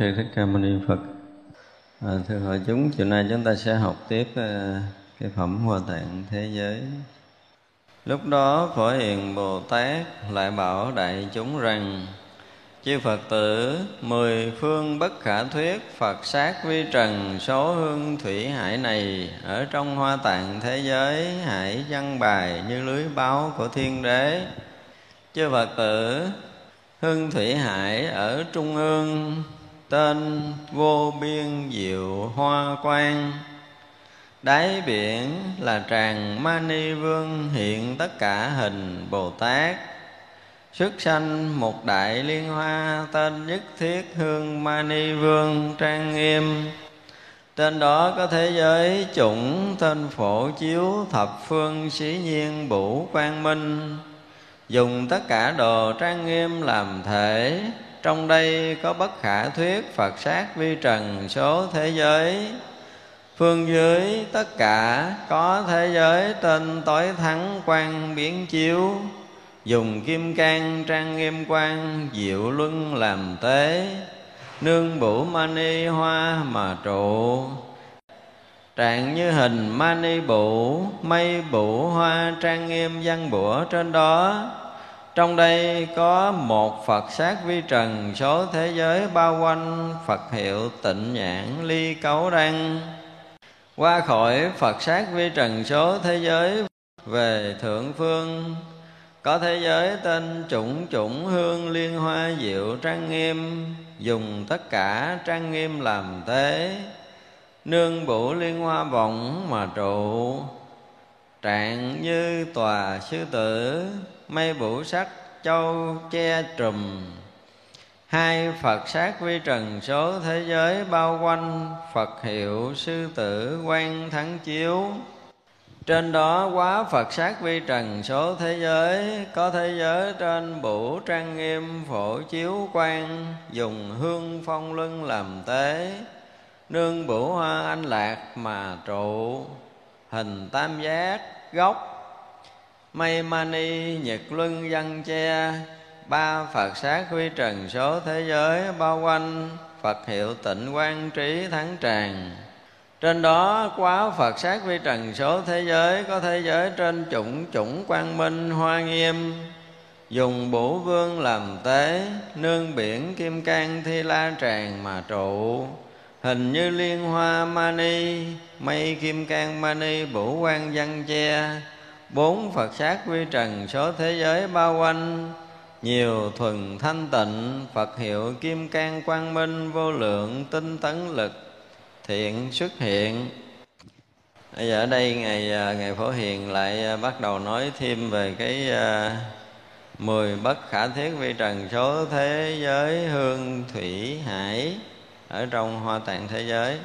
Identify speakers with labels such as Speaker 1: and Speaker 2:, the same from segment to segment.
Speaker 1: Sư thích ca mâu ni phật. À, thưa hội chúng chiều nay chúng ta sẽ học tiếp uh, cái phẩm hoa tạng thế giới. Lúc đó phổ hiền bồ tát lại bảo đại chúng rằng chư phật tử mười phương bất khả thuyết phật sát vi trần số hương thủy hải này ở trong hoa tạng thế giới hải văn bài như lưới báo của thiên đế. Chư phật tử hương thủy hải ở trung ương tên vô biên diệu hoa quang. Đáy biển là tràng mani vương, hiện tất cả hình bồ tát. Xuất sanh một đại liên hoa, tên nhất thiết hương mani vương, trang nghiêm. Tên đó có thế giới chủng, tên phổ chiếu, thập phương sĩ nhiên bủ quang minh. Dùng tất cả đồ trang nghiêm làm thể trong đây có bất khả thuyết phật sát vi trần số thế giới. Phương dưới, tất cả có thế giới tên tối thắng quan biến chiếu. Dùng kim cang trang nghiêm quan diệu luân làm tế. Nương bủ mani hoa mà trụ. Trạng như hình mani bụ mây bụ hoa trang nghiêm văn bủa trên đó trong đây có một Phật sát vi trần, số thế giới bao quanh Phật hiệu tịnh nhãn ly cấu đăng. Qua khỏi Phật sát vi trần, số thế giới về thượng phương. Có thế giới tên chủng chủng hương liên hoa diệu trang nghiêm, Dùng tất cả trang nghiêm làm thế. Nương bụ liên hoa vọng mà trụ, Trạng như tòa sư tử mây vũ sắc châu che trùm. Hai phật sát vi trần số thế giới bao quanh phật hiệu sư tử quan thắng chiếu. Trên đó quá Phật sát vi trần số thế giới, Có thế giới trên bủ trang nghiêm phổ chiếu quan Dùng hương phong lưng làm tế. Nương bủ hoa anh lạc mà trụ. Hình tam giác, gốc mây mani nhật luân văn che, ba phật sát quy trần số thế giới bao quanh, phật hiệu tịnh quan trí thắng tràng. Trên đó, quá Phật sát vi trần số thế giới Có thế giới trên chủng chủng quang minh hoa nghiêm. Dùng bổ vương làm tế, Nương biển kim cang thi la tràng mà trụ. Hình như liên hoa mani, Mây kim cang mani bổ quan văn che bốn phật sát quy trần số thế giới bao quanh. Nhiều thuần thanh tịnh phật hiệu kim cang quang minh vô lượng tinh tấn lực thiện xuất hiện. Bây giờ ở đây ngày à, ngày phổ hiền lại à, bắt đầu nói thêm về cái uh, mười bất khả thiết vi trần số thế giới hương thủy hải ở trong hoa tạng thế giới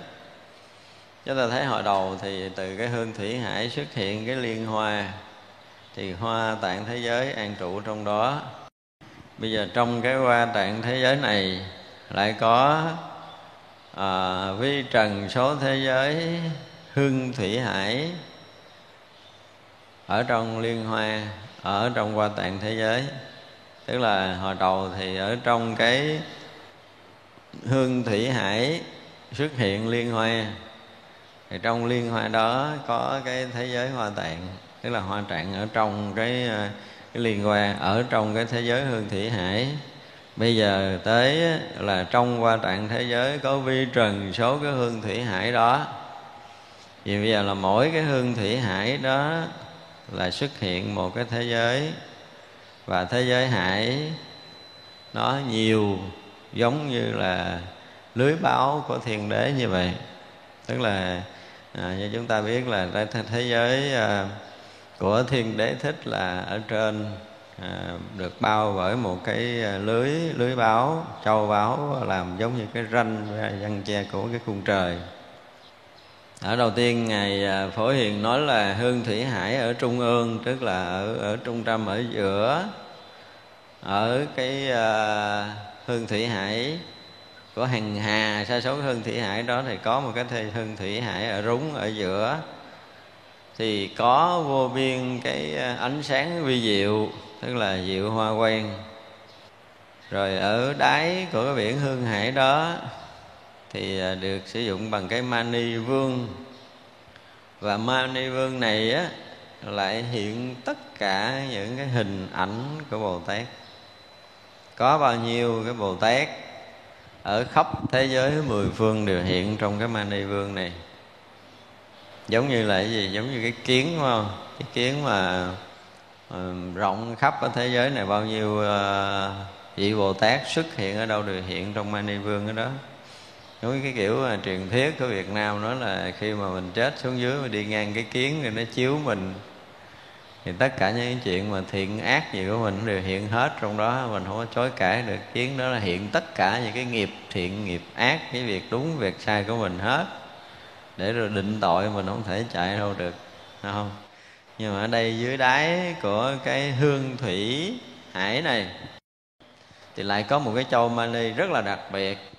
Speaker 1: chúng ta thấy hồi đầu thì từ cái hương thủy hải xuất hiện cái liên hoa thì hoa tạng thế giới an trụ trong đó. Bây giờ trong cái hoa tạng thế giới này lại có à, vi trần số thế giới hương thủy hải ở trong liên hoa ở trong hoa tạng thế giới. Tức là hồi đầu thì ở trong cái hương thủy hải xuất hiện liên hoa thì trong liên hoa đó có cái thế giới hoa tạng, tức là hoa trạng ở trong cái ờ, cái liên hoa, ở trong cái thế giới hương thủy hải. Bây giờ tới là trong hoa trạng thế giới có vi trần số cái hương thủy hải đó. Vì bây giờ là mỗi cái hương thủy hải đó là xuất hiện một cái thế giới. Và thế giới hải nó nhiều giống như là lưới báo của thiên đế như vậy tức là à, như chúng ta biết là thế giới à, của thiên đế thích là ở trên à, được bao bởi một cái à, lưới lưới báo châu báo làm giống như cái ranh răng che của cái cung trời. Ở đầu tiên ngài à, phổ hiền nói là hương thủy hải ở trung ương tức là ở ở trung tâm ở giữa ở cái uh, hương thủy hải của hằng hà sa số hương thủy hải, đó thì có một cái thê hương thủy hải ở rúng ở giữa. Thì có vô biên cái ờ, ánh sáng vi diệu, tức là diệu hoa quen rồi ở đáy của cái biển hương hải đó thì ờ, được sử dụng bằng cái mani vương. Và mani vương này á, lại hiện tất cả những cái hình ảnh của bồ tát. Có bao nhiêu cái bồ tát ở khắp thế giới mười phương đều hiện trong cái mani vương này. Giống như là cái gì? Giống như cái kiến đúng không? Cái kiến mà uh, rộng khắp ở thế giới này bao nhiêu uh, vị bồ tát xuất hiện ở đâu đều hiện trong mani vương ở đó. Giống cái kiểu mà truyền thuyết của việt nam nói là khi mà mình chết xuống dưới mà đi ngang cái kiến thì nó chiếu mình thì tất cả những chuyện mà thiện ác gì của mình đều hiện hết trong đó, mình không có chối cãi được. Kiến đó là hiện tất cả những cái nghiệp thiện, nghiệp ác, cái việc đúng, việc sai của mình hết. Để rồi định tội mình không thể chạy đâu được Đúng không? Nhưng mà ở đây dưới đáy của cái hương thủy hải này, thì lại có một cái châu mani rất là đặc biệt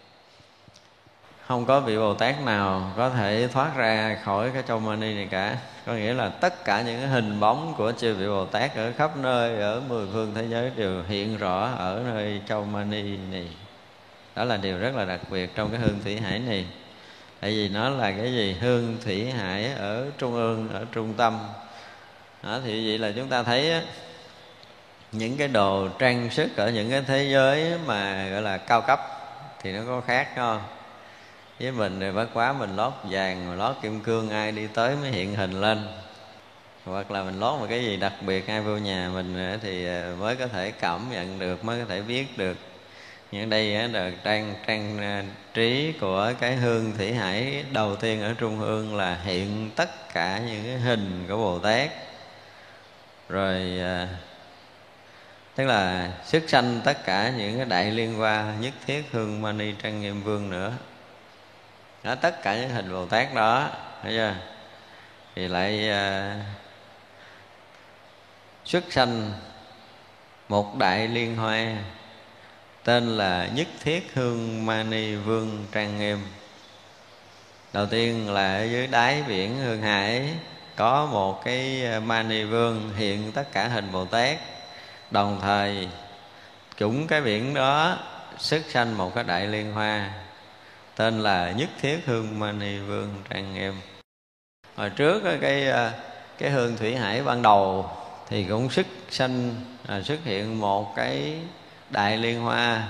Speaker 1: không có vị bồ tát nào có thể thoát ra khỏi cái châu mani này cả. Có nghĩa là tất cả những cái hình bóng của chư vị bồ tát ở khắp nơi ở mười phương thế giới đều hiện rõ ở nơi châu mani này. Đó là điều rất là đặc biệt trong cái hương thủy hải này. Tại vì nó là cái gì? Hương thủy hải ở trung ương ở trung tâm. Đó, thì vậy là chúng ta thấy á, những cái đồ trang sức ở những cái thế giới mà gọi là cao cấp thì nó có khác không? Với mình thì bất quá mình lót vàng lót kim cương, ai đi tới mới hiện hình lên. Hoặc là mình lót một cái gì đặc biệt, ai vô nhà mình thì ờ, mới có thể cảm nhận được, mới có thể biết được. Những đây là trang trang ờ, trí của cái hương thủy hải. Đầu tiên ở trung hương là hiện tất cả những cái hình của bồ tát. Rồi ờ, tức là sức sanh tất cả những cái đại liên hoa nhất thiết hương mani trang nghiêm vương nữa đó tất cả những hình bồ tát đó thấy chưa? Thì lại uh, xuất sanh một đại liên hoa tên là nhất thiết hương mani vương trang nghiêm. Đầu tiên là ở dưới đáy biển hương hải có một cái mani vương hiện tất cả hình bồ tát. Đồng thời chủng cái biển đó xuất sanh một cái đại liên hoa tên là nhất thiết hương mani vương trang nghiêm. Hồi trước cái à, cái hương thủy hải ban đầu thì cũng xuất sanh à, xuất hiện một cái đại liên hoa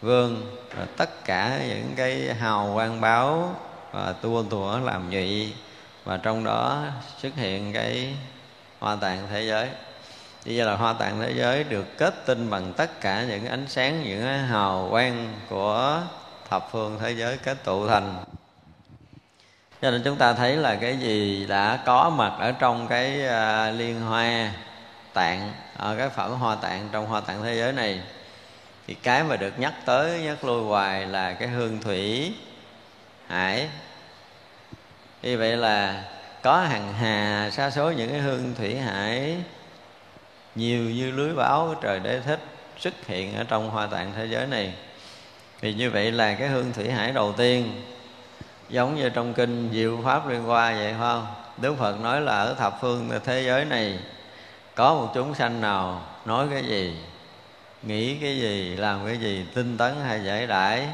Speaker 1: vương và tất cả những cái hào quang báo và tua tủa làm nhụy và trong đó xuất hiện cái hoa tạng thế giới. Bây giờ là hoa tạng thế giới được kết tinh bằng tất cả những ánh sáng những hào quang của thập phương thế giới kết tụ thành. Cho nên chúng ta thấy là cái gì đã có mặt ở trong cái à, liên hoa tạng, ở cái phẩm hoa tạng, trong hoa tạng thế giới này, thì cái mà được nhắc tới, nhắc lui hoài là cái hương thủy hải. Như vậy là có hàng hà sa số những cái hương thủy hải nhiều như lưới báo trời đế thích xuất hiện ở trong hoa tạng thế giới này thì như vậy là cái hương thủy hải đầu tiên, giống như trong kinh diệu pháp liên hoa vậy không? Đức phật nói là ở thập phương thế giới này, có một chúng sanh nào nói cái gì, nghĩ cái gì, làm cái gì, tinh tấn hay giải đãi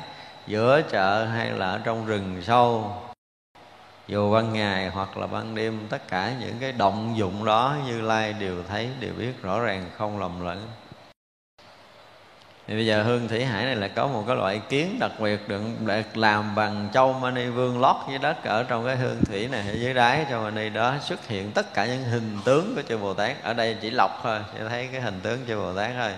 Speaker 1: giữa chợ hay là ở trong rừng sâu, dù ban ngày hoặc là ban đêm, tất cả những cái động dụng đó như lai đều thấy, đều biết rõ ràng, không lầm lẫn thì bây giờ hương thủy hải này là có một cái loại kiến đặc biệt được, được làm bằng châu mani vương lót dưới đất ở trong cái hương thủy này ở dưới đáy châu mani đó xuất hiện tất cả những hình tướng của chư bồ tát. Ở đây chỉ lọc thôi chỉ thấy cái hình tướng chư bồ tát thôi.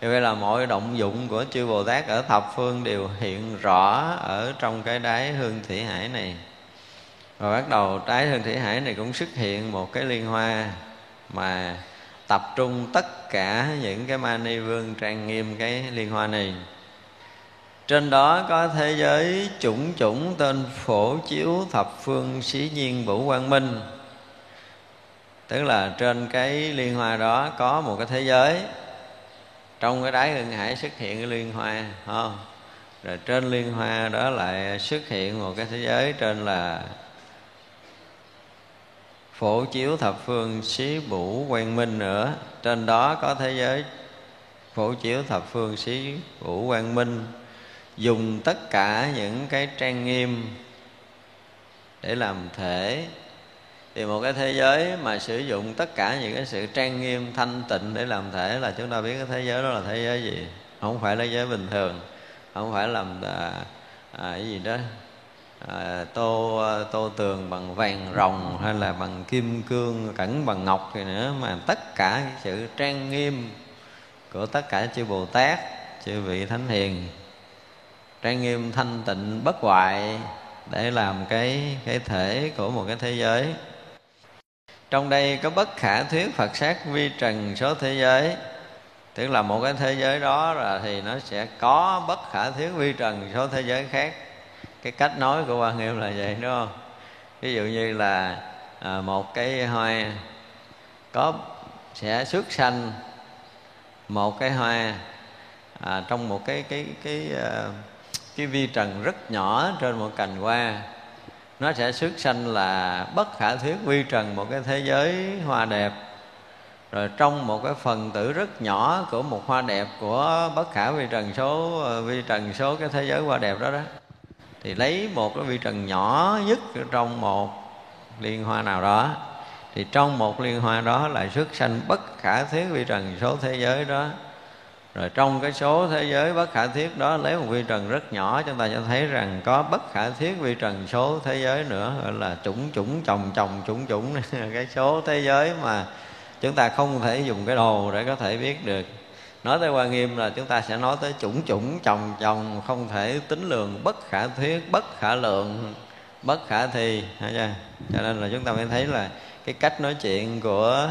Speaker 1: Như vậy là mọi động dụng của chư bồ tát ở thập phương đều hiện rõ ở trong cái đáy hương thủy hải này. Và bắt đầu trái hương thủy hải này cũng xuất hiện một cái liên hoa mà tập trung tất cả những cái mani vương trang nghiêm cái liên hoa này trên đó có thế giới chủng chủng tên phổ chiếu thập phương xí nhiên vũ quang minh. Tức là trên cái liên hoa đó có một cái thế giới. Trong cái đáy hương hải xuất hiện cái liên hoa không? Rồi trên liên hoa đó lại xuất hiện một cái thế giới trên là phổ chiếu thập phương xí bủ quang minh nữa. Trên đó có thế giới. Phổ chiếu thập phương xí bủ quang minh. Dùng tất cả những cái trang nghiêm để làm thể. Thì một cái thế giới mà sử dụng tất cả những cái sự trang nghiêm thanh tịnh để làm thể là chúng ta biết cái thế giới đó là thế giới gì? Không phải là giới bình thường. Không phải làm à, à, cái gì đó à, tô à, tô tường bằng vàng rồng hay là bằng kim cương cẩn bằng ngọc thì nữa mà tất cả sự trang nghiêm của tất cả chư bồ tát chư vị thánh hiền trang nghiêm thanh tịnh bất hoại để làm cái cái thể của một cái thế giới. Trong đây có bất khả thuyết phật sát vi trần số thế giới. Tức là một cái thế giới đó là thì nó sẽ có bất khả thuyết vi trần số thế giới khác cái cách nói của quan nghiêm là vậy đúng không? Ví dụ như là à, một cái hoa có sẽ xuất sanh một cái hoa à, trong một cái cái cái cái, cái vi trần rất nhỏ trên một cành hoa nó sẽ xuất sanh là bất khả thuyết vi trần một cái thế giới hoa đẹp. Rồi trong một cái phần tử rất nhỏ của một hoa đẹp của bất khả vi trần số à, vi trần số cái thế giới hoa đẹp đó đó thì lấy một cái vi trần nhỏ nhất trong một liên hoa nào đó. Thì trong một liên hoa đó lại xuất sanh bất khả thiết vi trần số thế giới đó. Rồi trong cái số thế giới bất khả thiết đó lấy một vi trần rất nhỏ, chúng ta sẽ thấy rằng có bất khả thiết vi trần số thế giới nữa, gọi là chủng chủng chồng chồng chủng chủng. Cái số thế giới mà chúng ta không thể dùng cái đồ để có thể biết được nói tới quan nghiêm là chúng ta sẽ nói tới chủng chủng chồng chồng không thể tính lường bất khả thuyết bất khả lượng bất khả thi. Chưa? cho nên là chúng ta mới thấy là cái cách nói chuyện của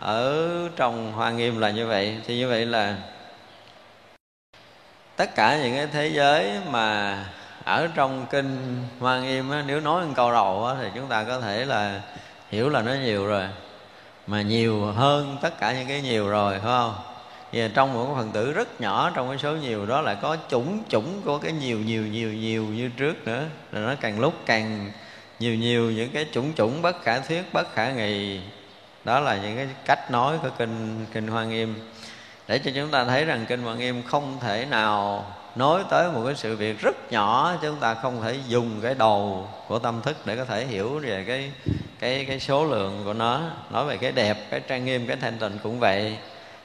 Speaker 1: ở trong hoa nghiêm là như vậy. Thì như vậy là tất cả những cái thế giới mà ở trong kinh hoa nghiêm á, nếu nói một câu đầu á, thì chúng ta có thể là hiểu là nó nhiều rồi. Mà nhiều hơn tất cả những cái nhiều rồi phải không? Và trong một cái phần tử rất nhỏ, trong cái số nhiều đó lại có chủng chủng của cái nhiều nhiều nhiều nhiều như trước nữa. Là nó càng lúc càng nhiều nhiều những cái chủng chủng, bất khả thuyết, bất khả nghị. Đó là những cái cách nói của kinh kinh hoa nghiêm. Để cho chúng ta thấy rằng kinh hoa nghiêm không thể nào nói tới một cái sự việc rất nhỏ, chúng ta không thể dùng cái đầu của tâm thức để có thể hiểu về cái cái cái số lượng của nó. Nói về cái đẹp, cái trang nghiêm, cái thanh tịnh cũng vậy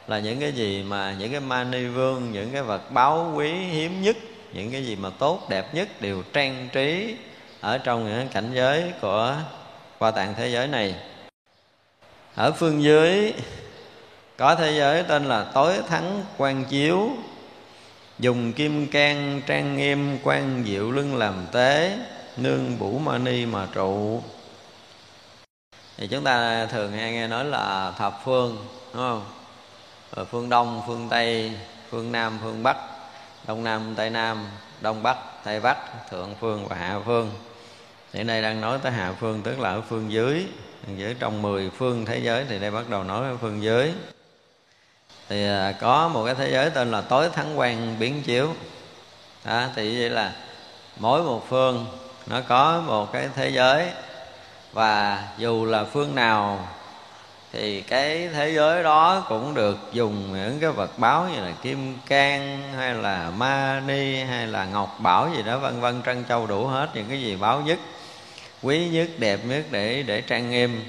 Speaker 1: là những cái gì mà những cái mani vương, những cái vật báu quý hiếm nhất, những cái gì mà tốt, đẹp nhất đều trang trí ở trong những cảnh giới của qua tạng thế giới này. Ở phương dưới, có thế giới tên là tối thắng quan chiếu, dùng kim can trang nghiêm quan diệu lưng làm tế, nương bủ mani mà trụ. Thì chúng ta thường hay nghe nói là thập phương, đúng không? Rồi phương đông phương tây phương nam phương bắc đông nam tây nam đông bắc tây bắc thượng phương và hạ phương. Thì đây đang nói tới hạ phương tức là ở phương dưới. Dưới trong 10 phương thế giới thì đây bắt đầu nói ở phương dưới. Thì à, có một cái thế giới tên là tối thắng quan biến chiếu. Đó, thì vậy là mỗi một phương nó có một cái thế giới. Và dù là phương nào thì cái thế giới đó cũng được dùng những cái vật báo như là kim cang, hay là ma ni, hay là ngọc bảo gì đó, vân vân, trân châu đủ hết những cái gì báo nhất, quý nhất, đẹp nhất để để trang nghiêm.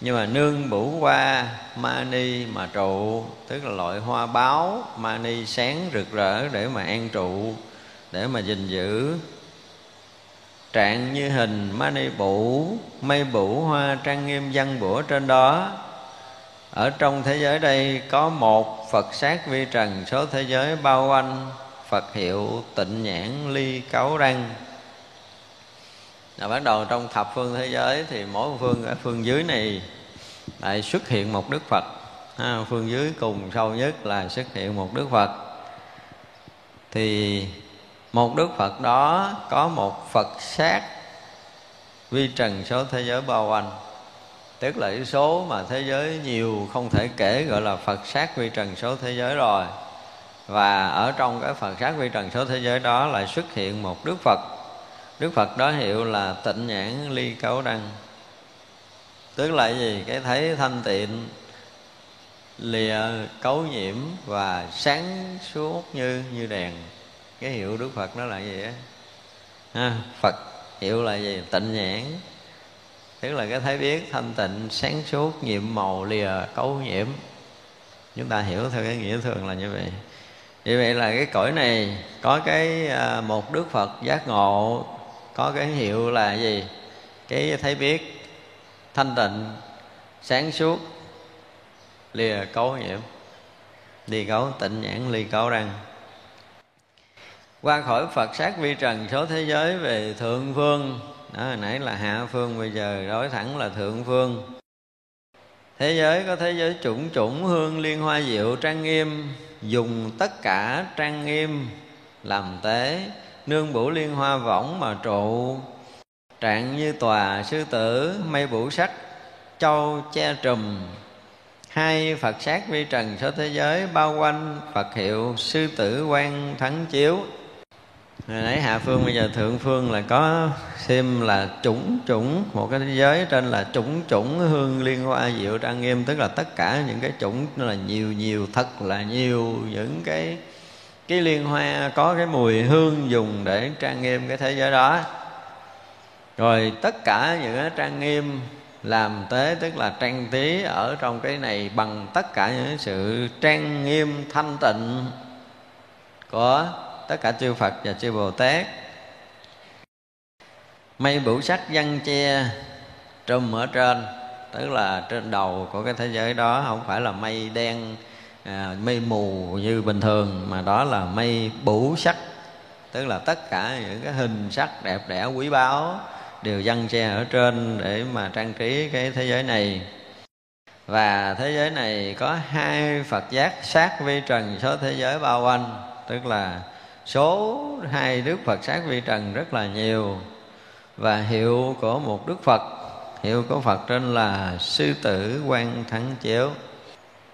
Speaker 1: Nhưng mà nương bủ qua mani mà trụ, tức là loại hoa báo, ma ni sáng rực rỡ để mà an trụ, để mà gìn giữ trạng như hình mani bụ mây bụ hoa trang nghiêm văn bủa trên đó. Ở trong thế giới đây có một phật sát vi trần số thế giới bao quanh phật hiệu tịnh nhãn ly cấu răng. Là bắt đầu trong thập phương thế giới thì mỗi phương ở phương dưới này lại xuất hiện một đức phật. Ha, phương dưới cùng sâu nhất là xuất hiện một đức phật. Thì một đức phật đó có một phật sát vi trần số thế giới bao quanh. Tức là cái số mà thế giới nhiều không thể kể gọi là phật sát vi trần số thế giới rồi. Và ở trong cái phật sát vi trần số thế giới đó lại xuất hiện một đức phật. Đức phật đó hiệu là tịnh nhãn ly cấu đăng. Tức là gì? Cái thấy thanh tịnh, lìa cấu nhiễm và sáng suốt như như đèn cái hiệu đức phật nó là gì á? Ha, phật. Hiệu là gì? Tịnh nhãn. Tức là cái thấy biết thanh tịnh sáng suốt nhiệm màu lìa cấu nhiễm. Chúng ta hiểu theo cái nghĩa thường là như vậy. Như vậy là cái cõi này có cái à, một đức phật giác ngộ có cái hiệu là gì? Cái thấy biết thanh tịnh sáng suốt lìa cấu nhiễm. Lìa cấu tịnh nhãn lìa cấu răng qua khỏi Phật sát vi trần số thế giới về thượng phương. Đó, hồi nãy là hạ phương, bây giờ đối thẳng là thượng phương. Thế giới có thế giới chủng chủng, hương liên hoa diệu, trang nghiêm. Dùng tất cả trang nghiêm làm tế, nương bủ liên hoa võng mà trụ. Trạng như tòa sư tử, mây bủ sắc, châu che trùm. Hai phật sát vi trần số thế giới bao quanh phật hiệu sư tử quan thắng chiếu. Rồi nãy hạ phương, bây giờ thượng phương là có xem là chủng chủng, một cái thế giới trên là chủng chủng hương liên hoa diệu trang nghiêm, tức là tất cả những cái chủng là nhiều nhiều, thật là nhiều, những cái cái liên hoa có cái mùi hương dùng để trang nghiêm cái thế giới đó. Rồi tất cả những cái trang nghiêm làm tế, tức là trang trí ở trong cái này bằng tất cả những sự trang nghiêm thanh tịnh của tất cả chư Phật và chư Bồ Tát. Mây bửu sắc văn che trùm ở trên tức là trên đầu của cái thế giới đó không phải là mây đen à, mây mù như bình thường mà đó là mây bửu sắc. Tức là tất cả những cái hình sắc đẹp đẽ quý báu đều văn che ở trên để mà trang trí cái thế giới này. Và thế giới này có hai Phật giác sát vi trần số thế giới bao quanh tức là số hai đức phật sát vi trần rất là nhiều. Và hiệu của một đức phật hiệu của phật trên là sư tử quan thắng chiếu.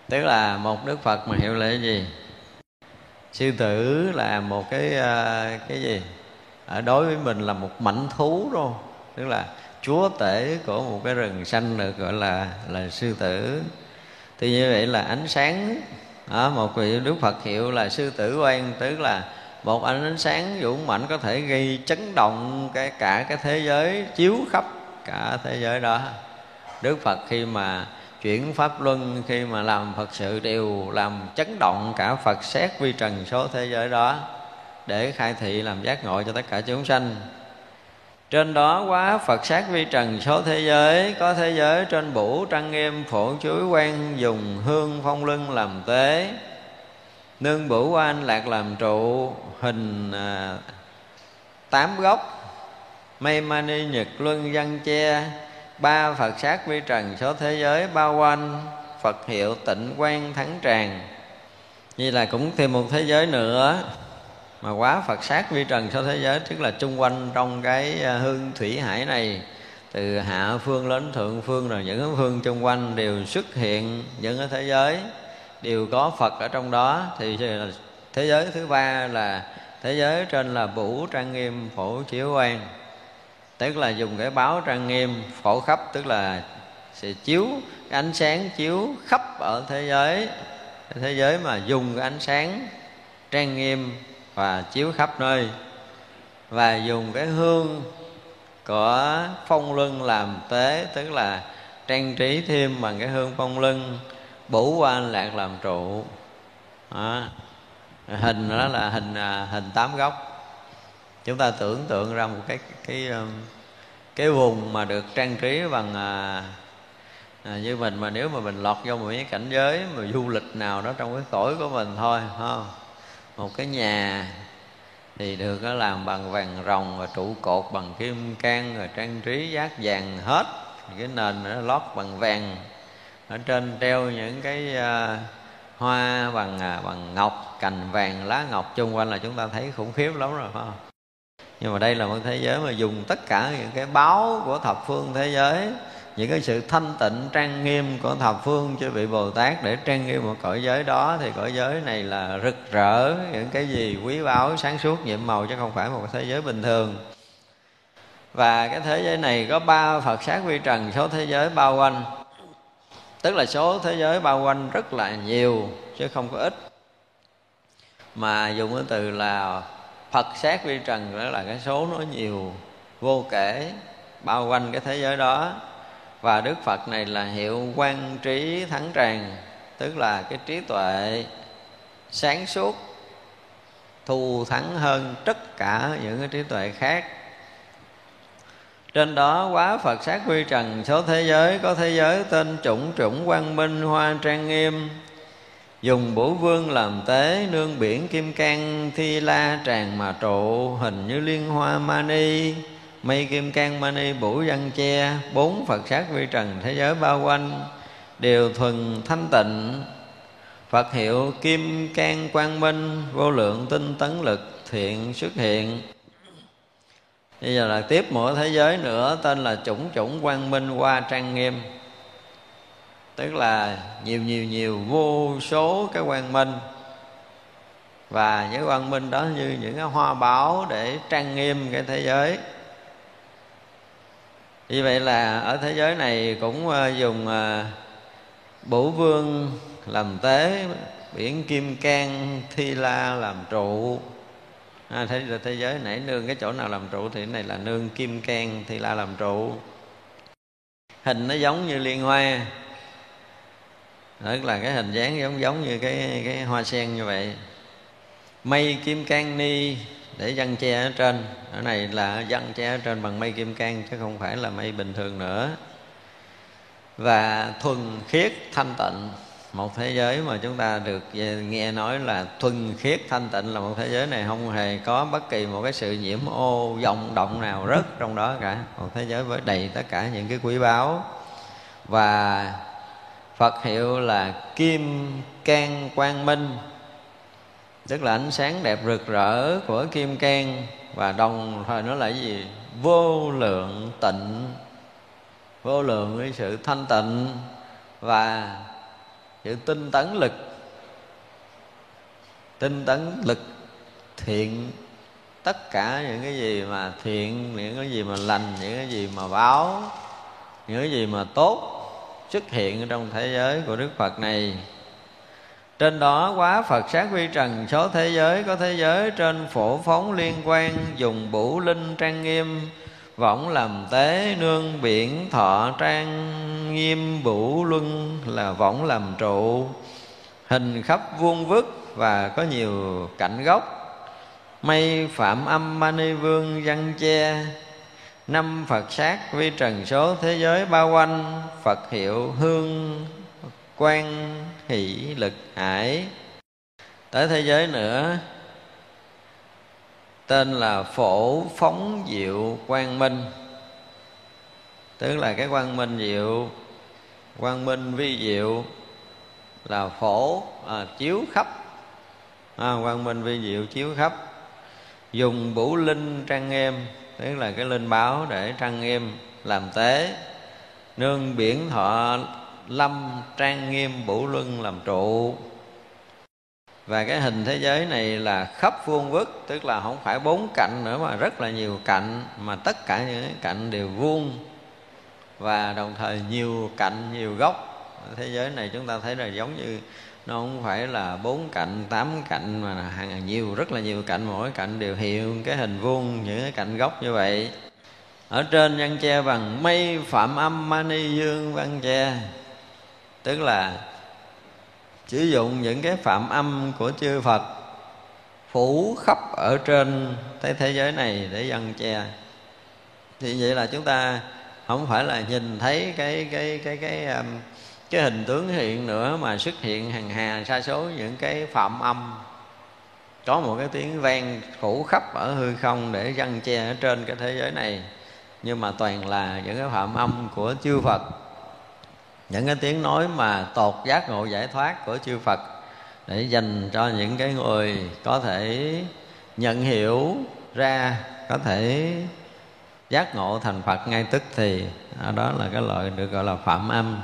Speaker 1: Tức là một đức phật mà hiệu là cái gì? Sư tử là một cái à, cái gì? Ở đối với mình là một mảnh thú đâu tức là chúa tể của một cái rừng xanh được gọi là là sư tử. Thì như vậy là ánh sáng đó, một vị đức phật hiệu là sư tử quan tức là một ánh sáng dũng mạnh có thể gây chấn động cái, cả cái thế giới, chiếu khắp cả thế giới đó. Đức phật khi mà chuyển pháp luân, khi mà làm phật sự đều làm chấn động cả phật xét vi trần số thế giới đó để khai thị làm giác ngộ cho tất cả chúng sanh. Trên đó quá Phật sát vi trần số thế giới, Có thế giới trên bủ trăng nghiêm phổ chuối quan Dùng hương phong lưng làm tế. Nương bủ quan lạc làm trụ Hình à, tám gốc. Mây mani nhật luân văn che Ba Phật sát vi trần số thế giới bao quanh Phật hiệu tịnh quan thắng tràng. Như là cũng thêm một thế giới nữa mà quá Phật sát vi trần số thế giới tức là chung quanh trong cái à, hương thủy hải này từ hạ phương đến thượng phương rồi những phương chung quanh đều xuất hiện những cái thế giới đều có Phật ở trong đó, thì thế giới thứ ba là, thế giới trên là vũ trang nghiêm phổ chiếu quan tức là dùng cái báo trang nghiêm phổ khắp, tức là sẽ chiếu cái ánh sáng chiếu khắp ở thế giới. Thế giới mà dùng cái ánh sáng trang nghiêm và chiếu khắp nơi. Và dùng cái hương của phong luân làm tế, tức là trang trí thêm bằng cái hương phong lưng bủ qua lạc làm trụ. Đó. hình đó là hình à, hình tám góc. Chúng ta tưởng tượng ra một cái cái um, cái vùng mà được trang trí bằng à, à, như mình mà nếu mà mình lọt vô một cái cảnh giới mà du lịch nào đó trong cái cõi của mình thôi không? Một cái nhà thì được nó làm bằng vàng rồng và trụ cột bằng kim can rồi trang trí giác vàng hết. Cái nền nó lót bằng vàng ở trên treo những cái uh, hoa bằng uh, bằng ngọc cành vàng lá ngọc chung quanh là chúng ta thấy khủng khiếp lắm rồi phải không? Nhưng mà đây là một thế giới mà dùng tất cả những cái báo của thập phương thế giới những cái sự thanh tịnh trang nghiêm của thập phương chư vị bồ tát để trang nghiêm một cõi giới đó thì cõi giới này là rực rỡ những cái gì quý báu sáng suốt nhiệm màu chứ không phải một thế giới bình thường. Và cái thế giới này có ba phật sát vi trần số thế giới bao quanh tức là số thế giới bao quanh rất là nhiều, chứ không có ít. Mà dùng cái từ là phật sát vi trần, đó là cái số nó nhiều, vô kể, bao quanh cái thế giới đó. Và đức phật này là hiệu quan trí thắng tràng, tức là cái trí tuệ sáng suốt, thù thắng hơn tất cả những cái trí tuệ khác trên đó quá Phật sát quy trần, số thế giới Có thế giới, tên chủng chủng quang minh hoa trang nghiêm. Dùng bổ vương làm tế, Nương biển kim cang, thi la tràn mà trụ, Hình như liên hoa mani mây kim cang mani bủ văn che, bốn phật sát quy trần thế giới bao quanh, đều thuần thanh tịnh. Phật hiệu kim cang quang minh, vô lượng tinh tấn lực thiện xuất hiện bây giờ là tiếp một thế giới nữa, tên là chủng chủng quang minh hoa trang nghiêm. Tức là nhiều nhiều nhiều, vô số cái quang minh. Và những quang minh đó như những cái hoa báo để trang nghiêm cái thế giới. Vì vậy là ở thế giới này cũng ờ, dùng ờ, bổ vương làm tế, biển kim cang, thi la làm trụ à, thế là thế giới nãy nương cái chỗ nào làm trụ thì cái này là nương kim can thì la làm trụ. Hình nó giống như liên hoa. Tức là cái hình dáng giống giống như cái cái hoa sen như vậy. Mây kim can ni để văn che ở trên. Ở này là văn che ở trên bằng mây kim can chứ không phải là mây bình thường nữa. Và thuần khiết thanh tịnh một thế giới mà chúng ta được à, nghe nói là thuần khiết thanh tịnh là một thế giới này không hề có bất kỳ một cái sự nhiễm ô, vọng động nào rất trong đó cả. Một thế giới với đầy tất cả những cái quý báu. Và Phật hiệu là Kim Cang Quang Minh, tức là ánh sáng đẹp rực rỡ của kim cang. Và đồng thời nó là gì? Vô lượng tịnh, vô lượng cái sự thanh tịnh. Và sự tinh tấn lực. Tinh tấn lực thiện. Tất cả những cái gì mà thiện, những cái gì mà lành, những cái gì mà báo, những cái gì mà tốt xuất hiện trong thế giới của đức phật này. Trên đó quá Phật sát vi trần, số thế giới Có thế giới trên phổ phóng liên quan, Dùng bủ linh trang nghiêm Võng làm tế nương biển, thọ trang nghiêm vũ luân Là võng làm trụ. Hình khắp vuông vức và có nhiều cảnh gốc. Mây phạm âm mani vương văn che. Năm phật sát vi trần số thế giới bao quanh. Phật hiệu hương quan hỷ lực hải. Tới thế giới nữa tên là phổ phóng diệu quang minh. Tức là cái quang minh diệu quang minh vi diệu là phổ à, chiếu khắp. À, quang minh vi diệu chiếu khắp. Dùng bủ linh trang nghiêm tức là cái linh báo để trang nghiêm làm tế. Nương biển thọ lâm trang nghiêm bủ luân làm trụ và cái hình thế giới này là khắp vuông vức, tức là không phải bốn cạnh nữa mà rất là nhiều cạnh, mà tất cả những cái cạnh đều vuông. Và đồng thời nhiều cạnh, nhiều góc. Thế giới này chúng ta thấy là giống như nó không phải là bốn cạnh, tám cạnh, mà là hàng nhiều, rất là nhiều cạnh. Mỗi cạnh đều hiện cái hình vuông, những cái cạnh góc như vậy. Ở trên văn che bằng mây phạm âm, mani dương văn che tức là sử dụng những cái phạm âm của chư Phật phủ khắp ở trên cái thế giới này để dân che. Thì vậy là chúng ta không phải là nhìn thấy cái cái cái cái cái, cái hình tướng hiện nữa mà xuất hiện hàng hà sa số những cái phạm âm. Có một cái tiếng vang phủ khắp ở hư không để dân che ở trên cái thế giới này. Nhưng mà toàn là những cái phạm âm của chư Phật những cái tiếng nói mà tột giác ngộ giải thoát của chư Phật để dành cho những cái người có thể nhận hiểu ra, có thể giác ngộ thành Phật ngay tức thì à, đó là cái loại được gọi là phạm âm.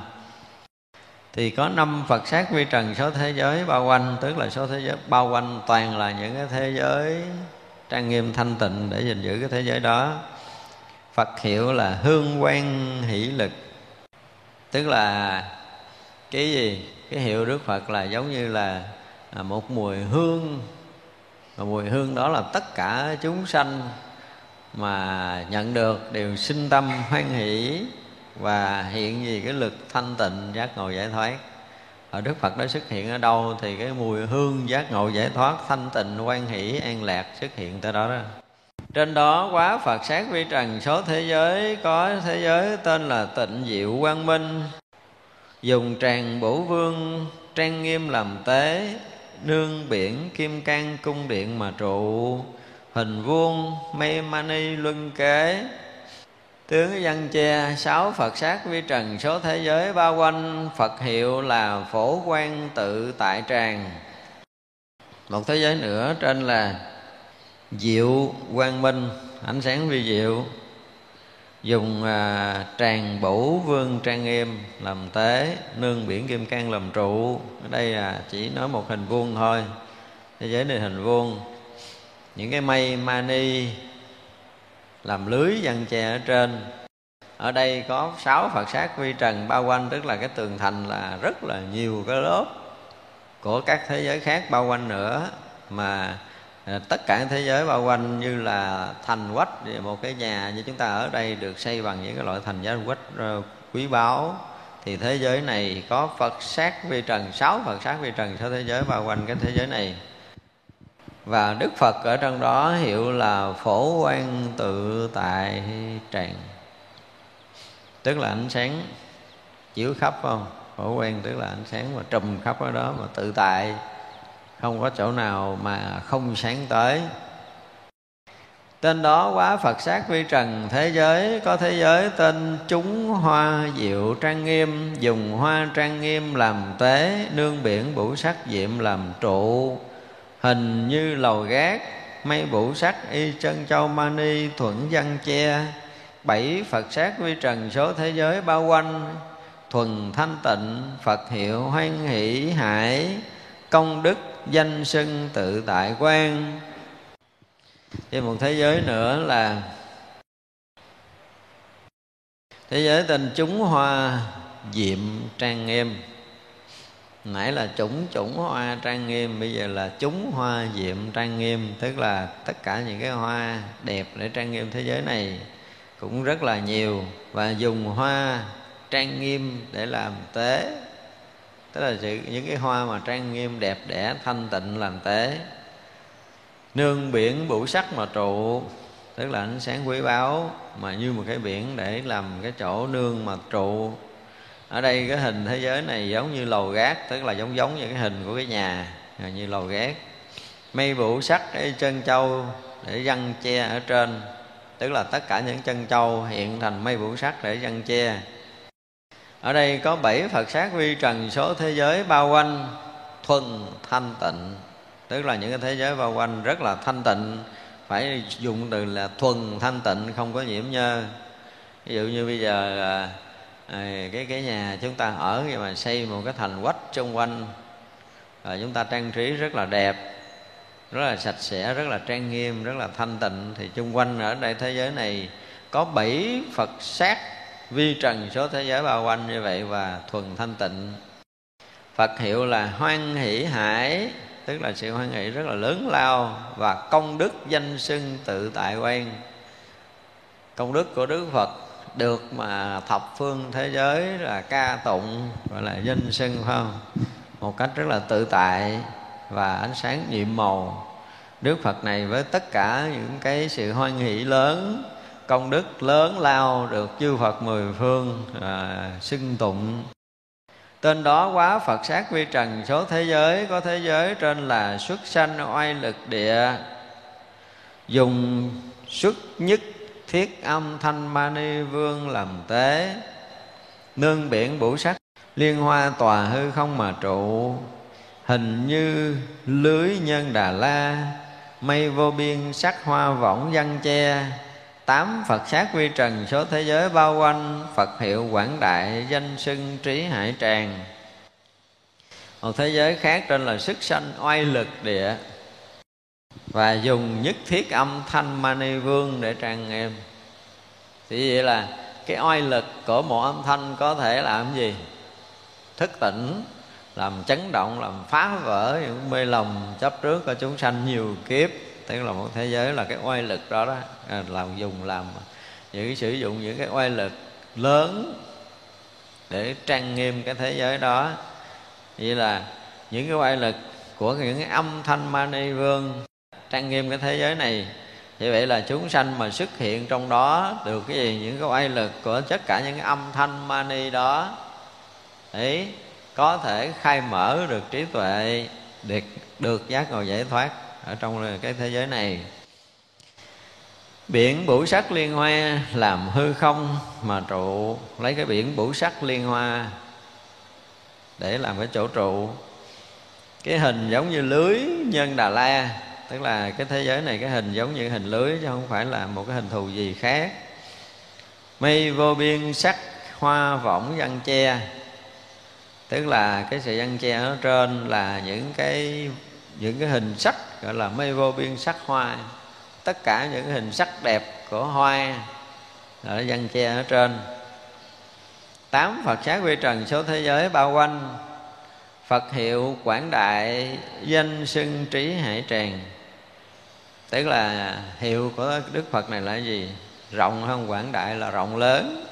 Speaker 1: Thì có năm Phật sát vi trần số thế giới bao quanh, tức là số thế giới, bao quanh toàn là những cái thế giới trang nghiêm thanh tịnh để gìn giữ cái thế giới đó. Phật hiệu là hương quan hỷ lực tức là cái gì? Cái hiệu đức phật là giống như là à, một mùi hương. Và mùi hương đó là tất cả chúng sanh mà nhận được đều sinh tâm hoan hỷ và hiện gì cái lực thanh tịnh giác ngộ giải thoát. Ở Đức Phật đó xuất hiện ở đâu thì cái mùi hương giác ngộ giải thoát, thanh tịnh, hoan hỷ, an lạc xuất hiện tới đó đó trên đó quá Phật sát vi trần, số thế giới, có thế giới tên là tịnh diệu quang minh. Dùng tràng bổ vương, trang nghiêm làm tế, nương biển kim cang cung điện mà trụ, hình vuông mê mani luân kế. Tướng văn che, sáu phật sát vi trần, số thế giới bao quanh, phật hiệu là phổ quan tự tại tràng. Một thế giới nữa trên là diệu quang minh ánh sáng vi diệu dùng à, tràng bổ vương trang nghiêm làm tế nương biển kim cang làm trụ. Ở đây là chỉ nói một hình vuông thôi thế giới này hình vuông. Những cái mây mani làm lưới dân che ở trên. Ở đây có sáu phật sát vi trần bao quanh tức là cái tường thành là rất là nhiều cái lớp của các thế giới khác bao quanh nữa mà À, tất cả thế giới bao quanh như là thành quách một cái nhà như chúng ta ở đây được xây bằng những cái loại thành giá quách ờ, quý báu. Thì thế giới này có Phật sát vi trần, sáu Phật sát vi trần sáu thế giới bao quanh cái thế giới này. Và Đức Phật ở trong đó hiệu là phổ quan tự tại tràng. Tức là ánh sáng chiếu khắp không? Phổ quan tức là ánh sáng mà trùm khắp ở đó mà tự tại không có chỗ nào mà không sáng tới. Tên đó quá phật sát vi trần, thế giới có thế giới tên chúng hoa diệu trang nghiêm, dùng hoa trang nghiêm làm tế, nương biển bủ sắc diệm làm trụ. Hình như lầu gác, mây bủ sắc y chân châu mani thuận văn che. Bảy phật sát vi trần số thế giới bao quanh, thuần thanh tịnh, phật hiệu hoan hỷ hải, công đức danh sân tự tại quan. Thêm một thế giới nữa là thế giới tên chúng hoa diệm trang nghiêm. Nãy là chủng chủng hoa trang nghiêm, bây giờ là chúng hoa diệm trang nghiêm, tức là tất cả những cái hoa đẹp để trang nghiêm thế giới này cũng rất là nhiều, và dùng hoa trang nghiêm để làm tế tức là sự, những cái hoa mà trang nghiêm đẹp đẽ thanh tịnh làm tế. Nương biển bủ sắc mà trụ tức là ánh sáng quý báu mà như một cái biển để làm cái chỗ nương mà trụ. Ở đây cái hình thế giới này giống như lầu gác tức là giống giống như cái hình của cái nhà như lầu gác. Mây vũ sắc cái chân châu để răng che ở trên tức là tất cả những chân châu hiện thành mây vũ sắc để răng che ở đây có bảy phật sát vi trần số thế giới bao quanh thuần thanh tịnh. Tức là những cái thế giới bao quanh rất là thanh tịnh. Phải dùng từ là thuần thanh tịnh không có nhiễm nhơ. Ví dụ như bây giờ à, cái cái nhà chúng ta ở nhưng mà xây một cái thành quách xung quanh rồi chúng ta trang trí rất là đẹp rất là sạch sẽ rất là trang nghiêm rất là thanh tịnh. Thì chung quanh ở đây thế giới này có bảy phật sát vi trần số thế giới bao quanh như vậy và thuần thanh tịnh. Phật hiệu là hoan hỷ hải, tức là sự hoan hỷ rất là lớn lao và công đức danh xưng tự tại quan công đức của đức phật được mà thập phương thế giới là ca tụng, gọi là danh xưng, phải không? Một cách rất là tự tại và ánh sáng nhiệm màu. Đức phật này với tất cả những cái sự hoan hỷ lớn công đức lớn lao được chư phật mười phương à, xưng tụng. Tên đó quá Phật sát vi trần số thế giới Có thế giới trên là xuất sanh oai lực địa. Dùng xuất nhất thiết âm thanh mani vương làm tế Nương biển bủ sắc Liên hoa tòa hư không mà trụ. Hình như lưới nhân đà la Mây vô biên sắc hoa võng văn che tám Phật sát vi trần số thế giới bao quanh, Phật hiệu quảng đại danh xưng trí hải tràng. Một thế giới khác tên là sức sanh oai lực địa, và dùng nhất thiết âm thanh mani vương để trang nghiêm thì vậy là cái oai lực của một âm thanh có thể làm gì? Thức tỉnh, làm chấn động, làm phá vỡ những mê lầm chấp trước của chúng sanh nhiều kiếp tức là một thế giới là cái oai lực đó đó. À, làm dùng làm những sử dụng những cái oai lực lớn để trang nghiêm cái thế giới đó. Vậy là những cái oai lực của những cái âm thanh mani vương trang nghiêm cái thế giới này. Như vậy là chúng sanh mà xuất hiện trong đó được cái gì? Những cái oai lực của tất cả những cái âm thanh mani đó. Ấy có thể khai mở được trí tuệ được được giác ngộ giải thoát ở trong cái thế giới này. Biển bủ sắc liên hoa làm hư không mà trụ. Lấy cái biển bủ sắc liên hoa để làm cái chỗ trụ. Cái hình giống như lưới nhân đà la, tức là cái thế giới này cái hình giống như hình lưới chứ không phải là một cái hình thù gì khác. Mây vô biên sắc hoa võng văn che tức là cái sự văn che ở trên là những cái những cái hình sắc gọi là mây vô biên sắc hoa. Tất cả những hình sắc đẹp của hoa ở văn che ở trên. Tám Phật sát vi trần số thế giới bao quanh. Phật hiệu quảng đại danh xưng trí hải tràng. Tức là hiệu của Đức Phật này là gì? Rộng hơn quảng đại là rộng lớn.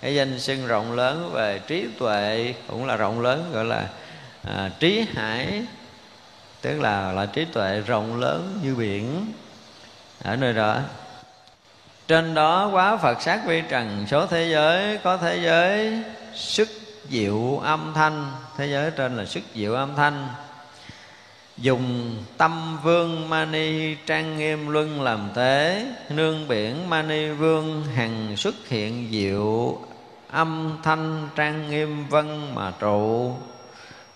Speaker 1: Cái danh xưng rộng lớn về trí tuệ cũng là rộng lớn Gọi là à, trí hải Tức là là trí tuệ rộng lớn như biển. Ở nơi đó. Trên đó quá Phật sát vi trần, số thế giới có thế giới sức diệu âm thanh. Thế giới trên là sức diệu âm thanh. Dùng tâm vương mani trang nghiêm luân làm thế, nương biển mani vương hằng xuất hiện diệu âm thanh trang nghiêm vân mà trụ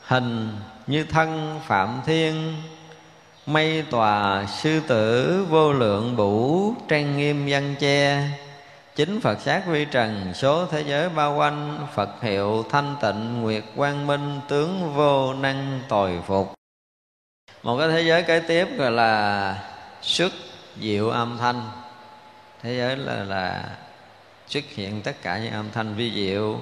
Speaker 1: hình như thân phạm thiên mây tòa sư tử vô lượng bủ, trang nghiêm văn che. Chính phật sát vi trần, số thế giới bao quanh, phật hiệu thanh tịnh, nguyệt quang minh, tướng vô năng tồi phục. Một cái thế giới kế tiếp gọi là xuất diệu âm thanh. Thế giới là là xuất hiện tất cả những âm thanh vi diệu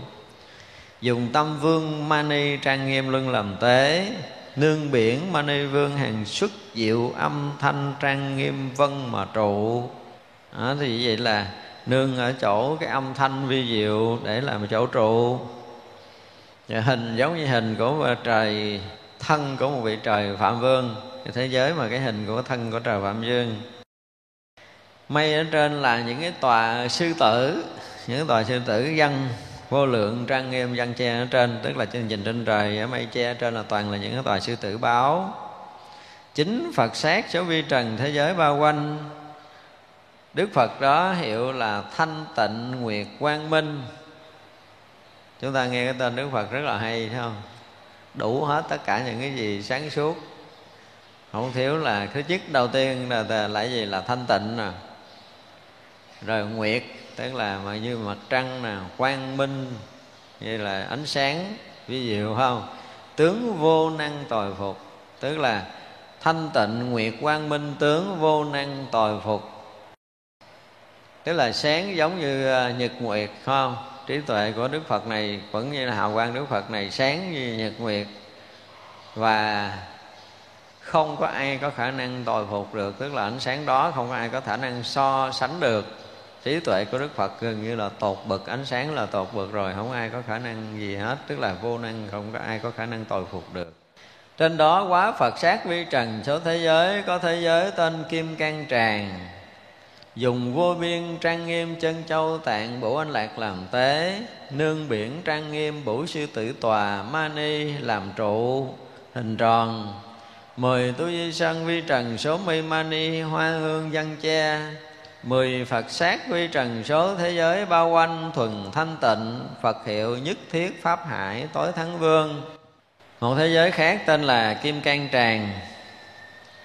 Speaker 1: dùng tâm vương mani trang nghiêm luân làm tế nương biển mani vương hàng xuất diệu âm thanh trang nghiêm vân mà trụ. Đó, thì vậy là nương ở chỗ cái âm thanh vi diệu để làm chỗ trụ. Và hình giống như hình của trời thân của một vị trời phạm vương. Cái thế giới mà cái hình của thân của trời phạm vương mây ở trên là những cái tòa sư tử những tòa sư tử dân vô lượng trang nghiêm văn che ở trên, tức là trên nhìn trên trời, ở mây che ở trên là toàn là những cái tòa sư tử báo. Chính phật sát số vi trần thế giới bao quanh. Đức phật đó hiệu là thanh tịnh nguyệt quang minh. Chúng ta nghe cái tên đức phật rất là hay, thấy không? Đủ hết tất cả những cái gì sáng suốt. Không thiếu là thứ nhất đầu tiên là là gì là thanh tịnh nè. Rồi nguyệt tức là mà như mặt trăng nè, quang minh, như là ánh sáng, ví dụ không? Tướng vô năng tồi phục. Tức là thanh tịnh nguyệt quang minh, tướng vô năng tồi phục. Tức là sáng giống như à, nhật nguyệt không? Trí tuệ của đức phật này vẫn như là hào quang đức phật này, sáng như nhật nguyệt. Và không có ai có khả năng tồi phục được. Tức là ánh sáng đó không có ai có khả năng so sánh được trí tuệ của đức phật gần như là tột bậc ánh sáng là tột bậc rồi, không ai có khả năng gì hết, tức là vô năng, không có ai có khả năng tồi phục được. Trên đó quá phật sát vi trần, số thế giới có thế giới tên kim cang tràng. Dùng vô biên trang nghiêm chân châu tạng bổ anh lạc làm tế, nương biển trang nghiêm bổ sư tử tòa mani làm trụ, hình tròn. Mười tu di sân vi trần, số mi mani hoa hương văn che mười phật sát quy trần số thế giới bao quanh thuần thanh tịnh phật hiệu nhất thiết pháp hải tối thắng vương. Một thế giới khác tên là kim cang tràng.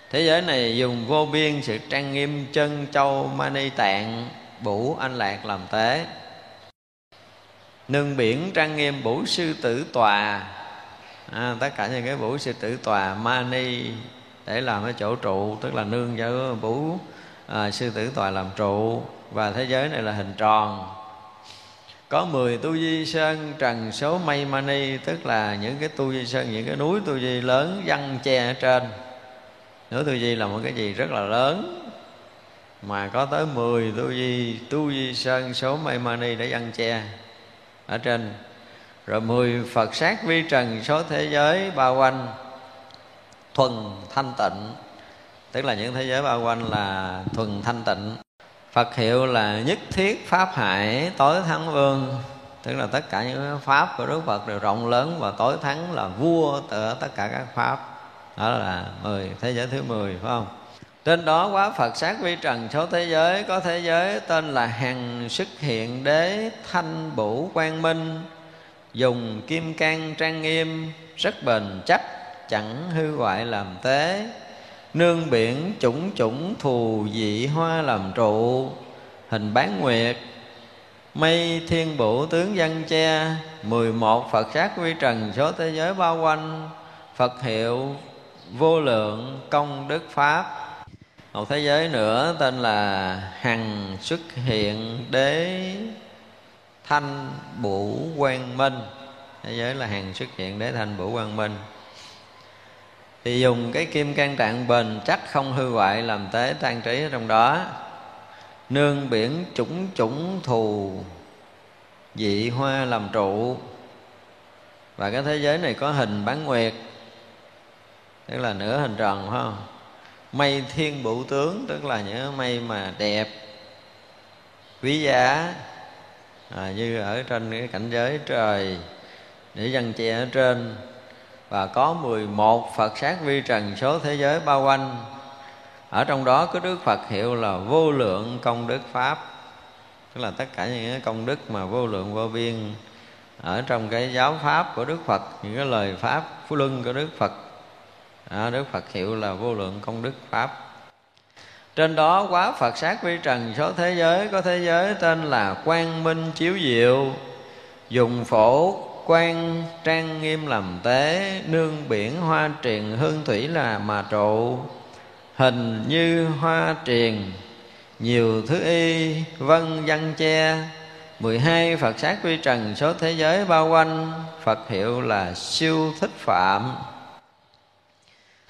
Speaker 1: Thế giới này dùng vô biên sự trang nghiêm chân châu mani tạng bủ anh lạc làm tế. Nương biển trang nghiêm bủ sư tử tòa. À, tất cả những cái bủ sư tử tòa mani để làm cái chỗ trụ tức là nương cho bủ à, sư tử tòa làm trụ và thế giới này là hình tròn. Có 10 tu di sơn trần số mây mani tức là những cái tu di sơn những cái núi tu di lớn văn che ở trên. Núi tu di là một cái gì rất là lớn mà có tới 10 tu di tu di sơn số mây mani để văn che ở trên. Rồi 10 Phật sát vi trần số thế giới bao quanh thuần thanh tịnh tức là những thế giới bao quanh là thuần thanh tịnh. Phật hiệu là nhất thiết pháp hải tối thắng vương. Tức là tất cả những pháp của Đức Phật đều rộng lớn và tối thắng là vua ở tất cả các pháp. Đó là mười, thế giới thứ mười, phải không? Trên đó quá Phật sát vi trần, số thế giới, có thế giới, tên là hằng xuất hiện đế thanh bủ quang minh. Dùng kim cang trang nghiêm, rất bền chắc, chẳng hư hoại làm tế nương biển chủng chủng thù dị hoa làm trụ, hình bán nguyệt. Mây thiên bổ tướng văn che, mười một phật sát vi trần số thế giới bao quanh. Phật hiệu vô lượng công đức pháp. Một thế giới nữa tên là hằng xuất hiện đế thanh bủ quang minh. Thế giới là hằng xuất hiện đế thanh bủ quang minh thì dùng cái kim can trạng bền chắc không hư hoại làm tế trang trí ở trong đó. Nương biển chủng chủng thù dị hoa làm trụ. Và cái thế giới này có hình bán nguyệt tức là nửa hình tròn phải không? Mây thiên bụ tướng tức là những mây mà đẹp quý giá. À, như ở trên cái cảnh giới trời để dân che ở trên và có 11 Phật sát vi trần số thế giới bao quanh. Ở trong đó có Đức Phật hiệu là vô lượng công đức pháp. Tức là tất cả những cái công đức mà vô lượng vô biên. Ở trong cái giáo pháp của Đức Phật những cái lời pháp phú luân của Đức Phật. À, Đức Phật hiệu là vô lượng công đức pháp. Trên đó quá Phật sát vi trần số thế giới có thế giới tên là Quang Minh Chiếu Diệu dùng phổ quan, trang nghiêm làm tế, nương biển hoa triền hương thủy là mà trụ. Hình như hoa triền, nhiều thứ y, vân văn che. Mười hai Phật sát quy trần, số thế giới bao quanh, Phật hiệu là siêu thích phạm.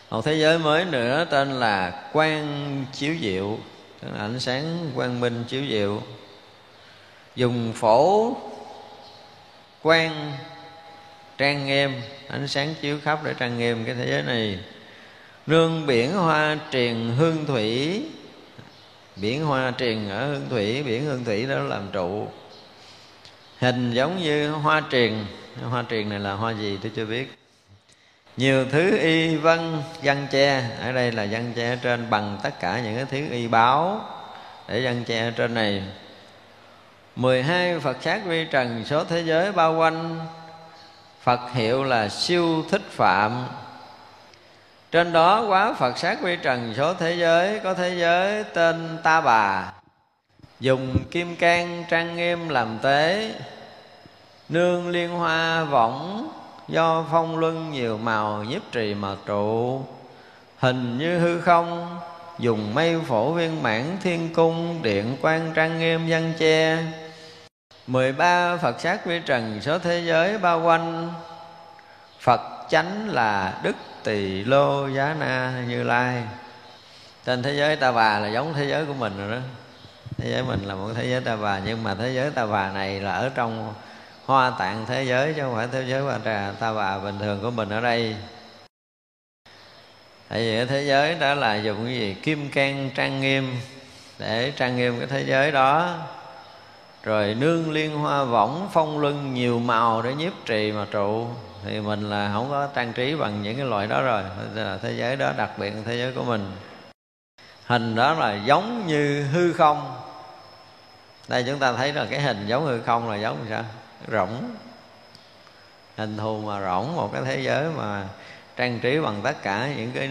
Speaker 1: Một thế giới mới nữa tên là quang chiếu diệu, Tức là ánh sáng quang minh chiếu diệu. Dùng phổ quan trang nghiêm, ánh sáng chiếu khắp để trang nghiêm cái thế giới này. Nương biển hoa triền hương thủy, biển hoa triền ở hương thủy, biển hương thủy đó làm trụ. Hình giống như hoa triền hoa triền này là hoa gì tôi chưa biết. Nhiều thứ y văn văn che, ở đây là văn che trên bằng tất cả những cái thứ y báo để văn che trên này. 12 Phật sát vi trần, số thế giới bao quanh Phật hiệu là siêu thích phạm. Trên đó quá Phật sát vi trần số thế giới, Có thế giới tên Ta Bà. Dùng kim can trang nghiêm làm tế, Nương liên hoa võng, Do phong luân nhiều màu nhiếp trì mà trụ. Hình như hư không, Dùng mây phổ viên mãn thiên cung, Điện quan trang nghiêm văn che mười ba Phật sát vi trần số thế giới bao quanh. Phật chánh là Đức Tỳ Lô Giá Na Như Lai. Trên thế giới ta bà là giống thế giới của mình rồi đó. Thế giới mình là một thế giới ta bà, Nhưng mà thế giới ta bà này là ở trong hoa tạng thế giới Chứ không phải thế giới bà trà, ta bà bình thường của mình ở đây. Tại vì ở thế giới đó là dùng cái gì? Kim can trang nghiêm Để trang nghiêm cái thế giới đó rồi nương liên hoa võng, phong luân, nhiều màu để nhiếp trì mà trụ. Thì mình là không có trang trí bằng những cái loại đó rồi. Là thế giới đó, đặc biệt thế giới của mình. Hình đó là giống như hư không. Đây chúng ta thấy là cái hình giống hư không là giống sao? Rỗng. Hình thù mà rỗng, một cái thế giới mà trang trí bằng tất cả những cái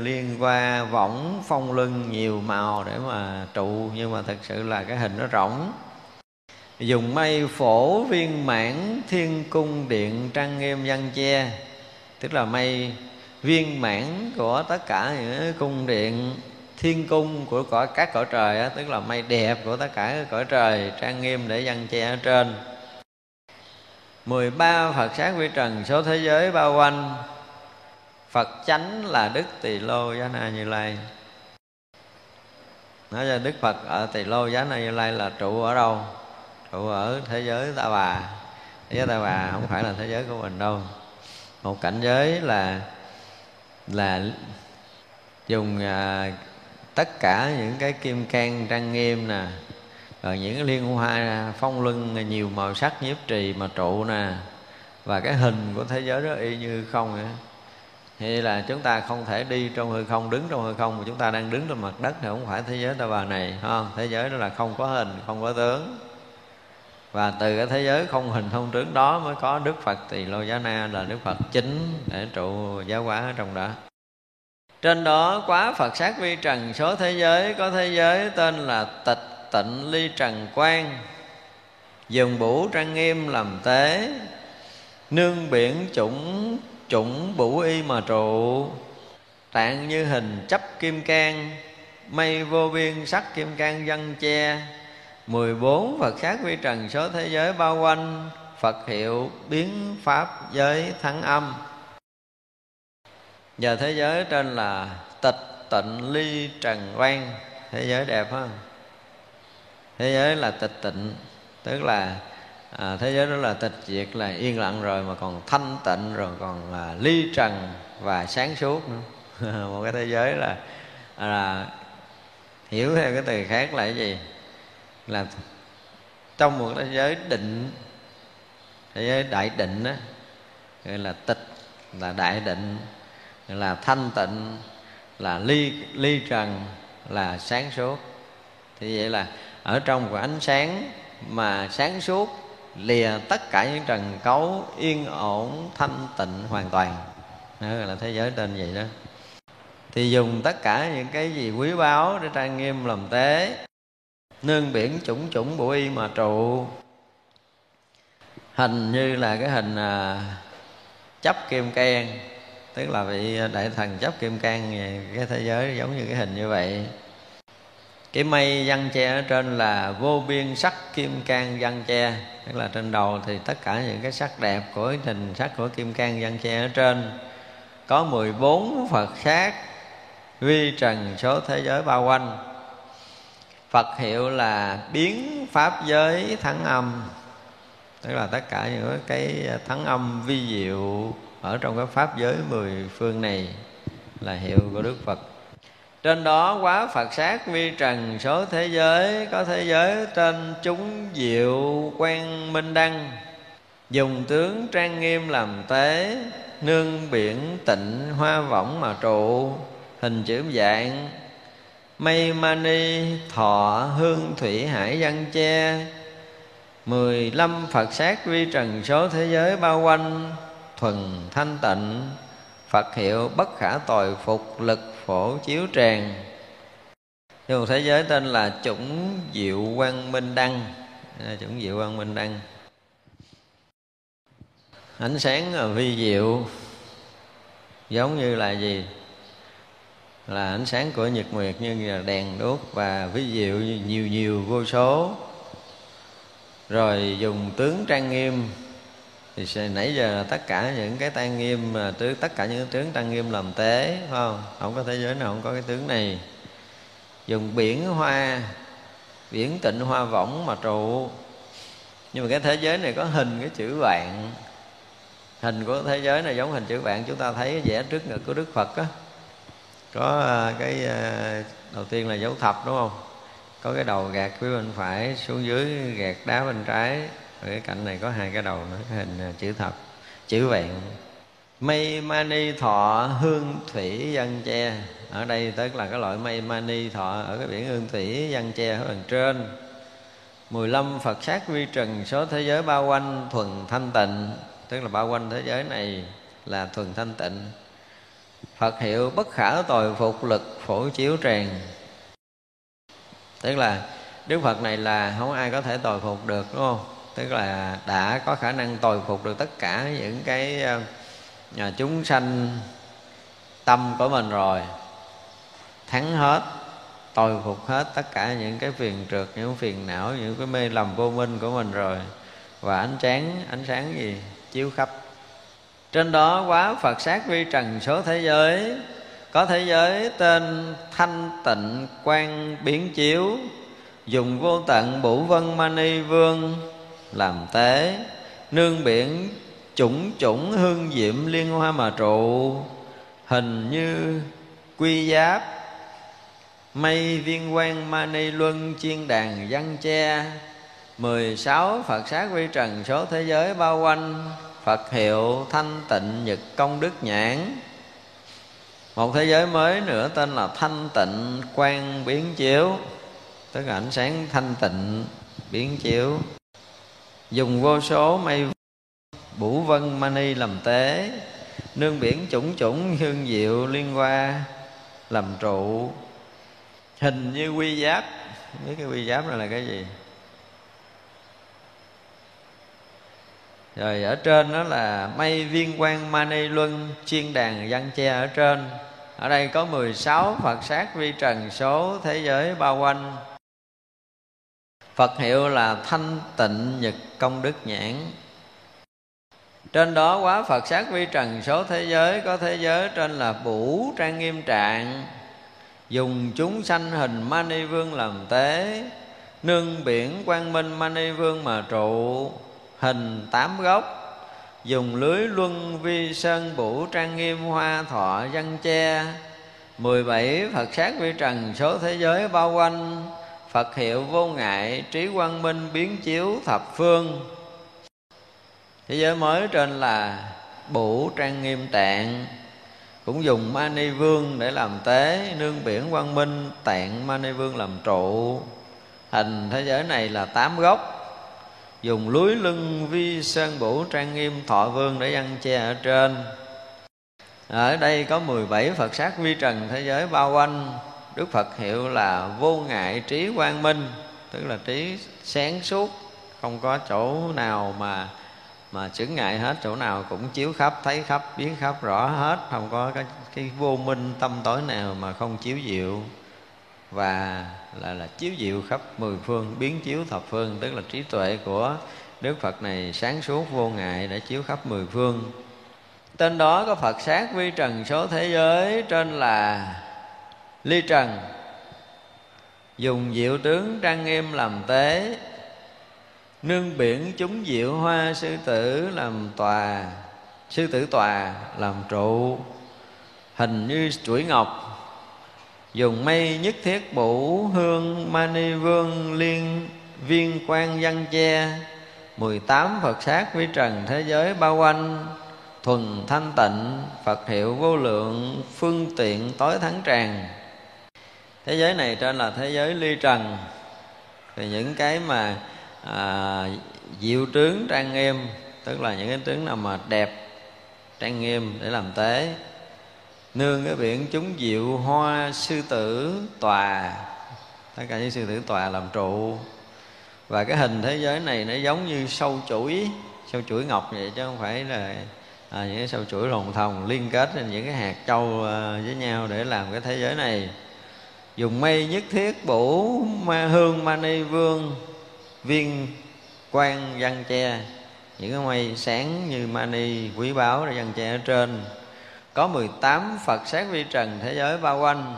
Speaker 1: liên qua võng, phong lưng nhiều màu để mà trụ. Nhưng mà thực sự là cái hình nó rỗng dùng mây phổ viên mãn thiên cung điện trang nghiêm văn che. Tức là mây viên mãn của tất cả những cung điện, thiên cung của cõi các cõi trời tức là mây đẹp của tất cả các cõi trời trang nghiêm để văn che ở trên. 13 Phật sát vi trần số thế giới bao quanh. Phật chánh là Đức Tỳ Lô Giá Na Như Lai. Nói cho Đức Phật ở Tỳ Lô Giá Na Như Lai là trụ ở đâu? Trụ ở thế giới ta bà. Thế giới ta bà không phải là thế giới của mình đâu. Một cảnh giới là là dùng à, tất cả những cái kim can trang nghiêm nè rồi những cái liên hoa phong luân nhiều màu sắc nhiếp trì mà trụ nè. Và cái hình của thế giới đó y như không vậy hay là chúng ta không thể đi trong hư không đứng trong hư không mà chúng ta đang đứng trên mặt đất thì không phải thế giới ta bà này không thế giới đó là không có hình không có tướng và từ cái thế giới không hình không tướng đó mới có đức phật tỳ lô giá na là đức phật chính để trụ giáo hóa ở trong đó. Trên đó quá phật sát vi trần, số thế giới có thế giới tên là tịch tịnh ly trần quan dùng bủ trang nghiêm làm tế, nương biển chủng chủng bủ y mà trụ, tạng như hình chấp kim can mây vô biên sắc kim can dân che mười bốn Phật khác vi trần số thế giới bao quanh Phật hiệu biến pháp giới thắng âm. Giờ thế giới trên là tịch tịnh ly trần quan Thế giới đẹp ha Thế giới là tịch tịnh Tức là à, thế giới đó là tịch diệt là yên lặng rồi Mà còn thanh tịnh rồi còn là ly trần và sáng suốt nữa. Một cái thế giới là, là hiểu theo cái từ khác là cái gì? Là trong một thế giới định, thế giới đại định á gọi là tịch, là đại định, là thanh tịnh, là ly ly trần, là sáng suốt. Thì vậy là ở trong của ánh sáng mà sáng suốt, lìa tất cả những trần cấu yên ổn, thanh tịnh hoàn toàn. Đó là thế giới tên vậy đó. Thì dùng tất cả những cái gì quý báu để trang nghiêm làm tế nương biển chủng chủng bụi y mà trụ. Hình như là cái hình à, chấp kim can tức là vị đại thần chấp kim can cái thế giới giống như cái hình như vậy. Cái mây văn che ở trên là vô biên sắc kim can văn che tức là trên đầu thì tất cả những cái sắc đẹp của cái hình sắc của kim can văn che ở trên. Có 14 Phật khác vi trần số thế giới bao quanh. Phật hiệu là biến pháp giới thắng âm. Tức là tất cả những cái thắng âm vi diệu Ở trong cái pháp giới mười phương này Là hiệu của Đức Phật. Trên đó quá phật sát vi trần, số thế giới, có thế giới trên chúng diệu quen minh đăng. Dùng tướng trang nghiêm làm tế, nương biển tịnh hoa võng mà trụ, hình chữ dạng mây mani thọ hương thủy hải văn che. Mười lăm Phật sát vi trần số thế giới bao quanh. Thuần thanh tịnh. Phật hiệu bất khả tồi phục, lực phổ chiếu tràng trong một thế giới tên là chủng diệu quang minh đăng. À, chủng diệu quang minh đăng. Ánh sáng vi diệu Giống như là gì? Là ánh sáng của nhật nguyệt như là đèn đốt Và ví dụ nhiều nhiều vô số. Rồi dùng tướng trang nghiêm, thì nãy giờ tất cả những cái trang nghiêm mà tướng tất cả những tướng trang nghiêm làm tế, phải không? Không có thế giới nào không có cái tướng này. Dùng biển hoa, biển tịnh hoa võng mà trụ. Nhưng mà cái thế giới này có hình cái chữ vạn. Hình của thế giới này giống hình chữ vạn, chúng ta thấy vẽ trước ngực của đức phật á có à, cái à, đầu tiên là dấu thập, đúng không? Có cái đầu gạt phía bên phải xuống dưới, gạt đá bên trái. Ở cái cạnh này có hai cái đầu nữa, cái hình à, chữ thập, chữ vẹn. Mây mani thọ hương thủy văn che. Ở đây tức là cái loại mây mani thọ ở cái biển hương thủy văn che ở đằng trên. 15 Phật sát vi trần, số thế giới bao quanh thuần thanh tịnh. Tức là bao quanh thế giới này là thuần thanh tịnh. Phật hiệu bất khả tồi phục lực phổ chiếu tràn tức là đức phật này là không ai có thể tồi phục được, đúng không? Tức là đã có khả năng tồi phục được tất cả những cái ờ, nhà chúng sanh tâm của mình rồi. Thắng hết, tồi phục hết tất cả những cái phiền trượt, những phiền não, những cái mê lầm vô minh của mình rồi. Và ánh sáng ánh sáng gì? Chiếu khắp trên đó quá phật sát vi trần số thế giới. Có thế giới tên thanh tịnh quan biến chiếu, dùng vô tận bủ vân mani vương làm tế, nương biển chủng chủng hương diệm liên hoa mà trụ, hình như quy giáp mây viên quan mani luân chiên đàn văn che. Mười sáu Phật sát vi trần số thế giới bao quanh. Phật hiệu thanh tịnh nhật công đức nhãn. Một thế giới mới nữa tên là thanh tịnh quang biến chiếu, tức là ánh sáng thanh tịnh, biến chiếu. Dùng vô số mây bủ vân mani làm tế, nương biển chủng chủng hương diệu liên hoa làm trụ. Hình như quy giáp, biết cái quy giáp này là cái gì? Rồi ở trên đó là mây viên quang mani luân chiên đàn văn che ở trên. Ở đây có 16 Phật sát vi trần số thế giới bao quanh. Phật hiệu là thanh tịnh nhật công đức nhãn. Trên đó quá Phật sát vi trần số thế giới, Có thế giới trên là bủ trang nghiêm trạng. Dùng chúng sanh hình Mani Vương làm tế, Nương biển quang minh Mani Vương mà trụ. Hình tám gốc dùng lưới luân vi sơn bủ trang nghiêm hoa thọ văn che. Mười bảy Phật sát vi trần số thế giới bao quanh, Phật hiệu vô ngại, trí quang minh biến chiếu thập phương. Thế giới mới trên là bủ trang nghiêm tạng, Cũng dùng Mani Vương để làm tế, Nương biển quang minh, tạng Mani Vương làm trụ. Hình thế giới này là tám gốc dùng lưới lưng vi sơn bủ trang nghiêm thọ vương để ăn che ở trên. Ở đây có 17 Phật sát vi trần thế giới bao quanh. Đức Phật hiệu là vô ngại trí quang minh, Tức là trí sáng suốt, Không có chỗ nào mà mà chứng ngại hết, chỗ nào cũng chiếu khắp, thấy khắp, biết khắp, rõ hết, không có cái cái vô minh tâm tối nào mà không chiếu diệu. Và là là chiếu diệu khắp mười phương, biến chiếu thập phương, tức là trí tuệ của đức phật này sáng suốt vô ngại đã chiếu khắp mười phương. Tên đó có phật sát vi trần số thế giới, trên là ly trần. Dùng diệu tướng trang nghiêm làm tế, nương biển chúng diệu hoa sư tử làm tòa, sư tử tòa làm trụ, hình như chuỗi ngọc dùng mây nhất thiết bủ hương mani vương liên viên quan văn che. 18 Phật sát vi trần thế giới bao quanh. Thuần thanh tịnh Phật hiệu vô lượng Phương tiện tối thắng tràn Thế giới này trên là thế giới ly trần. Thì những cái mà à, diệu trướng trang nghiêm Tức là những cái tướng nào mà đẹp trang nghiêm để làm tế Nương cái biển chúng diệu hoa sư tử tòa. Tất cả những sư tử tòa làm trụ. Và cái hình thế giới này nó giống như sâu chuỗi sâu chuỗi ngọc vậy chứ không phải là à, những cái sâu chuỗi lồng thòng liên kết trên những cái hạt châu à, với nhau để làm cái thế giới này. Dùng mây nhất thiết bổ ma hương mani vương viên quan văn che những cái mây sáng như mani quý báu để văn che ở trên có 18 Phật sát vi trần thế giới bao quanh.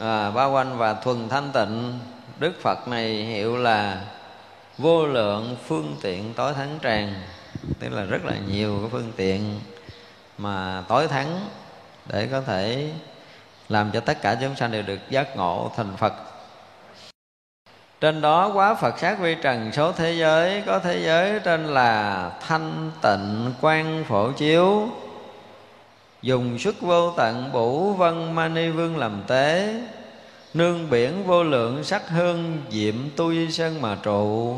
Speaker 1: À, bao quanh và thuần thanh tịnh. Đức Phật này hiệu là vô lượng phương tiện tối thắng tràng. Tức là rất là nhiều cái phương tiện mà tối thắng để có thể làm cho tất cả chúng sanh đều được giác ngộ thành Phật. Trên đó quá Phật sát vi trần số thế giới có thế giới trên là thanh tịnh quan phổ chiếu dùng sức vô tận bủ vân mani vương làm tế. Nương biển vô lượng sắc hương diệm tu di sơn mà trụ.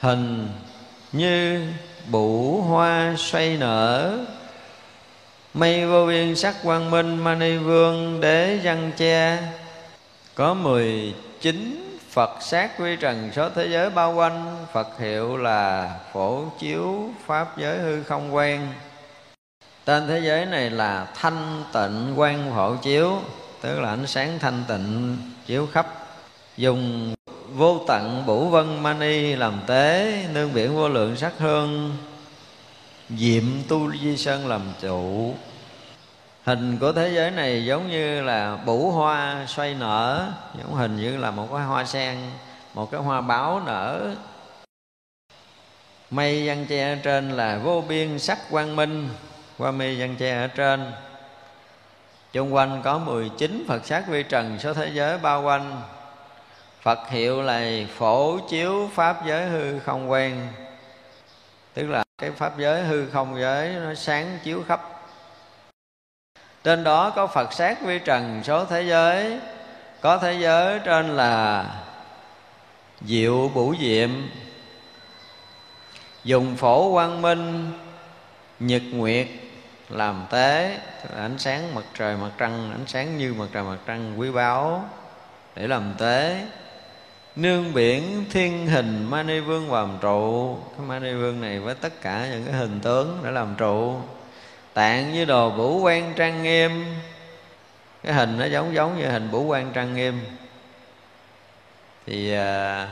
Speaker 1: Hình như bụ hoa xoay nở. Mây vô biên sắc quang minh mani vương đế văn che. Có mười chín Phật sát quy trần số thế giới bao quanh. Phật hiệu là phổ chiếu Pháp giới hư không quen. Tên thế giới này là thanh tịnh quan phổ chiếu, tức là ánh sáng thanh tịnh chiếu khắp. Dùng vô tận bủ vân mani làm tế, nương biển vô lượng sắc hương, diệm tu di sơn làm trụ. Hình của thế giới này giống như là bủ hoa xoay nở, giống hình như là một cái hoa sen, một cái hoa báo nở. Mây văn che trên là vô biên sắc quang minh qua mi văn che ở trên. Xung quanh có 19 Phật sát vi trần số thế giới bao quanh. Phật hiệu là phổ chiếu Pháp giới hư không quen. Tức là cái Pháp giới hư không giới nó sáng chiếu khắp. Trên đó có Phật sát vi trần số thế giới. Có thế giới trên là Diệu bủ diệm. Dùng phổ quang minh Nhật nguyệt làm tế ánh sáng mặt trời mặt trăng ánh sáng như mặt trời mặt trăng quý báu để làm tế. Nương biển thiên hình mani vương làm trụ. Cái mani vương này với tất cả những cái hình tướng để làm trụ. Tạng như đồ vũ quan trang nghiêm. Cái hình nó giống giống như hình vũ quan trang nghiêm. Thì à,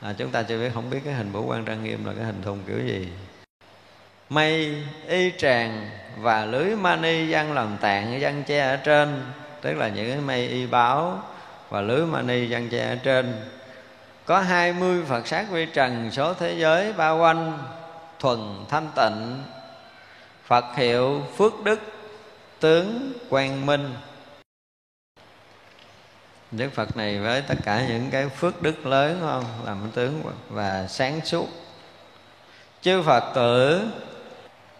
Speaker 1: à, chúng ta chưa biết không biết cái hình vũ quan trang nghiêm là cái hình thùng kiểu gì mây y tràng và lưới mani văn làm tạng văn che ở trên, tức là những cái mây y báo và lưới mani văn che ở trên. Có hai mươi Phật sát vi trần số thế giới bao quanh, thuần thanh tịnh, Phật hiệu phước đức, tướng quang minh. Đức Phật này với tất cả những cái phước đức lớn không? Làm tướng và sáng suốt. Chư Phật tử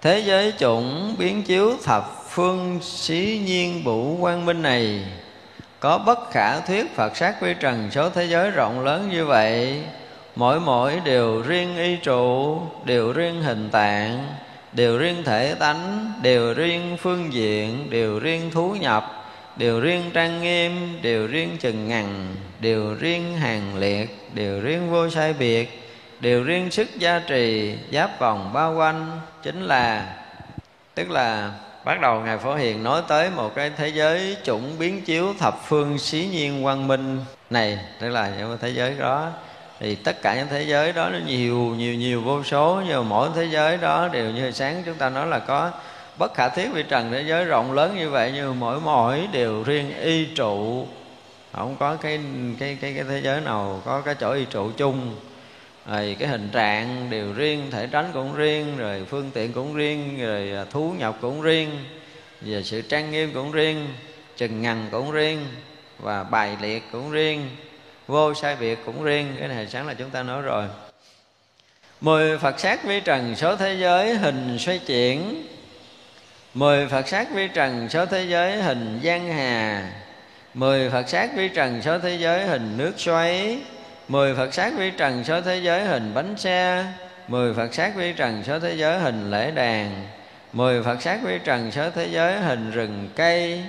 Speaker 1: thế giới chủng biến chiếu thập phương xí nhiên bụ quang minh này. Có bất khả thuyết Phật sát vi trần số thế giới rộng lớn như vậy. Mỗi mỗi đều riêng y trụ, đều riêng hình tạng, đều riêng thể tánh, đều riêng phương diện, đều riêng thú nhập, đều riêng trang nghiêm, đều riêng chừng ngằn đều riêng hàng liệt, đều riêng vô sai biệt điều riêng sức gia trì giáp vòng bao quanh chính là, tức là bắt đầu ngài phổ hiền nói tới một cái thế giới chủng biến chiếu thập phương xí nhiên quang minh này, tức là những thế giới đó. Thì tất cả những thế giới đó nó nhiều nhiều nhiều vô số, nhưng mà mỗi thế giới đó đều như sáng chúng ta nói là có bất khả thiết vì trần thế giới rộng lớn như vậy, nhưng mỗi mỗi đều riêng y trụ. Không có cái cái cái cái thế giới nào có cái chỗ y trụ chung rồi cái hình trạng đều riêng, thể tránh cũng riêng, rồi phương tiện cũng riêng, rồi à, thú nhập cũng riêng và sự trang nghiêm cũng riêng, chừng ngần cũng riêng, và bài liệt cũng riêng, vô sai biệt cũng riêng. Cái này sáng là chúng ta nói rồi. Mười phật sát vi trần số thế giới hình xoay chuyển. Mười phật sát vi trần số thế giới hình giang hà. Mười phật sát vi trần số thế giới hình nước xoáy mười phật sát vi trần số thế giới hình bánh xe. Mười phật sát vi trần số thế giới hình lễ đàn. Mười phật sát vi trần số thế giới hình rừng cây.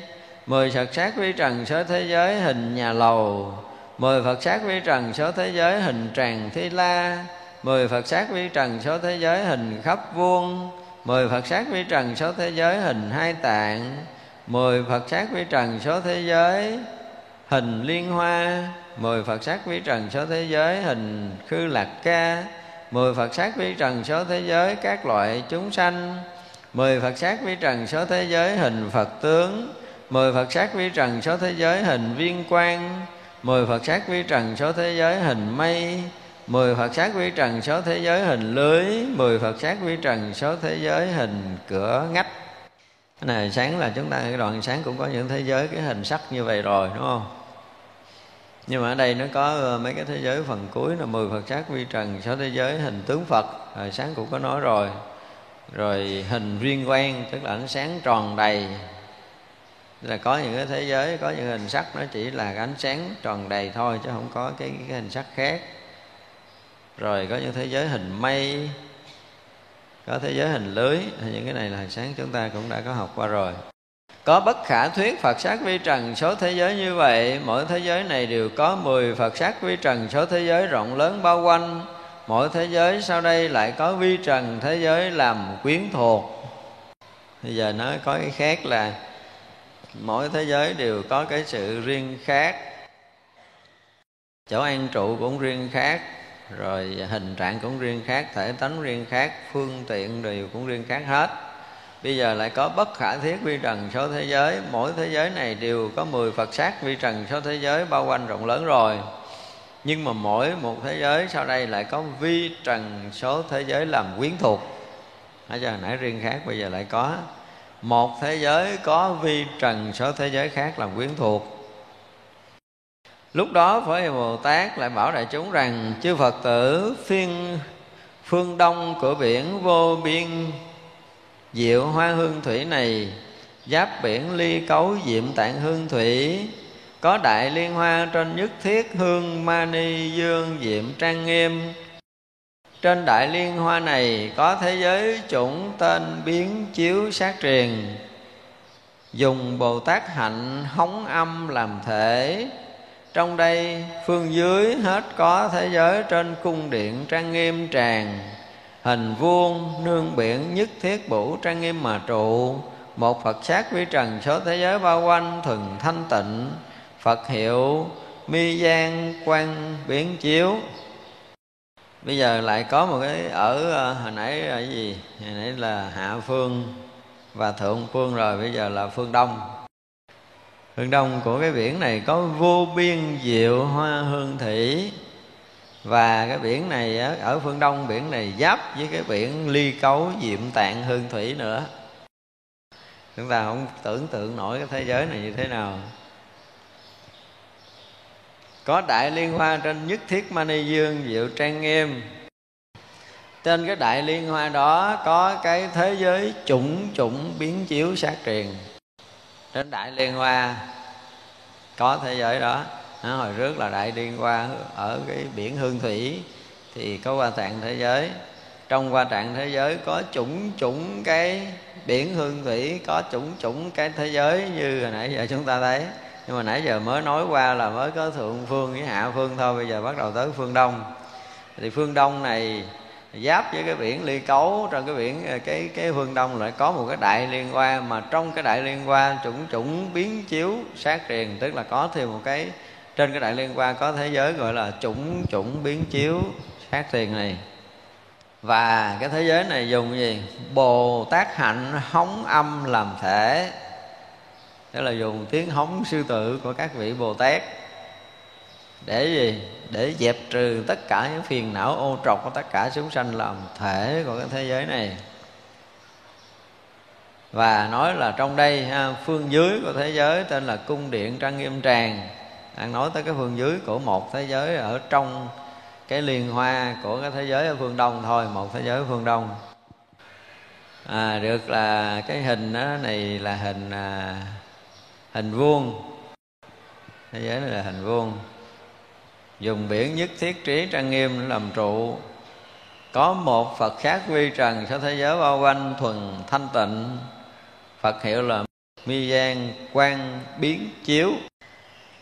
Speaker 1: Mười phật sát vi trần số thế giới hình nhà lầu. Mười phật sát vi trần số thế giới hình tràng thi la. Mười phật sát vi trần số thế giới hình khắp vuông. Mười phật sát vi trần số thế giới hình hai tạng. Mười phật sát vi trần số thế giới hình liên hoa mười phật sát vi trần số thế giới hình khư lạc ca. Mười phật sát vi trần số thế giới các loại chúng sanh. Mười phật sát vi trần số thế giới hình phật tướng. Mười phật sát vi trần số thế giới hình viên quang. Mười phật sát vi trần số thế giới hình mây. Mười phật sát vi trần số thế giới hình lưới. Mười phật sát vi trần số thế giới hình cửa ngách. Cái này sáng là chúng ta, cái đoạn sáng cũng có những thế giới, cái hình sắc như vậy rồi, đúng không? Nhưng mà ở đây nó có ờ, mấy cái thế giới phần cuối là mười Phật sát vi trần sáu thế giới hình tướng Phật. Hồi sáng cũng có nói rồi. Rồi hình riêng quen tức là ánh sáng tròn đầy. Là có những cái thế giới có những hình sắc nó chỉ là cái ánh sáng tròn đầy thôi chứ không có cái, cái hình sắc khác. Rồi có những thế giới hình mây có thế giới hình lưới. Những cái này là sáng chúng ta cũng đã có học qua rồi có bất khả thuyết Phật sát vi trần số thế giới như vậy, Mỗi thế giới này đều có 10 Phật sát vi trần số thế giới rộng lớn bao quanh. Mỗi thế giới sau đây lại có vi trần thế giới làm quyến thuộc. Bây giờ nói có cái khác là Mỗi thế giới đều có cái sự riêng khác. Chỗ an trụ cũng riêng khác, Rồi hình trạng cũng riêng khác, Thể tánh riêng khác, Phương tiện đều cũng riêng khác hết bây giờ lại có bất khả thiết vi trần số thế giới. Mỗi thế giới này đều có 10 phật sát vi trần số thế giới bao quanh rộng lớn rồi. Nhưng mà mỗi một thế giới sau đây lại có vi trần số thế giới làm quyến thuộc. Nãy giờ nãy riêng khác, bây giờ lại có. Một thế giới có vi trần số thế giới khác làm quyến thuộc. Lúc đó phổ hiền bồ tát lại bảo đại chúng rằng, chư phật tử, phiên phương đông của biển vô biên diệu hoa hương thủy này, giáp biển ly cấu diệm tạng hương thủy, có đại liên hoa trên nhất thiết hương mani dương diệm trang nghiêm. Trên đại liên hoa này có thế giới chủng tên biến chiếu sát truyền, dùng bồ tát hạnh hóng âm làm thể. Trong đây, phương dưới hết có thế giới trên cung điện trang nghiêm tràng hình vuông nương biển nhất thiết bủ trang nghiêm mà trụ. Một phật sát vi trần số thế giới bao quanh thuần thanh tịnh. Phật hiệu mi gian quan biến chiếu. Bây giờ lại có một cái ở ờ, hồi nãy là cái gì? Hồi nãy là hạ phương và thượng phương rồi, bây giờ là phương đông. Phương đông của cái biển này có vô biên diệu hoa hương thủy và cái biển này ở phương đông, biển này giáp với cái biển ly cấu, diệm tạng, hương thủy nữa. Chúng ta không tưởng tượng nổi cái thế giới này như thế nào. Có đại liên hoa trên nhất thiết mani dương, diệu trang nghiêm. Trên cái đại liên hoa đó có cái thế giới chủng chủng biến chiếu sát truyền. Trên đại liên hoa, có thế giới đó à, hồi trước là đại liên qua ở cái biển hương thủy thì có qua tạng thế giới. Trong qua trạng thế giới có chủng chủng cái biển hương thủy có chủng chủng cái thế giới như hồi nãy giờ chúng ta thấy. Nhưng mà nãy giờ mới nói qua là mới có thượng phương với hạ phương thôi bây giờ bắt đầu tới phương đông. Thì phương đông này giáp với cái biển ly cấu trong cái biển cái cái phương đông lại có một cái đại liên hoa mà trong cái đại liên hoa chủng chủng biến chiếu sát truyền tức là có thêm một cái trên cái đại liên quan có thế giới gọi là chủng chủng biến chiếu, sát tiền này. Và cái thế giới này dùng gì? Bồ tát hạnh hóng âm làm thể. Tức là dùng tiếng hóng sư tử của các vị bồ tát để gì? Để dẹp trừ tất cả những phiền não ô trọc của tất cả chúng sanh làm thể của cái thế giới này. Và nói là trong đây phương dưới của thế giới tên là cung điện trang nghiêm tràng đang nói tới cái phương dưới của một thế giới ở trong cái liên hoa của cái thế giới ở phương đông thôi một thế giới ở phương đông. À, được là cái hình đó này là hình à, hình vuông. Thế giới này là hình vuông. Dùng biển nhất thiết trí trang nghiêm làm trụ. Có một phật khác vi trần cho thế giới bao quanh thuần thanh tịnh. Phật hiệu là mi gian quang biến chiếu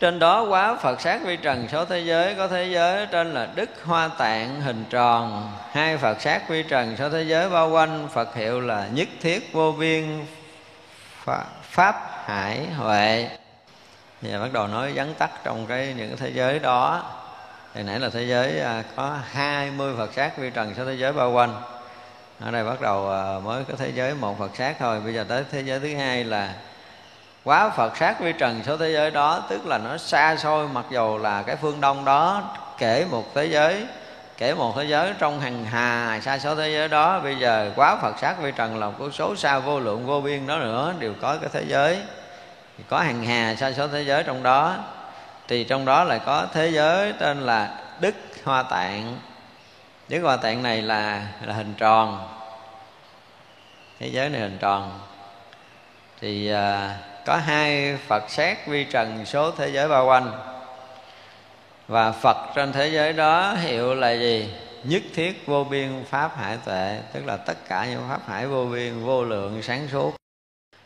Speaker 1: trên đó quá Phật sát vi trần, số thế giới, có thế giới, trên là Đức Hoa Tạng hình tròn. Hai Phật sát vi trần, số thế giới bao quanh, Phật hiệu là nhất thiết vô biên pháp hải huệ. Và bắt đầu nói vắn tắt trong cái những cái thế giới đó. Thì nãy là thế giới à, có 20 Phật sát vi trần, số thế giới bao quanh. Ở đây bắt đầu à, mới có thế giới một Phật sát thôi. Bây giờ tới thế giới thứ hai là quá Phật sát vi trần số thế giới đó tức là nó xa xôi mặc dù là cái phương đông đó kể một thế giới kể một thế giới trong hàng hà xa số thế giới đó bây giờ quá Phật sát vi trần là một số xa vô lượng vô biên đó nữa đều có cái thế giới có hàng hà xa số thế giới trong đó. Thì trong đó lại có thế giới tên là Đức Hoa Tạng. Đức Hoa Tạng này là là hình tròn. Thế giới này hình tròn. Thì uh, có hai Phật sát vi trần số thế giới bao quanh. Và Phật trên thế giới đó hiệu là gì? Nhất thiết vô biên pháp hải tuệ, tức là tất cả những pháp hải vô biên, vô lượng, sáng suốt.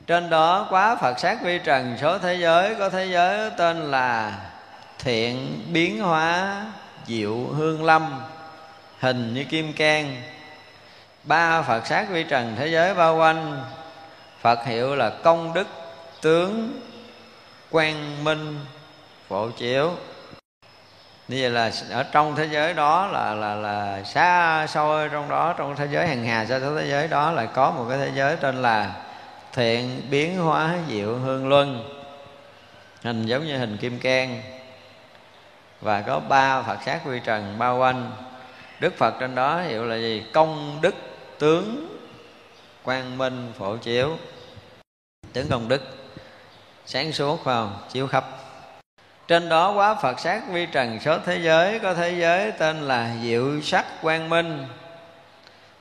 Speaker 1: Trên đó quá Phật sát vi trần số thế giới, có thế giới tên là thiện biến hóa diệu hương lâm, hình như kim can ba Phật sát vi trần thế giới bao quanh, Phật hiệu là công đức tướng quang minh phổ chiếu. Như vậy là ở trong thế giới đó là là là xa xôi trong đó, trong thế giới hàng hà xa xôi thế giới đó lại có một cái thế giới tên là thiện biến hóa diệu hương luân. Hình giống như hình kim cang. Và có ba phật sát vi trần bao quanh. Đức phật trên đó hiệu là gì? Công đức tướng quang minh phổ chiếu. Tướng công đức sáng suốt phải không? Chiếu khắp. Trên đó quá Phật sát vi trần số thế giới, Có thế giới tên là Diệu sắc quang minh.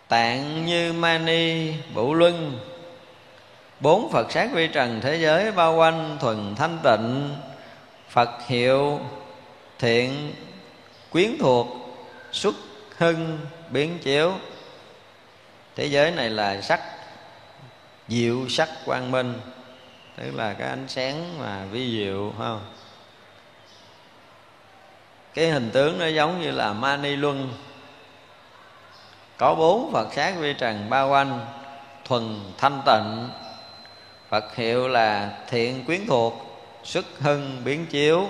Speaker 1: Tạng như mani bửu luân. Bốn Phật sát vi trần thế giới bao quanh thuần thanh tịnh, Phật hiệu thiện, quyến thuộc, xuất hưng, biến chiếu. Thế giới này là sắc, Diệu sắc quang minh tức là cái ánh sáng mà vi diệu không? Cái hình tướng nó giống như là mani luân. Có bốn phật sát vi trần bao quanh, thuần thanh tịnh. Phật hiệu là thiện quyến thuộc xuất hưng biến chiếu.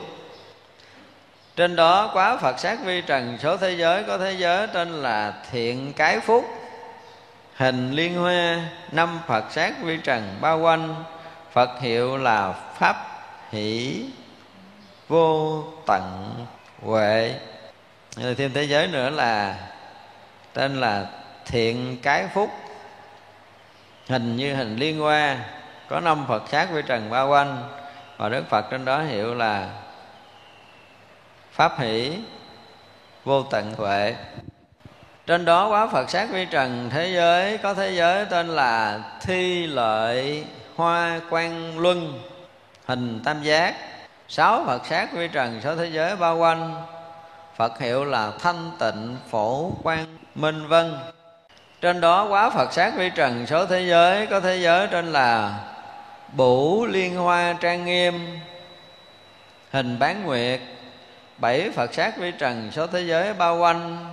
Speaker 1: Trên đó quá Phật sát vi trần số thế giới, có thế giới tên là thiện cái phúc. Hình liên hoa, năm Phật sát vi trần bao quanh phật hiệu là pháp hỷ vô tận huệ. Rồi thêm thế giới nữa là, tên là thiện cái phúc. Hình như hình liên hoa. Có năm phật sát với trần bao quanh. Và đức phật trên đó hiệu là pháp hỷ vô tận huệ. Trên đó quá phật sát vi trần thế giới. Có thế giới tên là thi lợi hoa quan luân, hình tam giác. Sáu phật sát vi trần, sáu thế giới bao quanh. Phật hiệu là thanh tịnh phổ quan minh vân. Trên đó quá phật sát vi trần số thế giới, có thế giới trên là bủ liên hoa trang nghiêm. Hình bán nguyệt, bảy phật sát vi trần số thế giới bao quanh.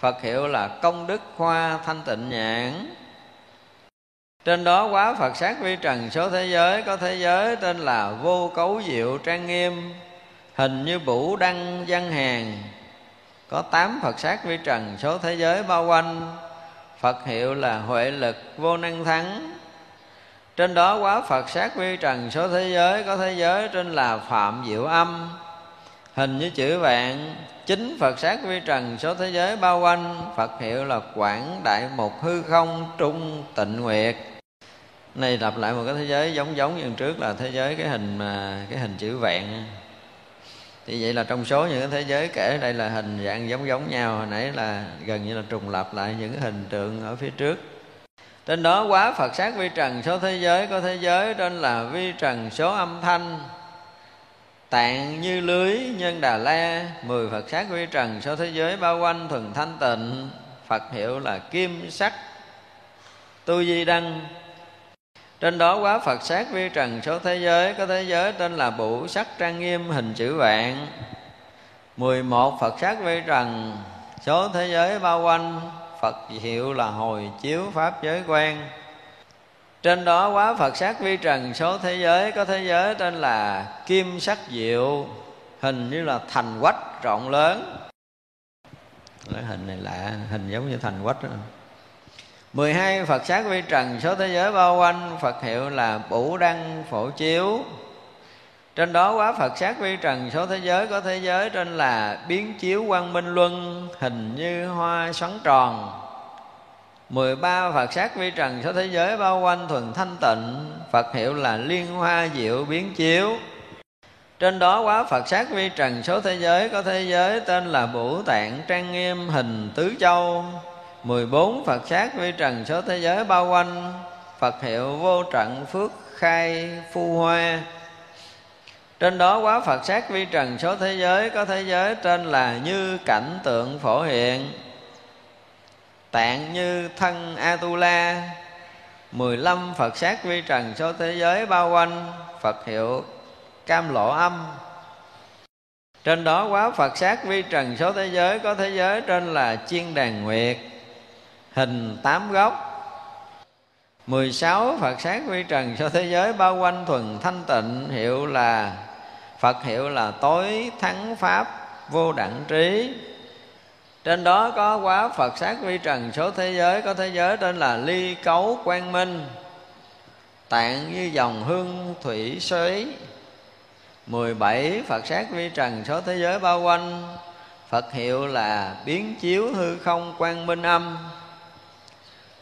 Speaker 1: Phật hiệu là công đức hoa thanh tịnh nhãn trên đó quá Phật sát vi trần số thế giới, Có thế giới tên là vô cấu diệu trang nghiêm, Hình như bủ đăng văn hàng Có tám Phật sát vi trần số thế giới bao quanh. Phật hiệu là huệ lực vô năng thắng. Trên đó quá Phật sát vi trần số thế giới, Có thế giới tên là Phạm Diệu Âm. Hình như chữ vạn, Chính Phật sát vi trần số thế giới bao quanh. Phật hiệu là Quảng Đại một Hư Không Trung Tịnh Nguyệt này lặp lại một cái thế giới giống giống như trước là thế giới cái hình mà, cái hình chữ vẹn thì vậy là trong số những cái thế giới kể đây là hình dạng giống giống nhau. Hồi nãy là gần như là trùng lặp lại những cái hình tượng ở phía trước. Trên đó, quá Phật sát vi trần, số thế giới có thế giới trên là vi trần, số âm thanh. Tạng như lưới, nhân đà la. Mười Phật sát vi trần, số thế giới bao quanh thuần thanh tịnh. Phật hiệu là kim sắc. Tu di đăng trên đó quá Phật sát vi trần số thế giới, có thế giới tên là bụ sắc trang nghiêm hình chữ vạn. 11 Phật sát vi trần số thế giới bao quanh, Phật hiệu là hồi chiếu pháp giới quan. Trên đó quá Phật sát vi trần số thế giới, có thế giới tên là kim sắc diệu, hình như là thành quách rộng lớn. Nói hình này lạ, hình giống như thành quách đó. 12 Phật sát vi trần, số thế giới bao quanh, Phật hiệu là Bủ Đăng Phổ Chiếu. Trên đó quá Phật sát vi trần, số thế giới có thế giới trên là Biến chiếu quang minh luân, hình như hoa xoắn tròn. 13 Phật sát vi trần, số thế giới bao quanh, thuần thanh tịnh, Phật hiệu là Liên Hoa Diệu Biến Chiếu. Trên đó quá Phật sát vi trần, số thế giới có thế giới tên là Bủ Tạng Trang Nghiêm Hình Tứ Châu. 14 Phật sát vi trần số thế giới bao quanh, Phật hiệu vô trận phước khai phu hoa. Trên đó quá Phật sát vi trần số thế giới có thế giới trên là như cảnh tượng phổ hiện, tạng như thân Atula. 15 Phật sát vi trần số thế giới bao quanh, Phật hiệu cam lộ âm. Trên đó quá Phật sát vi trần số thế giới có thế giới trên là chiên đàn nguyệt hình tám góc 16 Phật sát vi trần cho thế giới bao quanh thuần thanh tịnh, hiệu là, Phật hiệu là tối thắng pháp, vô đẳng trí. Trên đó có quá Phật sát vi trần số thế giới, có thế giới tên là ly cấu quang minh. Tạng như dòng hương thủy xoáy 17 Phật sát vi trần số thế giới bao quanh, Phật hiệu là biến chiếu hư không quang minh âm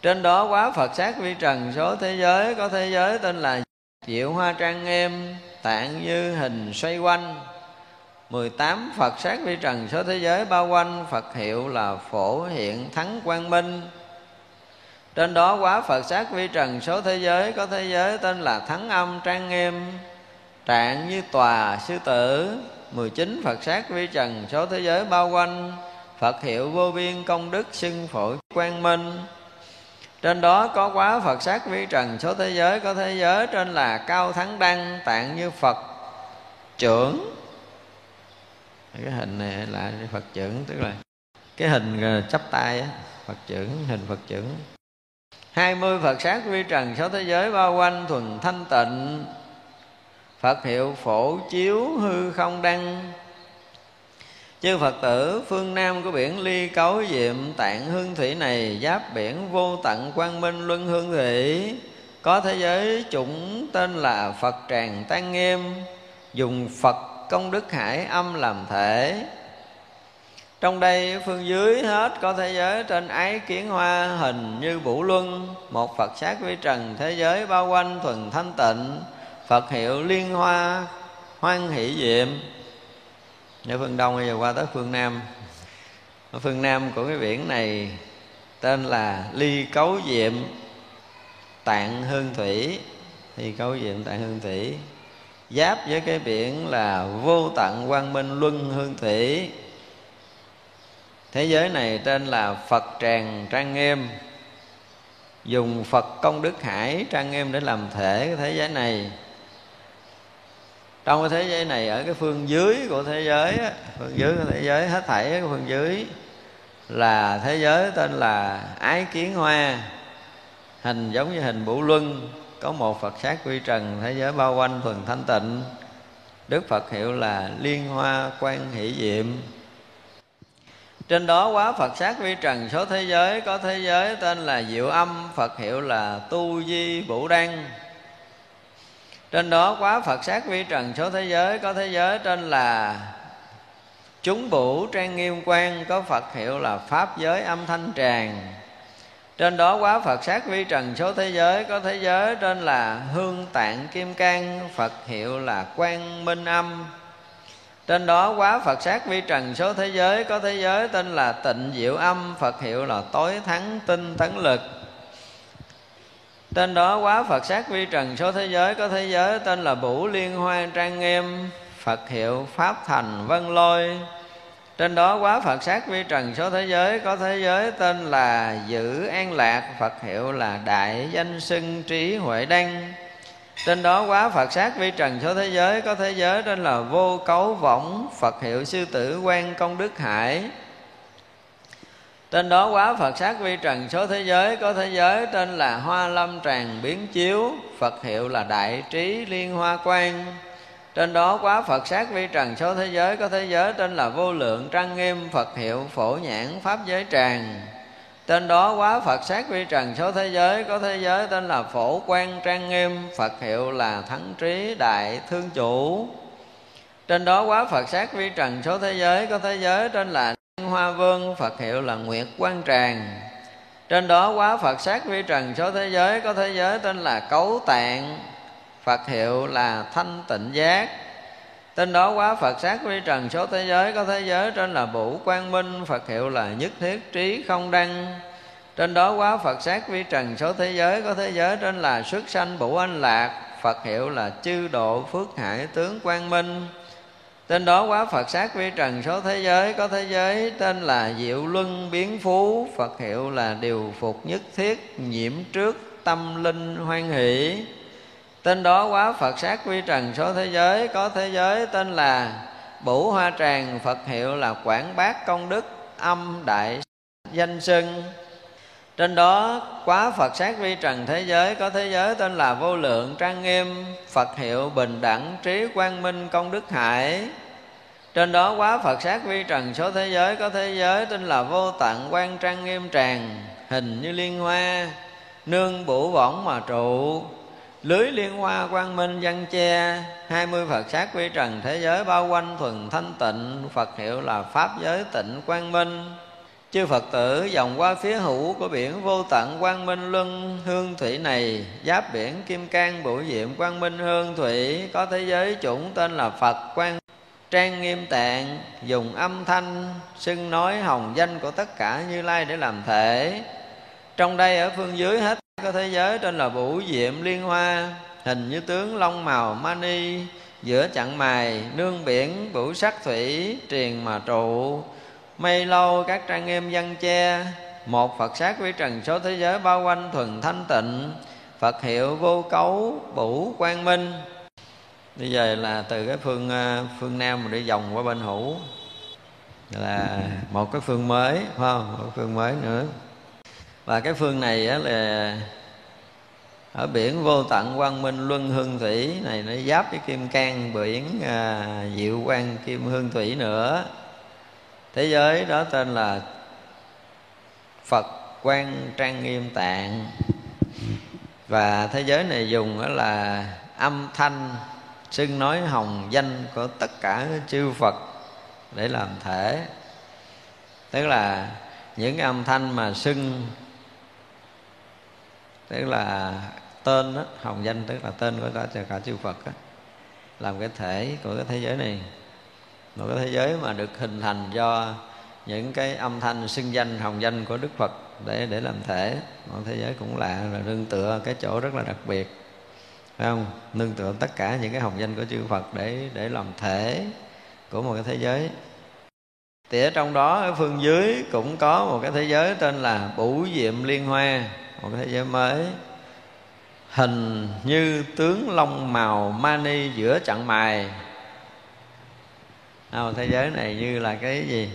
Speaker 1: trên đó quá Phật sát vi trần, số thế giới có thế giới tên là Diệu Hoa Trang Em Tạng như hình xoay quanh. 18 Phật sát vi trần, số thế giới bao quanh, Phật hiệu là Phổ Hiện Thắng Quang Minh. Trên đó quá Phật sát vi trần, số thế giới Có thế giới tên là Thắng Âm Trang Nghiêm Trạng như tòa sư tử. 19 Phật sát vi trần, số thế giới bao quanh, Phật hiệu vô biên công đức xưng phổ quang minh trên đó có quá Phật sát vi trần, số thế giới có thế giới, trên là cao thắng đăng, tạng như Phật. Trưởng. Cái hình này là Phật trưởng, tức là cái hình ờ, chắp tay á, Phật trưởng, hình Phật trưởng. Hai mươi Phật sát vi trần, số thế giới bao quanh thuần thanh tịnh. Phật hiệu phổ chiếu hư không đăng chư phật tử, phương nam của biển ly cấu diệm, tạng hương thủy này, giáp biển vô tận quang minh luân hương thủy. Có thế giới chủng tên là phật tràng tăng nghiêm, dùng phật công đức hải âm làm thể. Trong đây, phương dưới hết có thế giới trên ái kiến hoa, hình như vũ luân, một phật sát vi trần, thế giới bao quanh thuần thanh tịnh, phật hiệu liên hoa, hoan hỷ diệm ở phương đông bây giờ qua tới phương nam, ở phương nam của cái biển này tên là ly cấu diệm tạng hương thủy. Ly cấu diệm tạng hương thủy, giáp với cái biển là vô tận quang minh luân hương thủy. Thế giới này tên là phật tràng trang nghiêm, dùng phật công đức hải trang nghiêm để làm thể cái thế giới này trong cái thế giới này, ở cái phương dưới của thế giới phương dưới của thế giới, hết thảy cái phương dưới, là thế giới tên là ái kiến hoa. Hình giống như hình bủ luân, có một phật sát quy trần, thế giới bao quanh thuần thanh tịnh. Đức phật hiệu là liên hoa quan hỷ diệm. Trên đó quá Phật sát vi trần, số thế giới Có thế giới tên là Diệu Âm, Phật hiệu là Tu Di Bủ Đăng trên đó quá phật sát vi trần số thế giới, có thế giới trên là chúng bủ trang nghiêm quan, có phật hiệu là pháp giới âm thanh tràng. Trên đó quá Phật sát vi trần số thế giới, có thế giới tên là hương tạng kim cang, Phật hiệu là quan minh âm. Trên đó quá Phật sát vi trần số thế giới, có thế giới tên là tịnh diệu âm, Phật hiệu là tối thắng tinh tấn lực trên đó quá Phật sát vi trần số thế giới, có thế giới tên là Bủ Liên Hoa Trang Nghiêm, Phật hiệu Pháp Thành Vân Lôi. Trên đó quá Phật sát vi trần số thế giới, có thế giới tên là Giữ An Lạc, Phật hiệu là Đại Danh Sưng Trí Huệ Đăng. Trên đó quá Phật sát vi trần số thế giới, có thế giới tên là Vô Cấu Võng, Phật hiệu Sư Tử Quan Công Đức Hải trên đó quá Phật sát vi trần số thế giới, có thế giới tên là Hoa Lâm Tràng Biến Chiếu, Phật hiệu là Đại Trí Liên Hoa Quan trên đó quá Phật sát vi trần số thế giới, có thế giới tên là vô lượng trang nghiêm, Phật hiệu phổ nhãn pháp giới tràng. Tên đó quá Phật sát vi trần số thế giới, có thế giới tên là phổ quan trang nghiêm, Phật hiệu là thắng trí đại thương chủ. Trên đó quá Phật sát vi trần số thế giới, có thế giới tên là Hoa Vương, Phật hiệu là Nguyệt Quan Tràng. Trên đó quá Phật sát vi trần số thế giới, có thế giới tên là Cấu Tạng, Phật hiệu là thanh tịnh giác. Tên đó quá Phật sát vi trần số thế giới, Có thế giới trên là Bủ Quang Minh, Phật hiệu là nhất thiết trí không đăng. Trên đó quá Phật sát vi trần số thế giới, Có thế giới trên là xuất sanh Bủ Anh Lạc, Phật hiệu là chư độ phước hải tướng Quang Minh. Tên đó quá Phật sát vi trần số thế giới, Có thế giới tên là Diệu Luân Biến Phú. Phật hiệu là điều phục nhất thiết, Nhiễm trước tâm linh hoan hỷ. Tên đó quá Phật sát vi trần số thế giới, Có thế giới tên là Bủ Hoa Tràng. Phật hiệu là Quảng Bác Công Đức Âm Đại Danh Sưng. Trên đó quá Phật sát vi trần thế giới, Có thế giới tên là Vô Lượng Trang Nghiêm. Phật hiệu Bình Đẳng Trí Quang Minh Công Đức Hải. Trên đó quá Phật sát vi trần, số thế giới Có thế giới tên là Vô tận Quan Trang Nghiêm Tràng, Hình như liên hoa, Nương bủ võng mà trụ, lưới liên hoa quang minh văn che, hai mươi Phật sát vi trần thế giới bao quanh thuần thanh tịnh, Phật hiệu là Pháp giới tịnh quang minh. Chư Phật tử dòng qua phía hữu của biển vô tận quang minh luân hương thủy này, Giáp biển kim cang bổ diệm quang minh hương thủy, Có thế giới chủng tên là Phật quang trang nghiêm tạng, Dùng âm thanh, xưng nói hồng danh của tất cả Như Lai để làm thể. Trong đây ở phương dưới hết có thế giới trên là vũ diệm liên hoa, hình như tướng long màu mani, giữa chặng mài, nương biển, vũ sắc thủy, triền mà trụ. Mây lâu các trang nghiêm văn che, một phật sát với trần số thế giới bao quanh thuần thanh tịnh. Phật hiệu vô cấu vũ quang minh bây giờ là từ cái phương ờ, phương nam mà đi vòng qua bên hữu. Là một cái phương mới phải không? Một cái phương mới nữa. Và cái phương này á là ở biển vô tận quang minh luân hương thủy này nó giáp với kim cang biển à, diệu quang kim hương thủy nữa. Thế giới đó tên là phật quang trang nghiêm tạng. Và thế giới này dùng đó là âm thanh xưng nói hồng danh của tất cả chư phật để làm thể. Tức là những cái âm thanh mà xưng tức là tên đó, hồng danh tức là tên của cả, cả chư Phật đó, làm cái thể của cái thế giới này. Một cái thế giới mà được hình thành do những cái âm thanh xưng danh hồng danh của Đức Phật để để làm thể. Một thế giới cũng lạ là nương tựa cái chỗ rất là đặc biệt phải không? Nương tựa tất cả những cái hồng danh của chư Phật để để làm thể của một cái thế giới. Thì ở trong đó ở phương dưới cũng có một cái thế giới tên là Bủ Diệm Liên Hoa một cái thế giới mới. Hình như tướng long màu mani giữa chặng mài. À, thế giới này như là cái gì?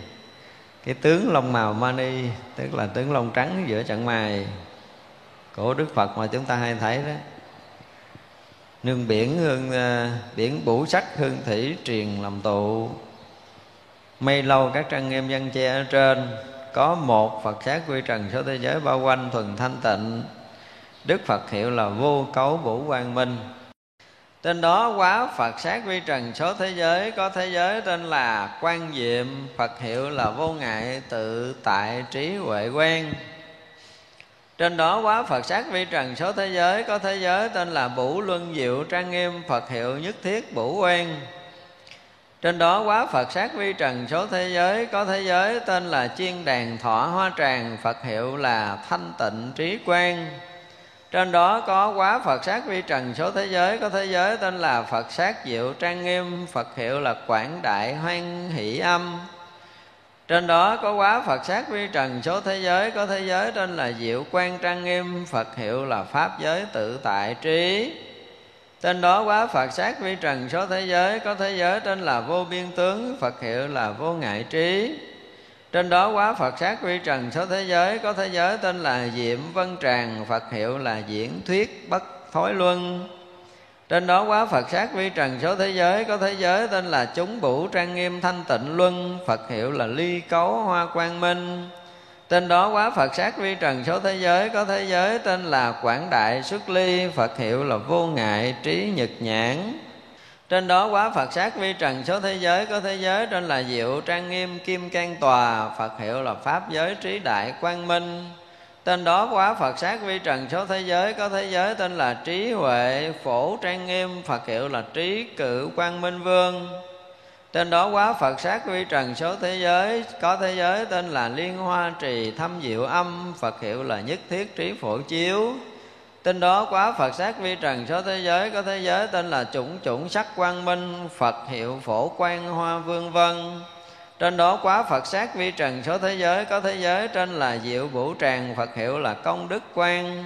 Speaker 1: Cái tướng lông màu mani tức là tướng lông trắng giữa chặng mài của đức phật mà chúng ta hay thấy đó nương biển hương uh, biển bủ sắc hương thủy truyền làm tụ. Mây lâu các trang nghiêm dân che ở trên có một phật sát quy trần số thế giới bao quanh thuần thanh tịnh. Đức phật hiệu là vô cấu vũ quang minh. Tên đó quá Phật sát quy trần số thế giới Có thế giới tên là quan diệm. Phật hiệu là vô ngại tự tại trí huệ quen trên đó quá Phật sát vi trần số thế giới, Có thế giới tên là Bủ Luân Diệu Trang Nghiêm, Phật hiệu nhất thiết Bủ Quen. Trên đó quá Phật sát vi trần số thế giới, Có thế giới tên là Chiên Đàn Thọ Hoa Tràng, Phật hiệu là Thanh Tịnh Trí Quang trên đó có quá Phật sát vi trần số thế giới, Có thế giới tên là Phật sát diệu trang nghiêm, Phật hiệu là Quảng Đại Hoan Hỷ Âm trên đó có quá Phật sát vi trần, số thế giới, Có thế giới trên là Diệu Quan Trang Nghiêm, Phật hiệu là Pháp giới tự tại trí. Trên đó quá Phật sát vi trần, số thế giới, Có thế giới trên là Vô Biên Tướng, Phật hiệu là Vô Ngại Trí. Trên đó quá Phật sát vi trần, số thế giới, Có thế giới tên là Diệm Vân Tràng, Phật hiệu là Diễn Thuyết Bất Thối Luân trên đó quá Phật sát vi trần số thế giới, Có thế giới tên là Chúng Bủ Trang Nghiêm Thanh Tịnh Luân, Phật hiệu là Ly Cấu Hoa Quang Minh. Tên đó quá Phật sát vi trần số thế giới, Có thế giới tên là Quảng Đại Xuất Ly, Phật hiệu là Vô Ngại Trí Nhật Nhãn. Trên đó quá Phật sát vi trần số thế giới, Có thế giới trên là diệu trang nghiêm kim can tòa, Phật hiệu là Pháp giới trí đại quang minh. Tên đó quá Phật sát vi trần số thế giới, Có thế giới tên là trí huệ phổ trang nghiêm, Phật hiệu là trí cự quang minh vương. Tên đó quá Phật sát vi trần số thế giới, Có thế giới tên là liên hoa trì thâm diệu âm, Phật hiệu là nhất thiết trí phổ chiếu. Tên đó quá Phật sát vi trần số thế giới, Có thế giới tên là chủng chủng sắc quang minh, Phật hiệu phổ quan hoa vương vân trên đó quá Phật sát vi trần số thế giới, Có thế giới trên là diệu vũ tràng, Phật hiệu là công đức quan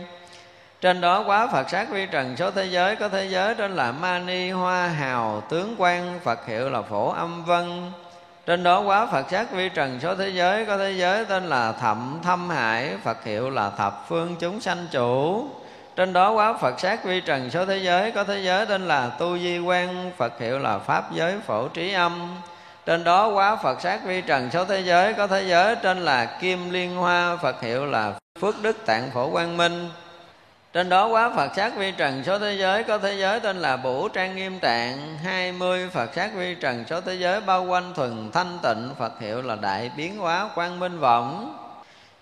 Speaker 1: trên đó quá Phật sát vi trần số thế giới, Có thế giới trên là mani hoa hào tướng quan Phật hiệu là phổ âm vân. Trên đó quá Phật sát vi trần số thế giới, Có thế giới tên là thậm thâm hải, Phật hiệu là thập phương chúng sanh chủ. Trên đó quá Phật sát vi trần số thế giới, Có thế giới tên là Tu Di Quan Phật hiệu là Pháp giới phổ trí âm trên đó quá Phật sát vi trần số thế giới, Có thế giới trên là Kim Liên Hoa, Phật hiệu là Phước Đức Tạng Phổ Quang Minh. Trên đó quá Phật sát vi trần số thế giới, Có thế giới tên là Bủ Trang Nghiêm Tạng. Hai mươi Phật sát vi trần số thế giới Bao quanh thuần thanh tịnh, Phật hiệu là Đại Biến Hóa Quang Minh vọng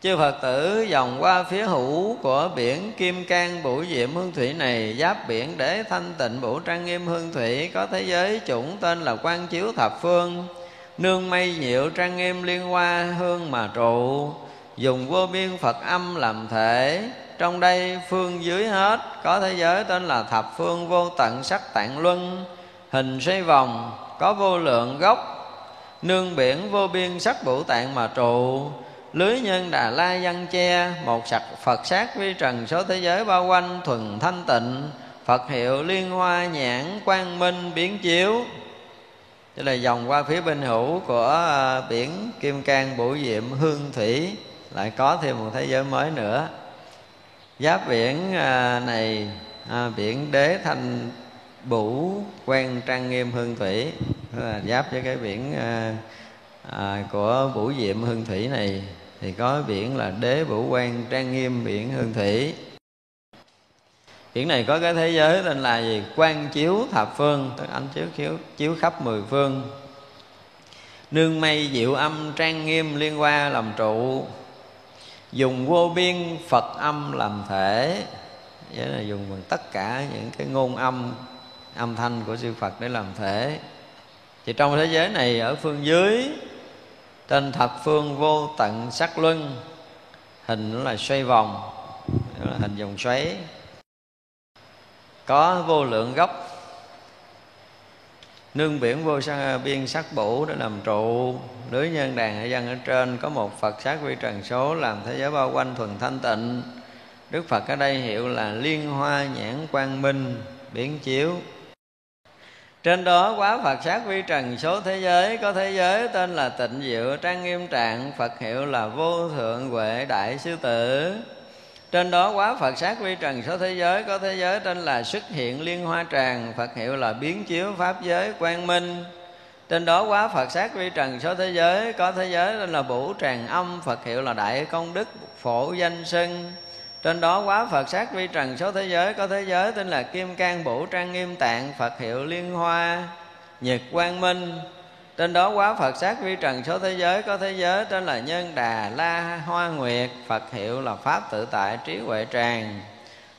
Speaker 1: chư phật tử dòng qua phía hữu của biển kim cang bủ diệm hương thủy này, giáp biển để thanh tịnh bủ trang nghiêm hương thủy, có thế giới chủng tên là quang chiếu thập phương nương mây nhiệu trang nghiêm liên hoa hương mà trụ, dùng vô biên phật âm làm thể. Trong đây phương dưới hết, có thế giới tên là thập phương vô tận sắc tạng luân. Hình xoay vòng, có vô lượng gốc. Nương biển vô biên sắc bổ tạng mà trụ, lưới nhân đà la văn che, một sạch phật sát vi trần, số thế giới bao quanh thuần thanh tịnh. Phật hiệu liên hoa nhãn quang minh biến chiếu. Tức là dòng qua phía bên hữu của à, biển Kim Cang Bủ Diệm Hương Thủy. Lại có thêm một thế giới mới nữa. Giáp biển à, này à, biển Đế Thanh Bủ Quan Trang Nghiêm Hương Thủy. Là Giáp với cái biển à, à của Bủ Diệm Hương Thủy này. Thì có biển là đế Bủ quan trang nghiêm biển hương thủy biển này có cái thế giới tên là gì? Quan chiếu thập phương, tức anh chiếu chiếu chiếu khắp mười phương. Nương mây diệu âm, trang nghiêm liên hoa làm trụ. Dùng vô biên phật âm làm thể. Nghĩa là dùng bằng tất cả những cái ngôn âm âm thanh của sư phật để làm thể. Thì trong thế giới này, ở phương dưới, trên thập phương vô tận sắc luân, hình nó là xoay vòng là hình vòng xoáy có vô lượng gốc. Nương biển vô sang biên sắc bủ để làm trụ. Lưới nhân đàn hệ dân ở trên có một phật sát vi trần số làm thế giới bao quanh thuần thanh tịnh. Đức phật ở đây hiệu là liên hoa nhãn quang minh, biển chiếu. Trên đó quá Phật sát vi trần số thế giới, Có thế giới tên là tịnh diệu trang nghiêm trạng, Phật hiệu là vô thượng huệ đại sư tử trên đó quá Phật sát vi trần số thế giới, Có thế giới tên là xuất hiện liên hoa tràng, Phật hiệu là biến chiếu pháp giới quang minh. Trên đó quá Phật sát vi trần số thế giới, Có thế giới tên là bủ tràng âm, Phật hiệu là đại công đức phổ danh sưng trên đó quá Phật sát vi trần số thế giới, có thế giới tên là Kim Cang vũ Trang Nghiêm Tạng, Phật hiệu Liên Hoa Nhật Quang Minh trên đó quá Phật sát vi trần số thế giới, có thế giới tên là nhân đà la hoa nguyệt, Phật hiệu là pháp tự tại trí huệ tràng.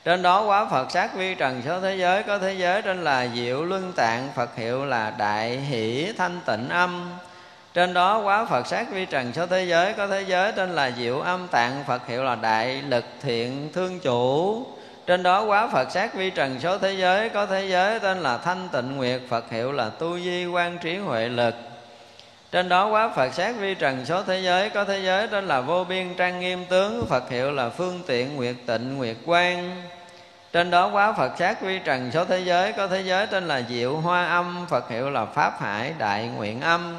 Speaker 1: Trên đó quá Phật sát vi trần số thế giới, có thế giới tên là diệu luân tạng, Phật hiệu là đại hỷ thanh tịnh âm. Trên đó quá Phật sát vi trần số thế giới, có thế giới tên là diệu âm tạng, Phật hiệu là đại lực thiện thương chủ. Trên đó quá Phật sát vi trần số thế giới, có thế giới tên là thanh tịnh nguyệt, Phật hiệu là tu di quan trí huệ lực trên đó quá Phật sát vi trần số thế giới, có thế giới đó là vô biên trang nghiêm tướng, Phật hiệu là phương tiện nguyệt tịnh nguyệt quang. Trên đó quá Phật sát vi trần số thế giới, có thế giới tên là diệu hoa âm, Phật hiệu là pháp hải đại nguyện âm.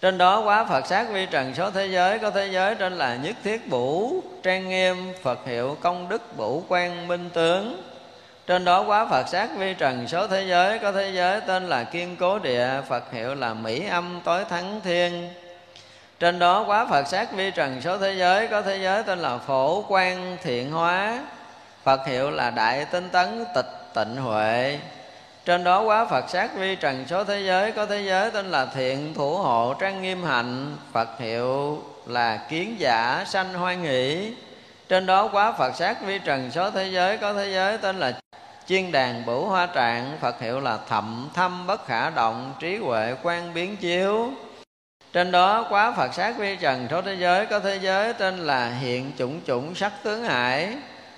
Speaker 1: Trên đó quá Phật sát vi trần số thế giới, có thế giới tên là nhất thiết bủ trang nghiêm, Phật hiệu công đức bủ quan minh tướng trên đó quá Phật sát vi trần số thế giới, có thế giới tên là kiên cố địa, Phật hiệu là mỹ âm tối thắng thiên. Trên đó quá Phật sát vi trần số thế giới, có thế giới tên là phổ quan thiện hóa, Phật hiệu là đại tinh tấn tịch tịnh huệ. Trên đó quá Phật sát vi trần số thế giới, có thế giới tên là thiện thủ hộ trang nghiêm hạnh, Phật hiệu là kiến giả sanh hoan nghỉ. Trên đó quá Phật sát vi trần số thế giới, có thế giới tên là chiên đàn bửu hoa trạng, Phật hiệu là thậm thâm bất khả động, trí huệ quan biến chiếu. Trên đó quá Phật sát vi trần số thế giới, có thế giới tên là hiện chủng chủng sắc tướng hải.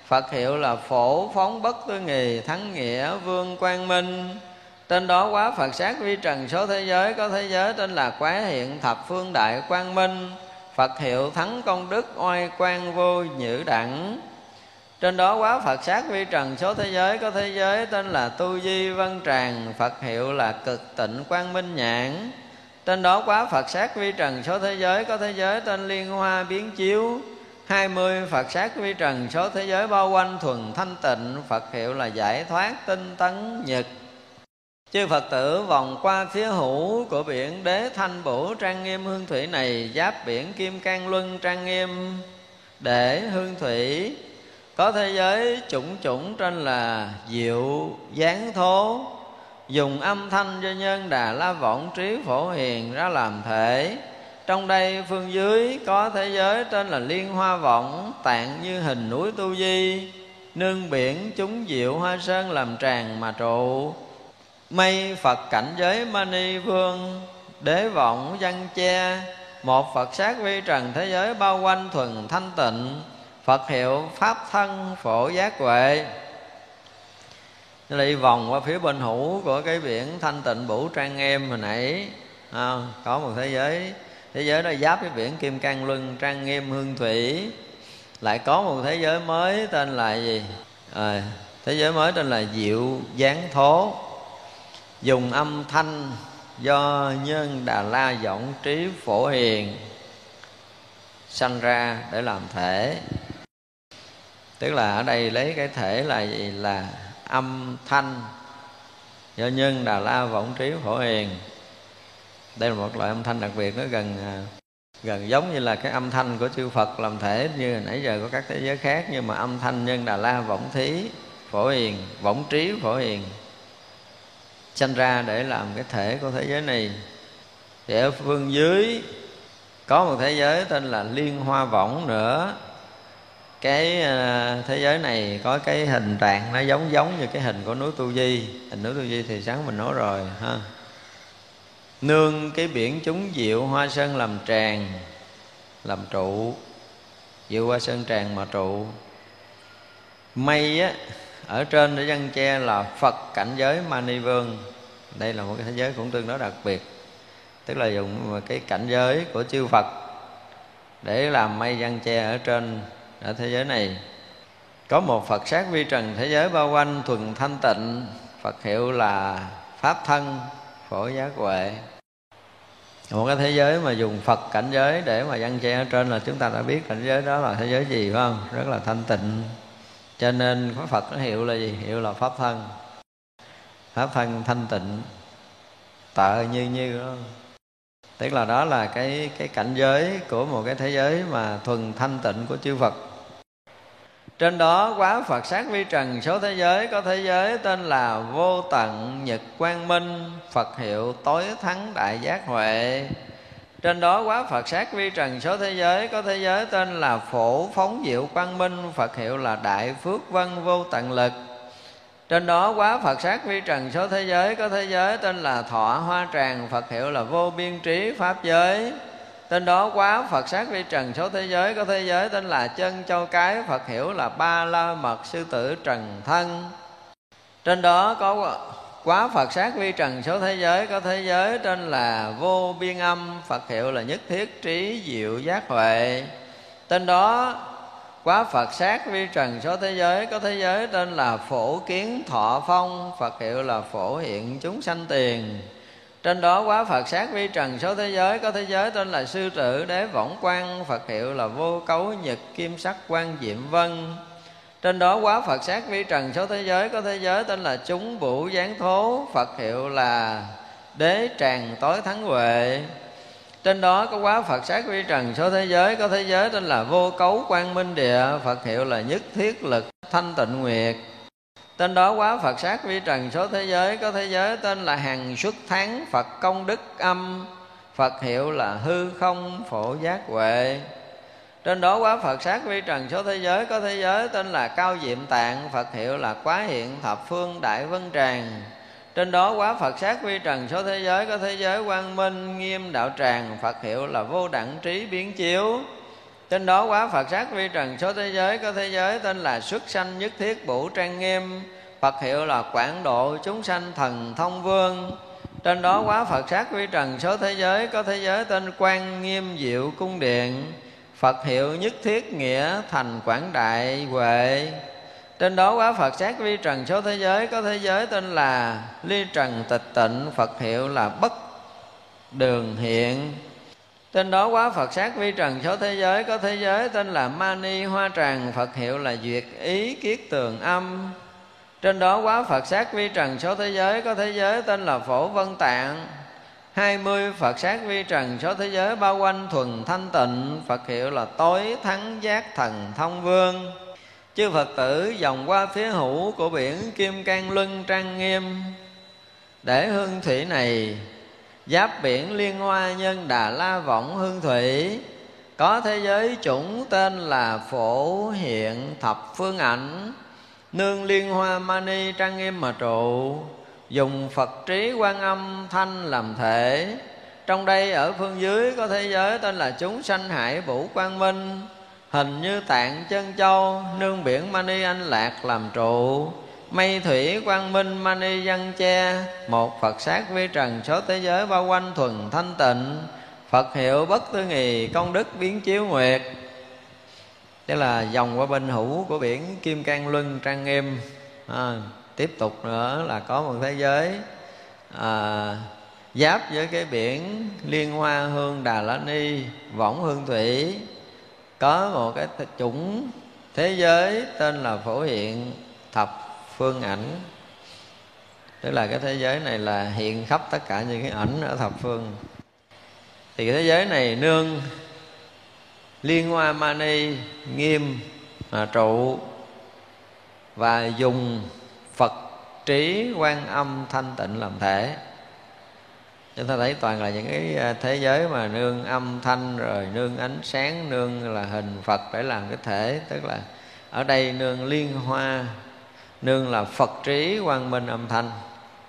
Speaker 1: Phật hiệu là phổ phóng bất tư nghì, thắng nghĩa vương quang minh. Trên đó quá Phật sát vi trần số thế giới, Có thế giới tên là quá hiện thập phương đại quang minh. Phật hiệu thắng công đức oai quang vô nhữ đẳng trên đó quá Phật sát vi trần, số thế giới Có thế giới, tên là Tu Di Văn Tràng, Phật hiệu là cực tịnh quang minh nhãn. Trên đó quá Phật sát vi trần, số thế giới Có thế giới, tên Liên Hoa Biến Chiếu. Hai mươi Phật sát vi trần, số thế giới bao quanh thuần thanh tịnh, Phật hiệu là giải thoát tinh tấn nhật. Chư Phật tử vòng qua phía hữu của biển đế thanh bổ trang nghiêm hương thủy này, Giáp biển kim cang luân trang nghiêm. Để hương thủy có thế giới chủng chủng trên là diệu gián thố, Dùng âm thanh cho nhân đà la vọng trí phổ hiền ra làm thể. Trong đây phương dưới có thế giới tên là liên hoa vọng, tạng như hình núi tu di, nương biển chúng diệu hoa sơn làm tràng mà trụ. Mây phật cảnh giới mani vương, đế vọng văn che, một phật sát vi trần thế giới bao quanh thuần thanh tịnh phật hiệu pháp thân phổ giác huệ. Đi vòng qua phía bên hữu của cái biển thanh tịnh bủ trang nghiêm hồi nãy. À, có một thế giới thế giới đó giáp với biển kim cang luân trang nghiêm hương thủy. Lại có một thế giới mới tên là gì? À, thế giới mới tên là diệu gián thố. Dùng âm thanh do nhân đà la giọng trí phổ hiền sanh ra để làm thể tức là ở đây lấy cái thể là gì? Là âm thanh. Do nhân đà la vọng trí phổ hiền. Đây là một loại âm thanh đặc biệt, nó gần à, gần giống như là cái âm thanh của chư Phật làm thể. Như nãy giờ có các thế giới khác, nhưng mà âm thanh nhân Đà La võng thí phổ hiền võng trí phổ hiền. Sanh ra để làm cái thể của thế giới này. Thì ở phương dưới có một thế giới tên là liên hoa võng nữa cái ờ, thế giới này có cái hình trạng nó giống giống như cái hình của núi tu di. Hình núi tu di thì sáng mình nói rồi, ha. Nương cái biển chúng diệu hoa sơn làm tràng, làm trụ. Diệu hoa sơn tràng mà trụ. Mây á, ở trên để dân che là phật cảnh giới mani vương. Đây là một cái thế giới cũng tương đối đặc biệt. Tức là dùng cái cảnh giới của chư phật để làm mây dân che ở trên ở thế giới này, có một phật sát vi trần thế giới bao quanh thuần thanh tịnh. Phật hiệu là pháp thân phổ giác huệ. Một cái thế giới mà dùng phật cảnh giới để mà văn che ở trên là chúng ta đã biết cảnh giới đó là thế giới gì, phải không? Rất là thanh tịnh. Cho nên có phật nó hiệu là gì? Hiệu là pháp thân. Pháp thân thanh tịnh, tợ như như đó tức là đó là cái cái cảnh giới của một cái thế giới mà thuần thanh tịnh của chư phật trên đó quá Phật sát vi trần, số thế giới Có thế giới, tên là vô tận nhật quang minh, Phật hiệu tối thắng đại giác huệ. Trên đó quá Phật sát vi trần, số thế giới Có thế giới, tên là phổ phóng diệu quang minh, Phật hiệu là đại phước vân vô tận lực. Trên đó quá Phật sát vi trần, số thế giới Có thế giới, tên là thọ hoa tràng, Phật hiệu là vô biên trí pháp giới. Tên đó quá, Phật sát vi trần số thế giới, Có thế giới tên là chân châu cái, Phật hiểu là ba la mật sư tử trần thân. Trên đó có quá Phật sát vi trần số thế giới, Có thế giới tên là vô biên âm, Phật hiệu là nhất thiết trí diệu giác huệ. Tên đó quá Phật sát vi trần số thế giới, Có thế giới tên là phổ kiến thọ phong, Phật hiệu là phổ hiện chúng sanh tiền trên đó quá Phật sát vi trần số thế giới, Có thế giới tên là sư tử đế võng quan Phật hiệu là vô cấu nhật kim sắc quan diệm vân. Trên đó quá Phật sát vi trần số thế giới, Có thế giới tên là chúng vũ gián thố, Phật hiệu là đế tràng tối thắng huệ. Trên đó có quá Phật sát vi trần số thế giới, Có thế giới tên là vô cấu quan minh địa, Phật hiệu là nhất thiết lực thanh tịnh nguyệt. Tên đó quá Phật sát vi trần số thế giới, Có thế giới tên là hàng xuất tháng Phật công đức âm. Phật hiệu là hư không phổ giác huệ. Trên đó quá Phật sát vi trần số thế giới, Có thế giới tên là Cao Diệm Tạng, Phật hiệu là Quá Hiện Thập Phương Đại Vân Tràng. Trên đó quá Phật sát vi trần số thế giới, Có thế giới quang minh, nghiêm đạo tràng. Phật hiệu là Vô Đẳng Trí Biến Chiếu trên đó quá Phật sát vi trần, số thế giới Có thế giới, tên là xuất sanh nhất thiết bủ trang nghiêm. Phật hiệu là quảng độ chúng sanh thần thông vương. Trên đó quá Phật sát vi trần, số thế giới Có thế giới, tên quan nghiêm diệu cung điện. Phật hiệu nhất thiết nghĩa thành quảng đại huệ. Trên đó quá Phật sát vi trần, số thế giới Có thế giới, tên là ly trần tịch tịnh. Phật hiệu là bất đường hiện. Tên đó quá Phật sát vi trần số thế giới, Có thế giới tên là Mani Hoa Tràng, Phật hiệu là Duyệt Ý Kiết Tường Âm. Trên đó quá Phật sát vi trần số thế giới, Có thế giới tên là Phổ Vân Tạng. Hai mươi Phật sát vi trần số thế giới bao quanh thuần thanh tịnh, Phật hiệu là tối thắng giác thần thông vương. Chư Phật tử dòng qua phía hữu của biển Kim Cang Luân trang nghiêm. Để hương thủy này giáp biển liên hoa nhân đà la võng hương thủy. Có thế giới chủng tên là phổ hiện thập phương ảnh. Nương liên hoa mani trang nghiêm mà trụ. Dùng phật trí quan âm thanh làm thể. Trong đây ở phương dưới có thế giới tên là chúng sanh hải vũ quang minh. Hình như tạng chân châu, nương biển mani anh lạc làm trụ mây thủy quang minh mani văn che một phật sát vi trần số thế giới bao quanh thuần thanh tịnh. Phật hiệu bất tư nghì công đức biến chiếu nguyệt. Đây là dòng qua bên hữu của biển kim cang luân trang nghiêm. À, tiếp tục nữa là có một thế giới à, giáp với cái biển liên hoa hương đà la ni võng hương thủy. Có một cái chủng thế giới tên là phổ hiện thập phương ảnh. Tức là cái thế giới này là hiện khắp tất cả những cái ảnh ở thập phương. Thì cái thế giới này nương liên hoa mani nghiêm à, trụ và dùng phật trí quan âm thanh tịnh làm thể. Chúng ta thấy toàn là những cái à, thế giới mà nương âm thanh rồi nương ánh sáng nương là hình phật để làm cái thể. Tức là ở đây nương liên hoa nương là phật trí quang minh âm thanh,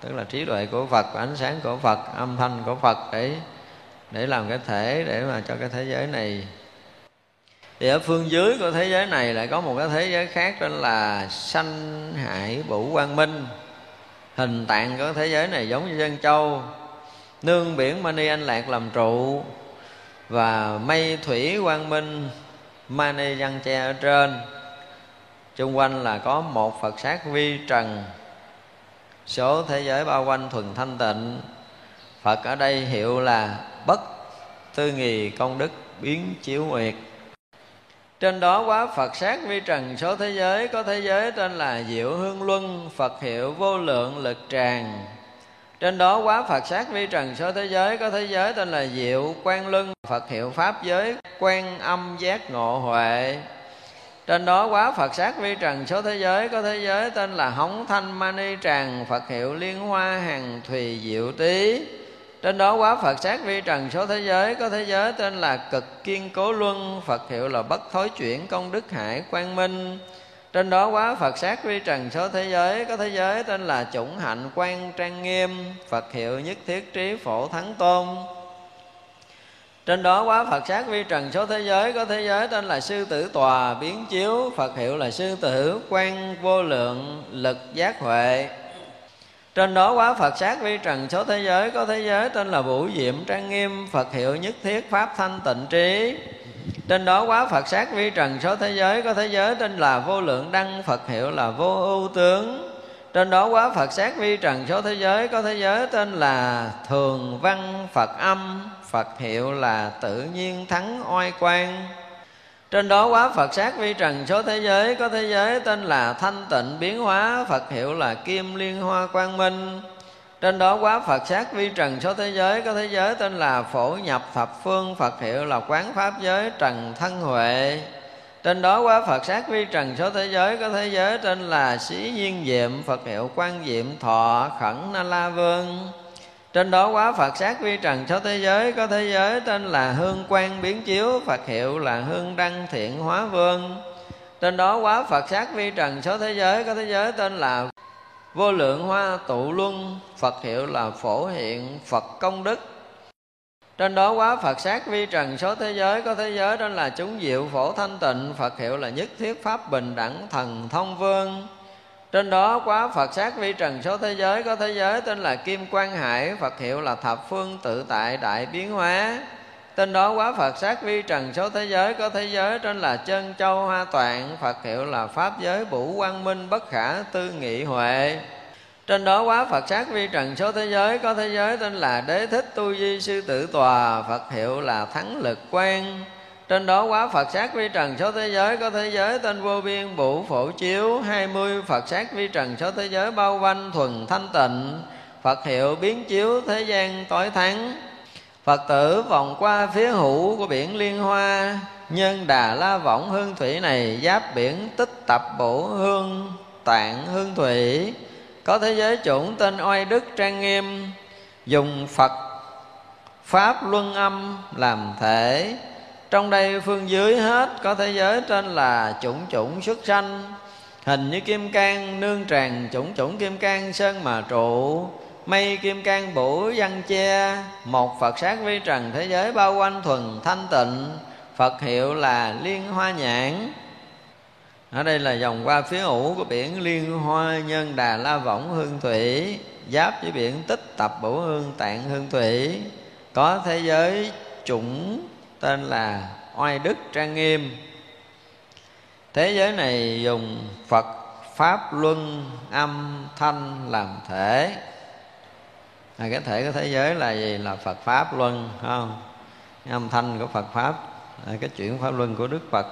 Speaker 1: tức là trí tuệ của phật, ánh sáng của phật, âm thanh của phật để để làm cái thể để mà cho cái thế giới này. Thì ở phương dưới của thế giới này lại có một cái thế giới khác tên là sanh hải bủ quang minh. Hình tạng của thế giới này giống như dân châu. Nương biển mani anh lạc làm trụ và mây thủy quang minh mani văn che ở trên chung quanh là có một phật sát vi trần. Số thế giới bao quanh thuần thanh tịnh. Phật ở đây hiệu là bất tư nghì công đức biến chiếu nguyệt. Trên đó quá Phật sát vi trần, số thế giới Có thế giới tên là Diệu Hương Luân, Phật hiệu vô lượng lực tràng. Trên đó quá Phật sát vi trần, số thế giới Có thế giới tên là Diệu Quan Luân, Phật hiệu Pháp giới Quan âm giác ngộ huệ trên đó quá Phật sát vi trần, số thế giới, có thế giới tên là hống thanh mani tràng, Phật hiệu liên hoa hàng thùy diệu tý. Trên đó quá Phật sát vi trần, số thế giới, có thế giới tên là cực kiên cố luân, Phật hiệu là bất thối chuyển công đức hải quang minh. Trên đó quá Phật sát vi trần, số thế giới, có thế giới tên là chủng hạnh quan trang nghiêm, Phật hiệu nhất thiết trí phổ thắng tôn trên đó quá Phật sát vi trần số thế giới, có thế giới tên là sư tử tòa, biến chiếu, Phật hiệu là sư tử quan vô lượng lực giác huệ. Trên đó quá Phật sát vi trần số thế giới, có thế giới tên là vũ diệm trang nghiêm, Phật hiệu nhất thiết pháp thanh tịnh trí. Trên đó quá Phật sát vi trần số thế giới, có thế giới tên là vô lượng đăng, Phật hiệu là vô ưu tướng. Trên đó quá Phật sát vi trần số thế giới, có thế giới tên là thường văn Phật âm. Phật hiệu là tự nhiên thắng oai quan trên đó quá Phật sát vi trần số thế giới, có thế giới tên là thanh tịnh biến hóa, Phật hiệu là kim liên hoa quang minh. Trên đó quá Phật sát vi trần số thế giới, có thế giới tên là phổ nhập thập phương, Phật hiệu là quán pháp giới trần thân huệ. Trên đó quá Phật sát vi trần số thế giới, có thế giới tên là sĩ nhiên diệm, Phật hiệu quan diệm thọ khẩn na la vương trên đó quá Phật sát vi trần số thế giới, có thế giới tên là hương quan biến chiếu, Phật hiệu là hương đăng thiện hóa vương. Trên đó quá Phật sát vi trần số thế giới, có thế giới tên là vô lượng hoa tụ luân, Phật hiệu là phổ hiện Phật công đức. Trên đó quá Phật sát vi trần số thế giới, có thế giới tên là chúng diệu phổ thanh tịnh, Phật hiệu là nhất thiết pháp bình đẳng thần thông vương trên đó quá Phật sát vi trần số thế giới, có thế giới tên là Kim Quang Hải, Phật hiệu là thập phương tự tại đại biến hóa. Tên đó quá Phật sát vi trần số thế giới, có thế giới tên là chân châu hoa toàn, Phật hiệu là Pháp giới bủ quang minh bất khả tư nghị huệ. Trên đó quá Phật sát vi trần số thế giới, có thế giới tên là Đế thích tu di sư tử tòa, Phật hiệu là thắng lực quan trên đó quá Phật sát vi trần số thế giới, có thế giới tên vô biên bụ phổ chiếu, hai mươi Phật sát vi trần số thế giới bao quanh thuần thanh tịnh. Phật hiệu biến chiếu thế gian tối thắng. Phật tử vòng qua phía hữu của biển Liên Hoa, Nhân đà la võng hương thủy này, Giáp biển tích tập bổ hương, tạng hương thủy. Có thế giới chủng tên oai đức trang nghiêm, Dùng Phật Pháp luân âm làm thể trong đây phương dưới hết, có thế giới trên là chủng chủng xuất sanh. Hình như kim cang nương tràn chủng chủng kim cang sơn mà trụ. Mây kim cang bủ văn che. Một phật sát vi trần thế giới bao quanh thuần thanh tịnh. Phật hiệu là liên hoa nhãn. Ở đây là dòng qua phía ủ của biển liên hoa nhân đà la võng hương thủy, giáp với biển tích tập bổ hương tạng hương thủy. Có thế giới chủng tên là oai đức trang nghiêm. Thế giới này dùng phật pháp luân âm thanh làm thể. À, cái thể của thế giới là gì? Là phật pháp luân không? Âm thanh của phật pháp à, cái chuyển pháp luân của đức phật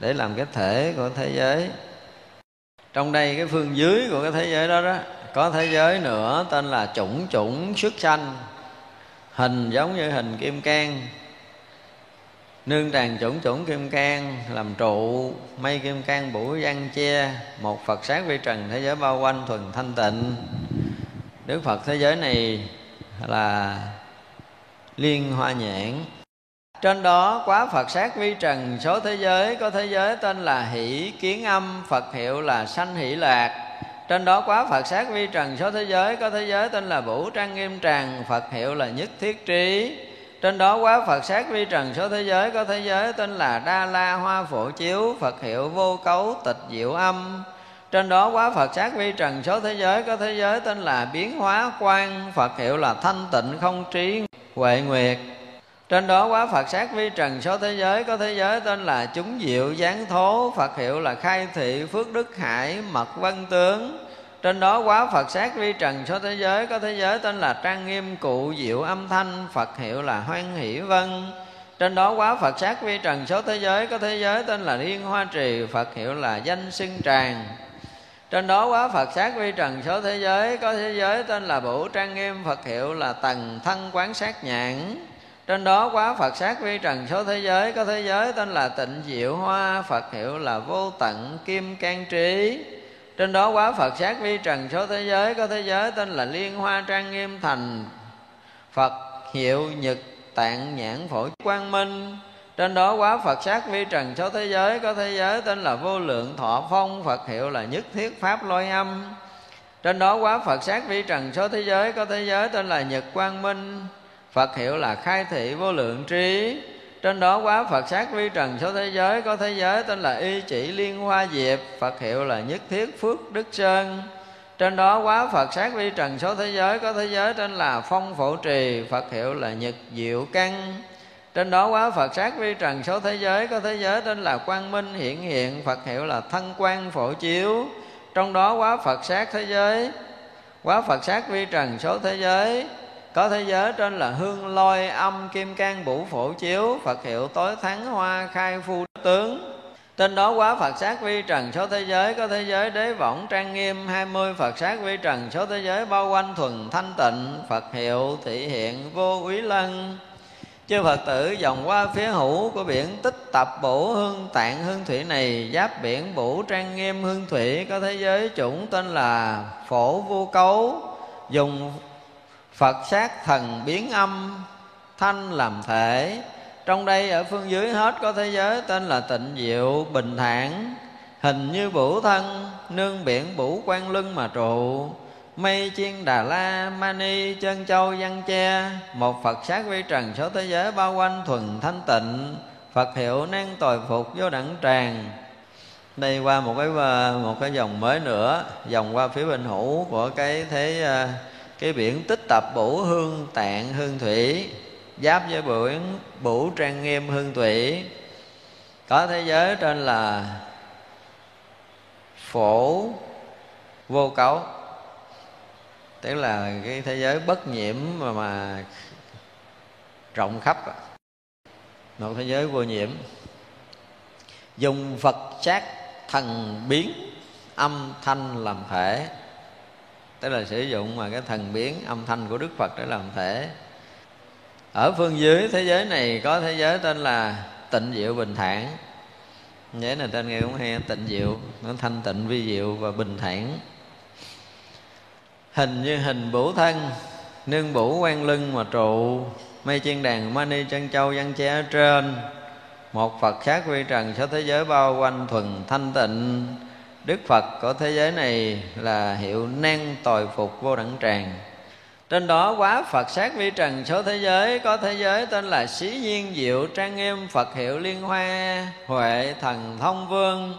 Speaker 1: để làm cái thể của thế giới. Trong đây cái phương dưới của cái thế giới đó đó có thế giới nữa tên là chủng chủng xuất sanh hình giống như hình kim cang nương tràng chủng chủng kim cang, làm trụ, mây kim cang bủ văn che, một phật sát vi trần thế giới bao quanh thuần thanh tịnh. Đức phật thế giới này là liên hoa nhãn. Trên đó quá Phật sát vi trần, số thế giới Có thế giới tên là hỷ kiến âm, Phật hiệu là sanh hỷ lạc. Trên đó quá Phật sát vi trần, số thế giới Có thế giới tên là vũ trang nghiêm tràng, Phật hiệu là nhất thiết trí trên đó quá Phật sát vi trần số thế giới, có thế giới tên là Đa La Hoa Phổ Chiếu, Phật hiệu vô cấu tịch diệu âm. Trên đó quá Phật sát vi trần số thế giới, có thế giới tên là biến hóa quan Phật hiệu là thanh tịnh không trí, huệ nguyệt. Trên đó quá Phật sát vi trần số thế giới, có thế giới tên là chúng diệu giáng thố, Phật hiệu là khai thị phước đức hải mật văn tướng trên đó quá Phật sát vi trần, số thế giới, Có thế giới tên là trang nghiêm cụ diệu âm thanh, Phật hiệu là hoan hỷ vân. Trên đó quá Phật sát vi trần, số thế giới, Có thế giới tên là liên hoa trì, Phật hiệu là danh xưng tràng. Trên đó quá Phật sát vi trần, số thế giới, Có thế giới tên là bổ trang nghiêm, Phật hiệu là tầng thân quán sát nhãn. Trên đó quá Phật sát vi trần, số thế giới, có thế giới tên là tịnh diệu hoa, Phật hiệu là vô tận kim can trí trên đó quá Phật sát vi trần số thế giới, có thế giới tên là liên hoa trang nghiêm thành. Phật hiệu nhật tạng nhãn phổ quang minh. Trên đó quá Phật sát vi trần số thế giới, có thế giới tên là vô lượng thọ phong. Phật hiệu là nhất thiết pháp lôi âm. Trên đó quá Phật sát vi trần số thế giới, có thế giới tên là nhật quang minh. Phật hiệu là khai thị vô lượng trí trên đó quá Phật sát vi trần số thế giới có thế giới tên là y chỉ liên hoa diệp, Phật hiệu là nhất thiết phước đức sơn. Trên đó quá Phật sát vi trần số thế giới có thế giới tên là phong phổ trì, Phật hiệu là nhật diệu căn trên đó quá Phật sát vi trần số thế giới có thế giới tên là quang minh hiện hiện, Phật hiệu là thân quan phổ chiếu. Trong đó quá Phật sát thế giới, quá Phật sát vi trần số thế giới có thế giới trên là hương lôi, âm, kim cang bủ phổ chiếu, Phật hiệu tối thắng hoa, khai phu tướng. Tên đó quá Phật sát vi trần số thế giới, Có thế giới đế võng trang nghiêm, hai mươi Phật sát vi trần số thế giới bao quanh thuần thanh tịnh, Phật hiệu thị hiện vô úy lân. Chư Phật tử dòng qua phía hữu của biển tích tập bổ hương tạng hương thủy này, Giáp biển bủ trang nghiêm hương thủy, Có thế giới chủng tên là phổ vô cấu. Dùng Phật sát thần biến âm, thanh làm thể. Trong đây ở phương dưới hết có thế giới, tên là tịnh diệu bình thản. Hình như vũ thân, nương biển vũ quan lưng mà trụ. Mây chiên đà la mani chân châu văn che. Một phật sát vi trần số thế giới bao quanh thuần thanh tịnh. Phật hiệu năng tồi phục vô đẳng tràng. Đây qua một cái ờ, một cái dòng mới nữa, dòng qua phía bên hữu của cái thế ờ, cái biển tích tập bổ hương tạng hương thủy giáp với biển bủ trang nghiêm hương thủy. Có thế giới trên là phổ vô cấu tức là cái thế giới bất nhiễm mà, mà rộng khắp. Một thế giới vô nhiễm. Dùng phật sát thần biến âm thanh làm thể tức là sử dụng mà cái thần biến, âm thanh của đức phật để làm thể. Ở phương dưới thế giới này có thế giới tên là tịnh diệu bình thản. Nhớ là tên nghe cũng hay, tịnh diệu, nó thanh tịnh, vi diệu và bình thản. Hình như hình bủ thân, nương bủ quan lưng mà trụ, mây chiên đàn mani chân châu, văn che ở trên. Một phật khác vi trần, số thế giới bao quanh thuần thanh tịnh đức phật của thế giới này là hiệu năng tồi phục vô đẳng tràng. Trên đó quá Phật sát vi trần số thế giới, Có thế giới tên là Sĩ Nhiên Diệu Trang Nghiêm Phật hiệu Liên Hoa Huệ Thần Thông Vương.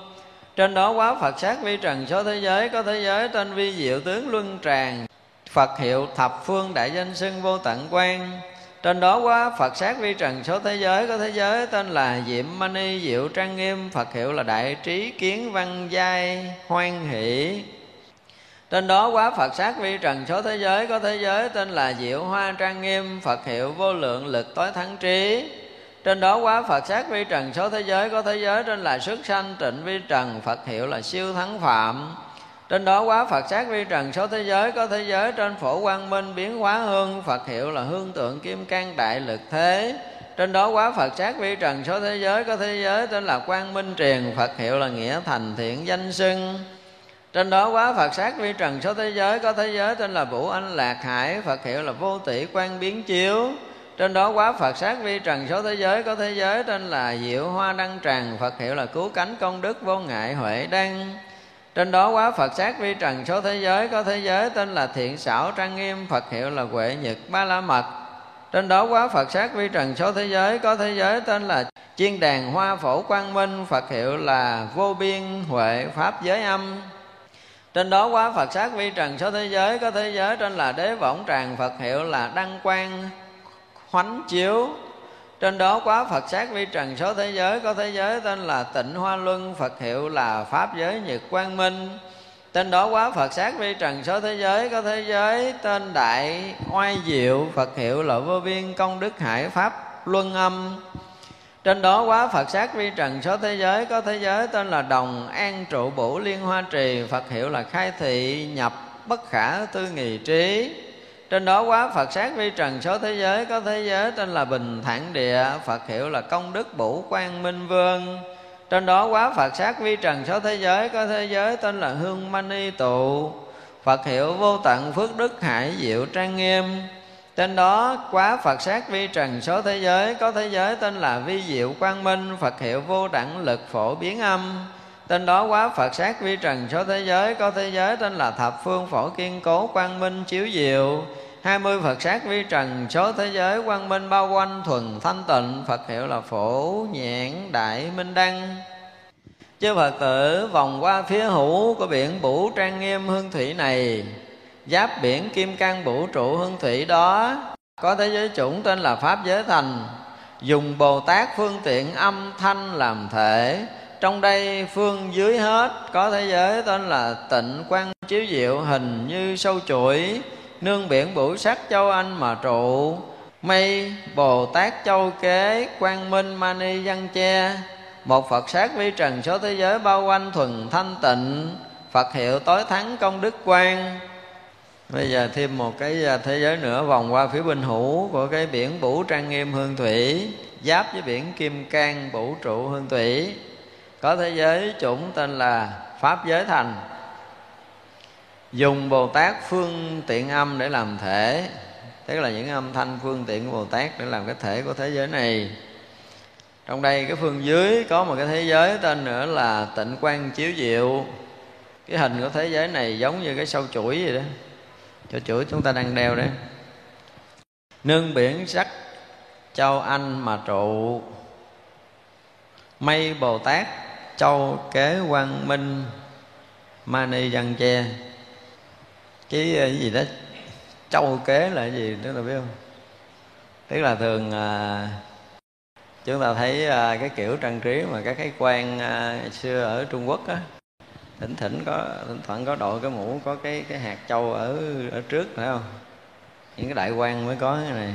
Speaker 1: Trên đó quá Phật sát vi trần số thế giới, Có thế giới tên Vi Diệu Tướng Luân Tràng Phật hiệu Thập Phương Đại Danh sưng Vô Tận Quan trên đó quá, Phật sát vi trần số thế giới, Có thế giới tên là Diệm Mani, Diệu Trang Nghiêm. Phật hiệu là Đại Trí Kiến Văn Giai Hoan Hỷ. Trên đó quá, Phật sát vi trần số thế giới, Có thế giới tên là Diệu Hoa Trang Nghiêm. Phật hiệu vô lượng lực tối thắng trí. Trên đó quá, Phật sát vi trần số thế giới, Có thế giới tên là xuất sanh trịnh vi trần. Phật hiệu là siêu thắng phạm trên đó quá Phật sát vi trần, số thế giới Có thế giới, trên phổ quang minh biến hóa hương, Phật hiệu là hương tượng kim cang đại lực thế. Trên đó quá Phật sát vi trần, số thế giới Có thế giới, tên là quang minh truyền Phật hiệu là nghĩa thành thiện danh xưng. Trên đó quá Phật sát vi trần, số thế giới Có thế giới, tên là Vũ Anh Lạc Hải, Phật hiệu là vô tỷ quan biến chiếu. Trên đó quá Phật sát vi trần, số thế giới Có thế giới, tên là Diệu Hoa Đăng Tràng, Phật hiệu là cứu cánh công đức vô ngại Huệ Đăng trên đó quá Phật sát vi trần số thế giới, Có thế giới tên là Thiện xảo Trang Nghiêm, Phật hiệu là Huệ Nhật Ba La Mật. Trên đó quá Phật sát vi trần số thế giới, Có thế giới tên là Chiên đàn hoa phổ quang minh, Phật hiệu là Vô biên huệ pháp giới âm. Trên đó quá Phật sát vi trần số thế giới, Có thế giới trên là đế võng tràng, Phật hiệu là đăng quang hoánh chiếu trên đó quá Phật sát vi trần số thế giới, Có thế giới tên là tịnh hoa luân, Phật hiệu là Pháp giới nhật quang minh. Trên đó quá Phật sát vi trần số thế giới, Có thế giới tên đại oai diệu, Phật hiệu là vô biên công đức hải Pháp luân âm. Trên đó quá Phật sát vi trần số thế giới, Có thế giới tên là Đồng An Trụ Bủ Liên Hoa Trì, Phật hiệu là Khai Thị Nhập Bất Khả Tư Nghì Trí trên đó quá Phật sát vi trần số thế giới có thế giới tên là bình thản địa, Phật hiệu là công đức bủ quan minh vương. Trên đó quá Phật sát vi trần số thế giới có thế giới tên là hương mani tụ, Phật hiệu vô tận phước đức hải diệu trang nghiêm. Trên đó quá Phật sát vi trần số thế giới có thế giới tên là vi diệu quang minh, Phật hiệu vô đẳng lực phổ biến âm. Tên đó quá Phật sát vi trần số thế giới, Có thế giới tên là thập phương phổ kiên cố quang minh chiếu diệu. Hai mươi Phật sát vi trần số thế giới, quang minh bao quanh, thuần thanh tịnh, Phật hiệu là phổ nhãn đại minh đăng. Chư Phật tử, vòng qua phía hữu của biển Bủ trang nghiêm hương thủy này. Giáp biển kim cang vũ trụ hương thủy đó, Có thế giới chủng tên là Pháp giới thành. Dùng Bồ Tát phương tiện âm thanh làm thể trong đây phương dưới hết, có thế giới tên là tịnh quan chiếu diệu, hình như sâu chuỗi, nương biển bửu sắc châu anh mà trụ. Mây bồ tát châu kế, quang minh mani văn che, một phật sát vi trần số thế giới bao quanh thuần thanh tịnh, phật hiệu tối thắng công đức quang. Bây giờ thêm một cái à, thế giới nữa, vòng qua phía bên hữu của cái biển bửu trang nghiêm hương thủy, giáp với biển kim cang vũ trụ hương thủy có thế giới chủng tên là pháp giới thành. Dùng bồ tát phương tiện âm để làm thể, tức là những âm thanh phương tiện của bồ tát để làm cái thể của thế giới này. Trong đây, cái phương dưới có một cái thế giới tên nữa là tịnh quan chiếu diệu. Cái hình của thế giới này giống như cái sâu chuỗi vậy đó. Cho chuỗi chúng ta đang đeo đấy nương biển sắc châu anh mà trụ. Mây bồ tát châu kế quang minh mani văn che. Cái, ờ, cái gì đó châu kế là cái gì tức là biết không? Tức là thường à, chúng ta thấy à, cái kiểu trang trí mà các cái quan à, xưa ở trung quốc á thỉnh thỉnh có thỉnh thoảng có đội cái mũ có cái cái hạt châu ở ở trước phải không? Những cái đại quan mới có cái này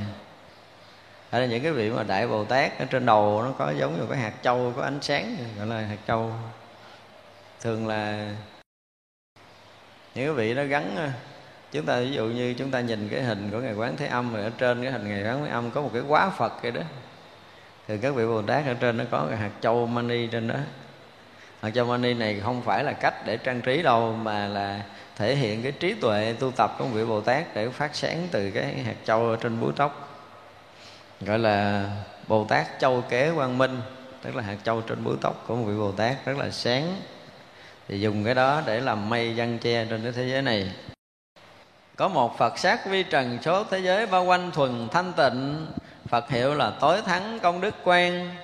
Speaker 1: hay là những cái vị mà đại bồ tát ở trên đầu nó có giống như cái hạt châu, có ánh sáng, gọi là hạt châu. Thường là những cái vị nó gắn ờ, chúng ta ví dụ như chúng ta nhìn cái hình của ngài quán thế âm rồi ở trên cái hình ngài quán thế âm có một cái quá phật vậy đó. Thì các vị bồ tát ở trên nó có cái hạt châu mani trên đó. Hạt châu mani này không phải là cách để trang trí đâu, mà là thể hiện cái trí tuệ tu tập của vị bồ tát để phát sáng từ cái hạt châu ở trên búi tóc gọi là bồ tát châu kế quang minh, tức là hạt châu trên búi tóc của một vị bồ tát rất là sáng. Thì dùng cái đó để làm mây văn che trên cái thế giới này. Có một phật sát vi trần số thế giới bao quanh thuần thanh tịnh. Phật hiệu là tối thắng công đức quan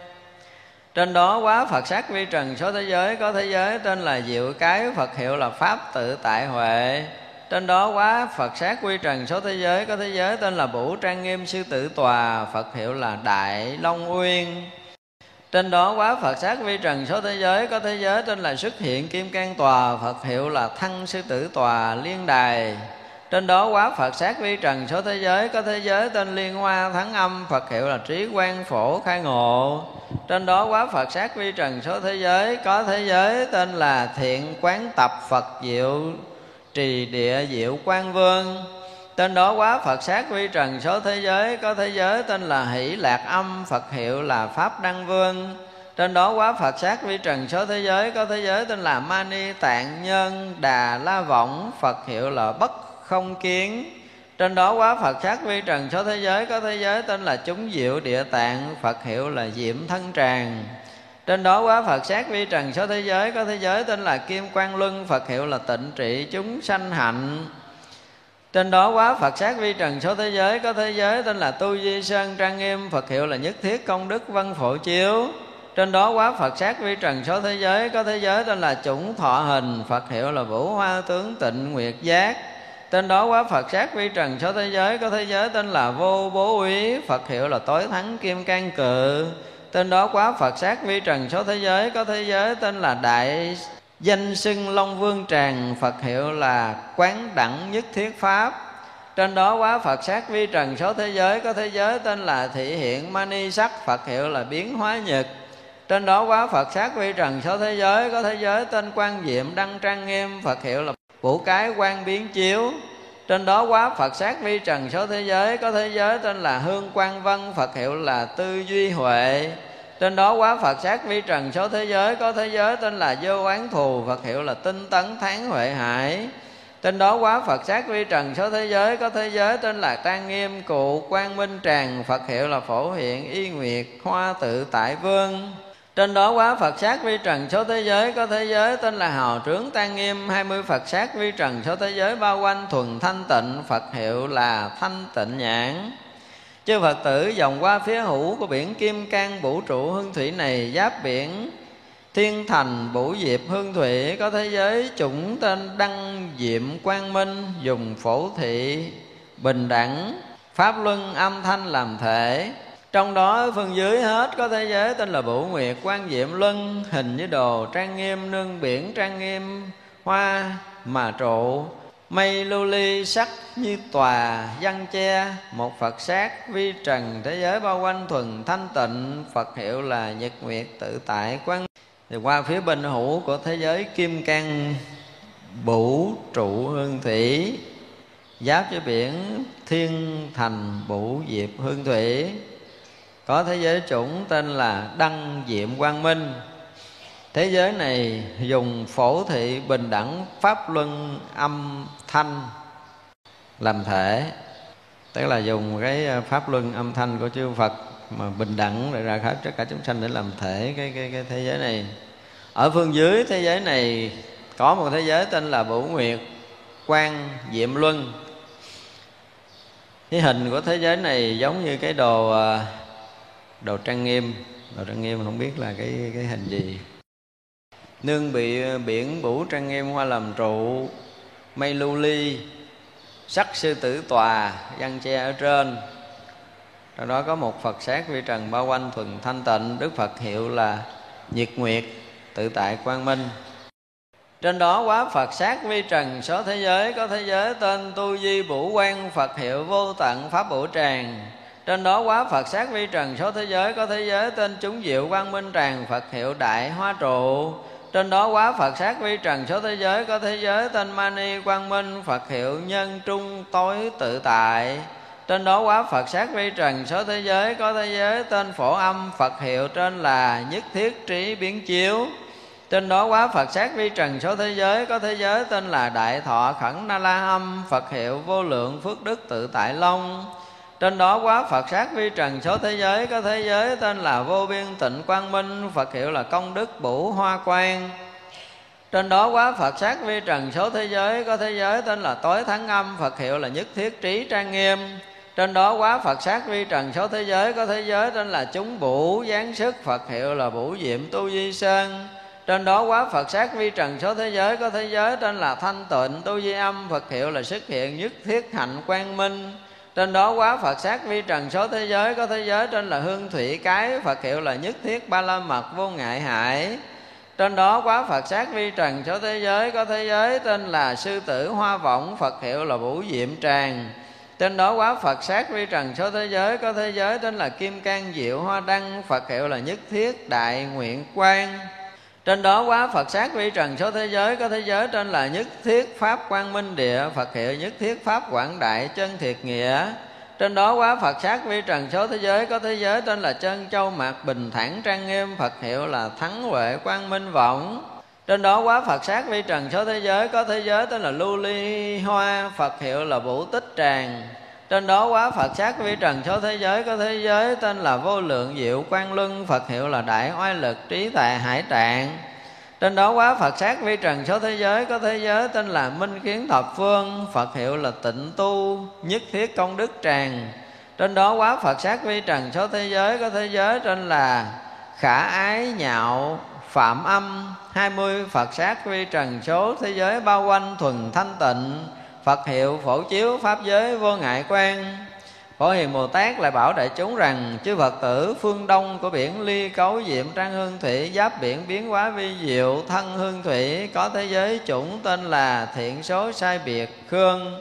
Speaker 1: trên đó quá Phật sát vi trần số thế giới, Có thế giới tên là Diệu Cái, Phật hiệu là Pháp tự tại huệ trên đó quá, Phật sát quy trần số thế giới. Có thế giới tên là Bủ Trang Nghiêm, Sư Tử Tòa. Phật hiệu là Đại Long Uyên. Trên đó quá, Phật sát vi trần số thế giới. Có thế giới tên là xuất hiện Kim Cang Tòa. Phật hiệu là Thăng Sư Tử Tòa Liên Đài. Trên đó quá, Phật sát vi trần số thế giới. Có thế giới tên Liên Hoa Thắng Âm. Phật hiệu là Trí Quan Phổ Khai Ngộ. Trên đó quá, Phật sát vi trần số thế giới. Có thế giới tên là Thiện Quán Tập Phật Diệu trì địa diệu quan vương. Tên đó quá phật sát vi trần số thế giới, có thế giới tên là hỷ lạc âm, phật hiệu là pháp đăng vương. Trên đó quá phật sát vi trần số thế giới, có thế giới tên là mani tạng nhân, đà la vọng phật hiệu là bất không kiến. Trên đó quá Phật sát vi trần số thế giới, Có thế giới tên là chúng diệu địa tạng, Phật hiệu là diệm thân tràng trên đó quá Phật sát vi trần số thế giới, Có thế giới tên là Kim Quang Luân, Phật hiệu là tịnh trị, chúng sanh hạnh. Trên đó quá Phật sát vi trần số thế giới, Có thế giới tên là Tu Di Sơn Trang Nghiêm, Phật hiệu là Nhất Thiết Công Đức Văn Phổ Chiếu. Trên đó quá Phật sát vi trần số thế giới, Có thế giới tên là Chủng Thọ Hình, Phật hiệu là Vũ Hoa Tướng Tịnh Nguyệt Giác. Tên đó quá Phật sát vi trần số thế giới, Có thế giới tên là Vô Bố Úy, Phật hiệu là Tối Thắng Kim Cang Cự tên đó quá phật sát vi trần số thế giới, có thế giới tên là đại danh xưng long vương tràng, phật hiệu là quán đẳng nhất thiết pháp. Trên đó quá Phật sát vi trần số thế giới, Có thế giới tên là thị hiện mani sắc, Phật hiệu là biến hóa nhật. Trên đó quá Phật sát vi trần số thế giới, Có thế giới tên quan diệm đăng trang nghiêm, Phật hiệu là vũ cái quan biến chiếu trên đó quá Phật sát vi trần số thế giới, có thế giới tên là hương quang văn Phật hiệu là tư duy huệ. Trên đó quá Phật sát vi trần số thế giới, có thế giới tên là vô oán thù, Phật hiệu là tinh tấn tháng huệ hải. Trên đó quá Phật sát vi trần số thế giới, có thế giới tên là trang nghiêm cụ quang minh tràng, Phật hiệu là phổ hiện y nguyệt hoa tự tại vương trên đó quá Phật sát vi trần số thế giới, có thế giới tên là hào trướng tan nghiêm. 20 Phật sát vi trần số thế giới bao quanh thuần thanh tịnh, Phật hiệu là thanh tịnh nhãn. Chư Phật tử dòng qua phía hữu của biển Kim Cang, vũ trụ hương thủy này, giáp biển Thiên thành bủ diệp hương thủy, có thế giới chủng tên đăng diệm quang minh, dùng phổ thị, bình đẳng, pháp luân âm thanh làm thể trong đó phần dưới hết có thế giới tên là Bửu Nguyệt Quan Diệm, Luân, Hình như đồ, trang nghiêm, nương biển, trang nghiêm, Hoa, mà trụ, Mây lưu ly, sắc như tòa, văn che, Một Phật sát, vi trần, thế giới bao quanh, thuần thanh tịnh, Phật hiệu là Nhật Nguyệt, tự tại quan Thì qua phía bên hữu của thế giới Kim Cang Bủ trụ hương thủy, Giáp với biển, Thiên thành Bủ Diệp hương thủy có thế giới chủng tên là đăng diệm quang minh. Thế giới này dùng phổ thị bình đẳng pháp luân âm thanh làm thể. Tức là dùng cái ờ, pháp luân âm thanh của chư Phật mà bình đẳng để ra hết tất cả chúng sanh để làm thể cái cái cái thế giới này. Ở phương dưới thế giới này có một thế giới tên là Bửu Nguyệt Quang Diệm Luân. Cái hình của thế giới này giống như cái đồ ờ, đồ trang nghiêm. Đồ trang nghiêm không biết là cái cái hình gì. Nương bị, biển bủ trang nghiêm hoa làm trụ, mây lưu ly, sắc sư tử tòa, văn che ở trên. Trong đó có một phật sát vi trần bao quanh thuần thanh tịnh, đức phật hiệu là nhiệt nguyệt, tự tại quang minh. Trên đó quá Phật sát vi trần, số thế giới Có thế giới tên tu di bủ quan Phật hiệu vô tận pháp bổ tràng trên đó quá Phật sát vi trần, số thế giới có thế giới, tên chúng diệu quang minh tràng, Phật hiệu đại hoa trụ. Trên đó quá Phật sát vi trần, số thế giới có thế giới, tên Mani Quang Minh, Phật hiệu nhân trung tối tự tại. Trên đó quá Phật sát vi trần, số thế giới có thế giới, tên phổ âm, Phật hiệu trên là nhất thiết trí biến chiếu. Trên đó quá Phật sát vi trần, số thế giới có thế giới, tên là đại thọ khẩn na la âm, Phật hiệu vô lượng phước đức tự tại long trên đó quá Phật sát vi trần số thế giới, có thế giới tên là vô biên tịnh quang minh, Phật hiệu là công đức bủ hoa quan trên đó quá Phật sát vi trần số thế giới, có thế giới tên là tối thắng âm, Phật hiệu là nhất thiết trí trang nghiêm. Trên đó quá Phật sát vi trần số thế giới, có thế giới tên là chúng bủ giáng sức, Phật hiệu là bủ diệm tu di sơn. Trên đó quá Phật sát vi trần số thế giới, có thế giới tên là thanh tịnh tu di âm, Phật hiệu là xuất hiện nhất thiết hạnh quang minh trên đó quá Phật sát vi trần số thế giới, có thế giới trên là hương thủy cái, Phật hiệu là nhất thiết ba la mật vô ngại hại. Trên đó quá Phật sát vi trần số thế giới, có thế giới tên là sư tử hoa vọng Phật hiệu là vũ diệm tràng. Trên đó quá Phật sát vi trần số thế giới, có thế giới tên là kim cang diệu hoa đăng, Phật hiệu là nhất thiết đại nguyện quan trên đó quá Phật sát vi trần số thế giới, có thế giới trên là nhất thiết pháp quang minh địa, Phật hiệu nhất thiết pháp quảng đại chân thiệt nghĩa. Trên đó quá Phật sát vi trần số thế giới, có thế giới tên là chân châu mạc bình thản trang nghiêm, Phật hiệu là thắng huệ quang minh vọng. Trên đó quá Phật sát vi trần số thế giới, có thế giới tên là lưu ly hoa, Phật hiệu là vũ tích tràng trên đó quá Phật sát vi trần số thế giới, có thế giới tên là vô lượng diệu quang luân, Phật hiệu là đại oai lực, trí tài hải trạng trên đó quá Phật sát vi trần số thế giới, có thế giới tên là minh kiến thập phương, Phật hiệu là tịnh tu, nhất thiết công đức tràng. Trên đó quá Phật sát vi trần số thế giới, có thế giới tên là khả ái nhạo, phạm âm. Hai mươi Phật sát vi trần số thế giới bao quanh thuần thanh tịnh. Phật hiệu phổ chiếu pháp giới vô ngại quan Phổ Hiền Bồ Tát lại bảo đại chúng rằng, Chư Phật tử, phương đông của biển ly cấu diệm trang hương thủy, Giáp biển biến hóa vi diệu, thân hương thủy, Có thế giới chủng tên là thiện số sai biệt khương.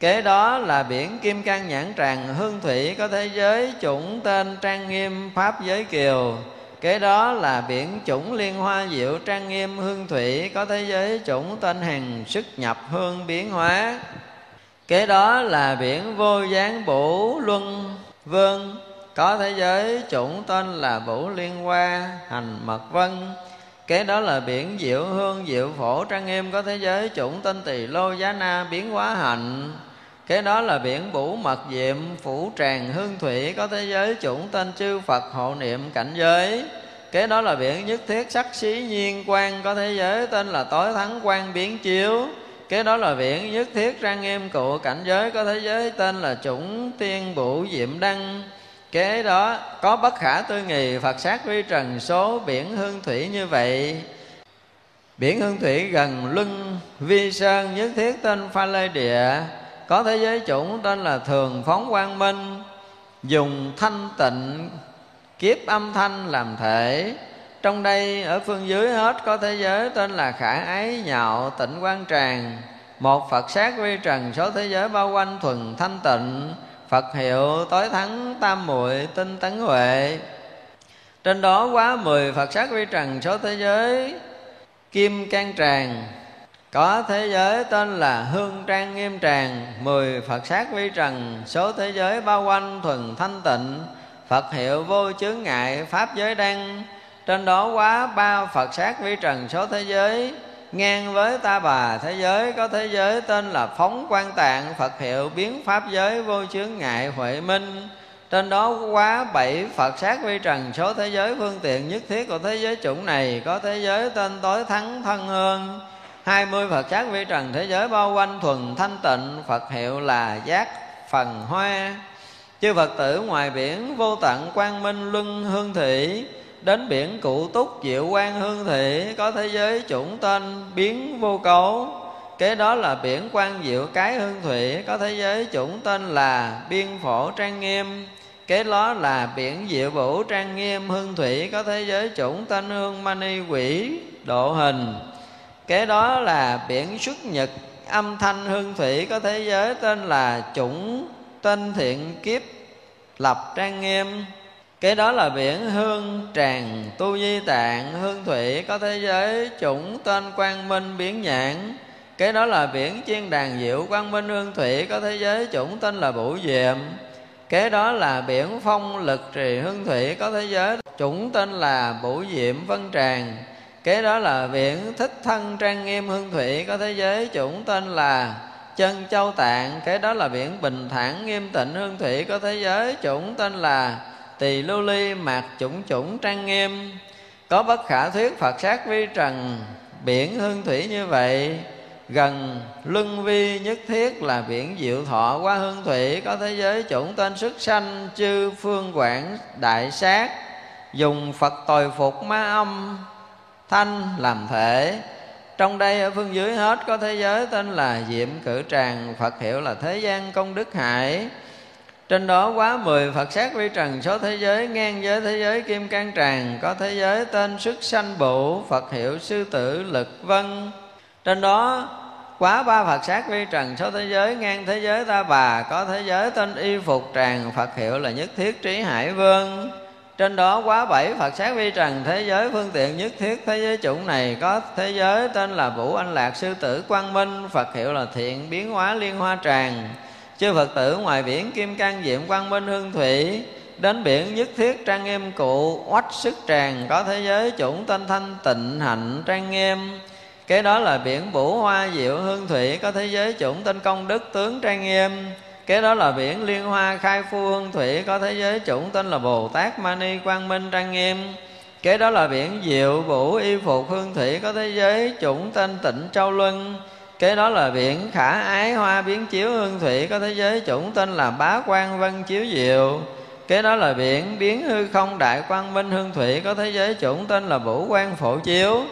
Speaker 1: Kế đó là biển kim cang nhãn tràng, hương thủy, Có thế giới chủng tên trang nghiêm pháp giới kiều. Kế đó là biển chủng liên hoa diệu trang nghiêm hương thủy, Có thế giới chủng tên hàng sức nhập hương biến hóa. Kế đó là biển vô gián bổ luân vương, có thế giới chủng tên là Vũ Liên Hoa, Hành Mật Vân. Kế đó là biển Diệu Hương Diệu Phổ Trang Nghiêm, Có thế giới chủng tên Tỳ Lô Giá Na Biến Hóa Hạnh. Kế đó là biển Bủ Mật Diệm, Phủ Tràng Hương Thủy, Có thế giới chủng tên Chư Phật Hộ Niệm Cảnh Giới. Kế đó là biển Nhất Thiết Sắc Xí Nhiên Quang, Có thế giới tên là Tối Thắng Quang Biến Chiếu. Kế đó là biển Nhất Thiết Trang Nghiêm Cụ Cảnh Giới, Có thế giới tên là chủng Tiên Bụ Diệm Đăng. Kế đó có bất khả tư nghì phật sát vi trần số, biển hương thủy như vậy. Biển hương thủy gần luân vi sơn, nhất thiết tên pha lê địa có thế giới chủng tên là thường phóng quang minh, dùng thanh tịnh, kiếp âm thanh làm thể. Trong đây, ở phương dưới hết có thế giới tên là khả ái nhạo tịnh quan tràng. Một phật sát vi trần số thế giới bao quanh thuần thanh tịnh. Phật hiệu tối thắng tam muội tinh tấn huệ. Trên đó quá mười Phật sát vi trần số thế giới, Kim can tràng. Có thế giới tên là Hương Trang Nghiêm Tràng, Mười Phật sát vi trần. Số thế giới bao quanh thuần thanh tịnh, Phật hiệu vô chướng ngại, Pháp giới đăng Trên đó quá ba Phật sát vi trần số thế giới. Ngang với ta bà thế giới, có thế giới tên là phóng quan tạng, phật hiệu biến pháp giới vô chướng ngại huệ minh. Trên đó quá bảy Phật sát vi trần số thế giới phương tiện nhất thiết của thế giới chủng này. Có thế giới tên tối thắng thân hương hai mươi Phật sát vi trần thế giới bao quanh thuần thanh tịnh, Phật hiệu là giác phần hoa. Chư Phật tử ngoài biển vô tận quang minh luân hương thủy đến biển cụ túc diệu quan hương thị, có thế giới chủng tên biến vô cấu. Kế đó là biển quan diệu cái hương thủy, có thế giới chủng tên là biên phổ trang nghiêm. Kế đó là biển diệu vũ trang nghiêm hương thủy, có thế giới chủng tên hương mani quỷ, độ hình kế đó là biển xuất nhật, âm thanh hương thủy có thế giới tên là chủng tên thiện kiếp, lập trang nghiêm. Cái đó là biển hương tràng tu di tạng hương thủy có thế giới chủng tên quang minh biến nhãn. Cái đó là biển chiên đàn diệu quang minh hương thủy có thế giới chủng tên là bủ diệm. Kế đó là biển phong lực trì hương thủy có thế giới chủng tên là bủ diệm vân tràng kế đó là biển thích thân trang nghiêm hương thủy có thế giới chủng tên là chân châu tạng. Kế đó là biển bình thản nghiêm tịnh hương thủy có thế giới chủng tên là tỳ lưu ly mạc chủng chủng trang nghiêm. Có bất khả thuyết phật sát vi trần, biển hương thủy như vậy. Gần luân vi nhất thiết là biển diệu thọ qua hương thủy có thế giới chủng tên sức sanh chư phương quảng đại sát. Dùng phật tồi phục ma âm thanh làm thể. Trong đây ở phương dưới hết có thế giới, tên là diệm cử tràng. Phật hiệu là thế gian công đức hải trên đó quá mười Phật sát vi trần, số thế giới, ngang giới thế giới, kim can tràng. Có thế giới, tên sức sanh bụ Phật hiệu sư tử lực vân. Trên đó quá ba Phật sát vi trần, số thế giới, ngang thế giới, ta bà. Có thế giới, tên y phục tràng. Phật hiệu là nhất thiết trí hải vương trên đó quá bảy Phật sát vi trần thế giới phương tiện nhất thiết thế giới chủng này có thế giới tên là Vũ Anh Lạc Sư Tử Quang Minh, Phật hiệu là thiện biến hóa liên hoa tràng. Chư phật tử ngoài biển kim cang diệm quang minh hương thủy, đến biển nhất thiết trang nghiêm cụ, oách sức tràng, có thế giới chủng tên thanh tịnh hạnh trang nghiêm. Cái đó là biển Vũ hoa diệu hương thủy, có thế giới chủng tên công đức tướng trang nghiêm cái đó là biển liên hoa khai phu hương thủy, có thế giới chủng tên là bồ tát mani quang minh trang nghiêm. Cái đó là biển diệu vũ y phục hương thủy, có thế giới chủng tên tịnh châu luân. Cái đó là biển khả ái hoa biến chiếu hương thủy, có thế giới chủng tên là bá quan vân chiếu diệu. Cái đó là biển biến hư không đại quang minh hương thủy, có thế giới chủng tên là vũ quan phổ chiếu.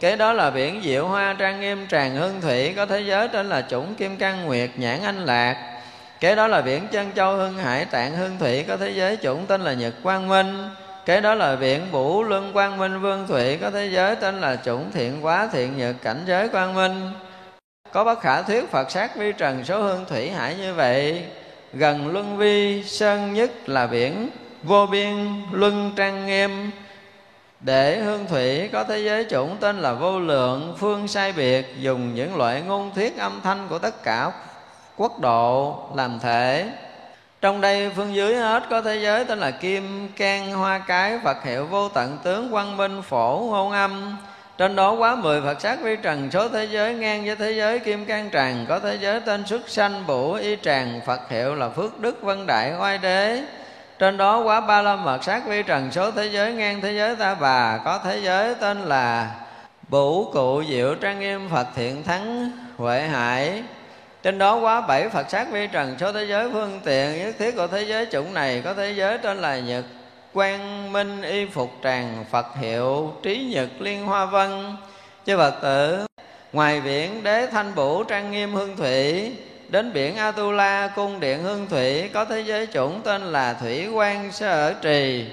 Speaker 1: Cái đó là biển diệu hoa trang nghiêm tràng hương thủy, có thế giới tên là chủng kim cang nguyệt nhãn anh lạc kế đó là biển chân châu, hưng hải, tạng hưng thủy có thế giới chủng tên là nhật quang minh. Kế đó là biển bủ luân quang minh, vương thủy có thế giới tên là chủng thiện quá thiện nhật, cảnh giới quang minh. Có bất khả thuyết phật sát vi trần số hương thủy hải như vậy, gần luân vi sơn nhất là biển vô biên luân trang nghiêm. Để hương thủy có thế giới chủng tên là vô lượng phương sai biệt, dùng những loại ngôn thuyết âm thanh của tất cả quốc độ làm thể. Trong đây phương dưới hết có thế giới tên là kim, can, hoa cái, phật hiệu, vô tận, tướng, quang minh, phổ hôn âm. Trên đó quá mười Phật sát vi trần, số thế giới ngang với thế giới kim can tràng, có thế giới tên xuất sanh, bủ, y tràng, Phật hiệu là phước đức, vân đại, oai đế. Trên đó quá ba la Phật sát vi trần, số thế giới ngang thế giới ta bà, có thế giới tên là bủ cụ diệu trang nghiêm Phật thiện thắng huệ hải trên đó quá bảy Phật sát vi trần, số thế giới phương tiện nhất thiết của thế giới chủng này có thế giới tên là Nhật. Quang minh y phục tràng Phật hiệu trí nhật liên hoa vân. Chư Phật tử, ngoài biển đế thanh bủ trang nghiêm hương thủy, đến biển Atula cung điện hương thủy có thế giới chủng tên là thủy quan sở trì.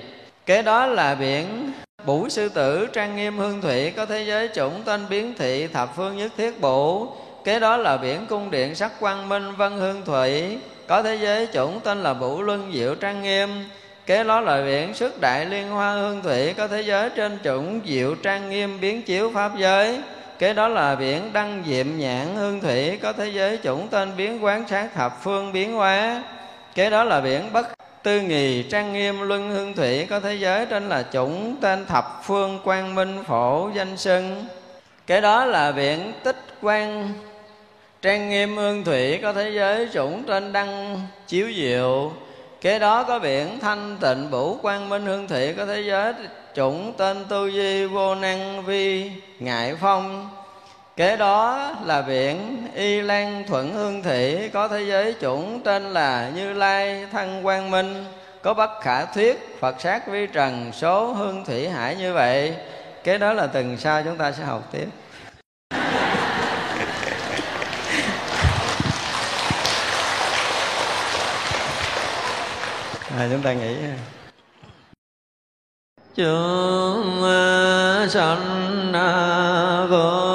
Speaker 1: Kế đó là biển Bủ sư tử trang nghiêm hương thủy có thế giới chủng tên biến thị thập phương nhất thiết bủ kế đó là biển cung điện sắc quang minh vân hương thủy. Có thế giới chủng tên là vũ luân diệu trang nghiêm. Kế đó là biển xuất đại liên hoa hương thủy. Có thế giới trên chủng diệu trang nghiêm biến chiếu pháp giới. Kế đó là biển đăng diệm nhãn hương thủy. Có thế giới chủng tên biến quán sát thập phương biến hóa. Kế đó là biển bất tư nghì trang nghiêm luân hương thủy. Có thế giới trên là chủng tên thập phương quang minh phổ danh sưng. Kế đó là biển tích quan trang nghiêm hương thủy có thế giới chủng trên đăng chiếu diệu. Kế đó có biển thanh tịnh bủ quang minh hương thủy có thế giới chủng tên tu di vô năng vi ngại phong. Kế đó là biển y lan thuận hương thủy có thế giới chủng tên là như lai thân quang minh. Có bất khả thuyết, phật sát vi trần số hương thủy hải như vậy. Kế đó là từng sau chúng ta sẽ học tiếp. À, chúng ta nghĩ chúng ờ, sanh ờ, vô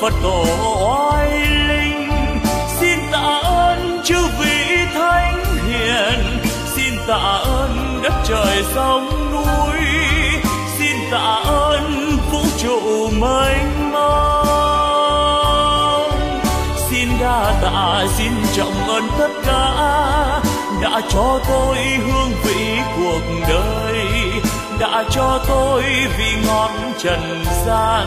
Speaker 2: phật tổ oai linh. Xin tạ ơn chư vị thánh hiền. Xin tạ ơn đất trời sông núi. Xin tạ ơn vũ trụ mênh mông. Xin đa tạ, xin trọng ơn tất cả đã cho tôi hương vị cuộc đời, đã cho tôi vì ngọn trần gian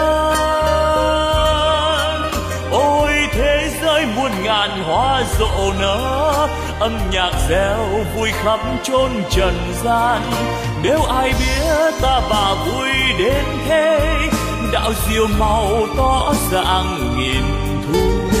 Speaker 2: với muôn ngàn hoa rộ nở âm nhạc reo vui khắp chốn trần gian nếu ai biết ta bà vui đến thế, đạo diệu màu tỏ dạng nghìn thu.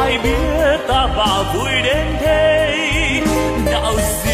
Speaker 2: ai biết ta và vui đến thế? Đạo gì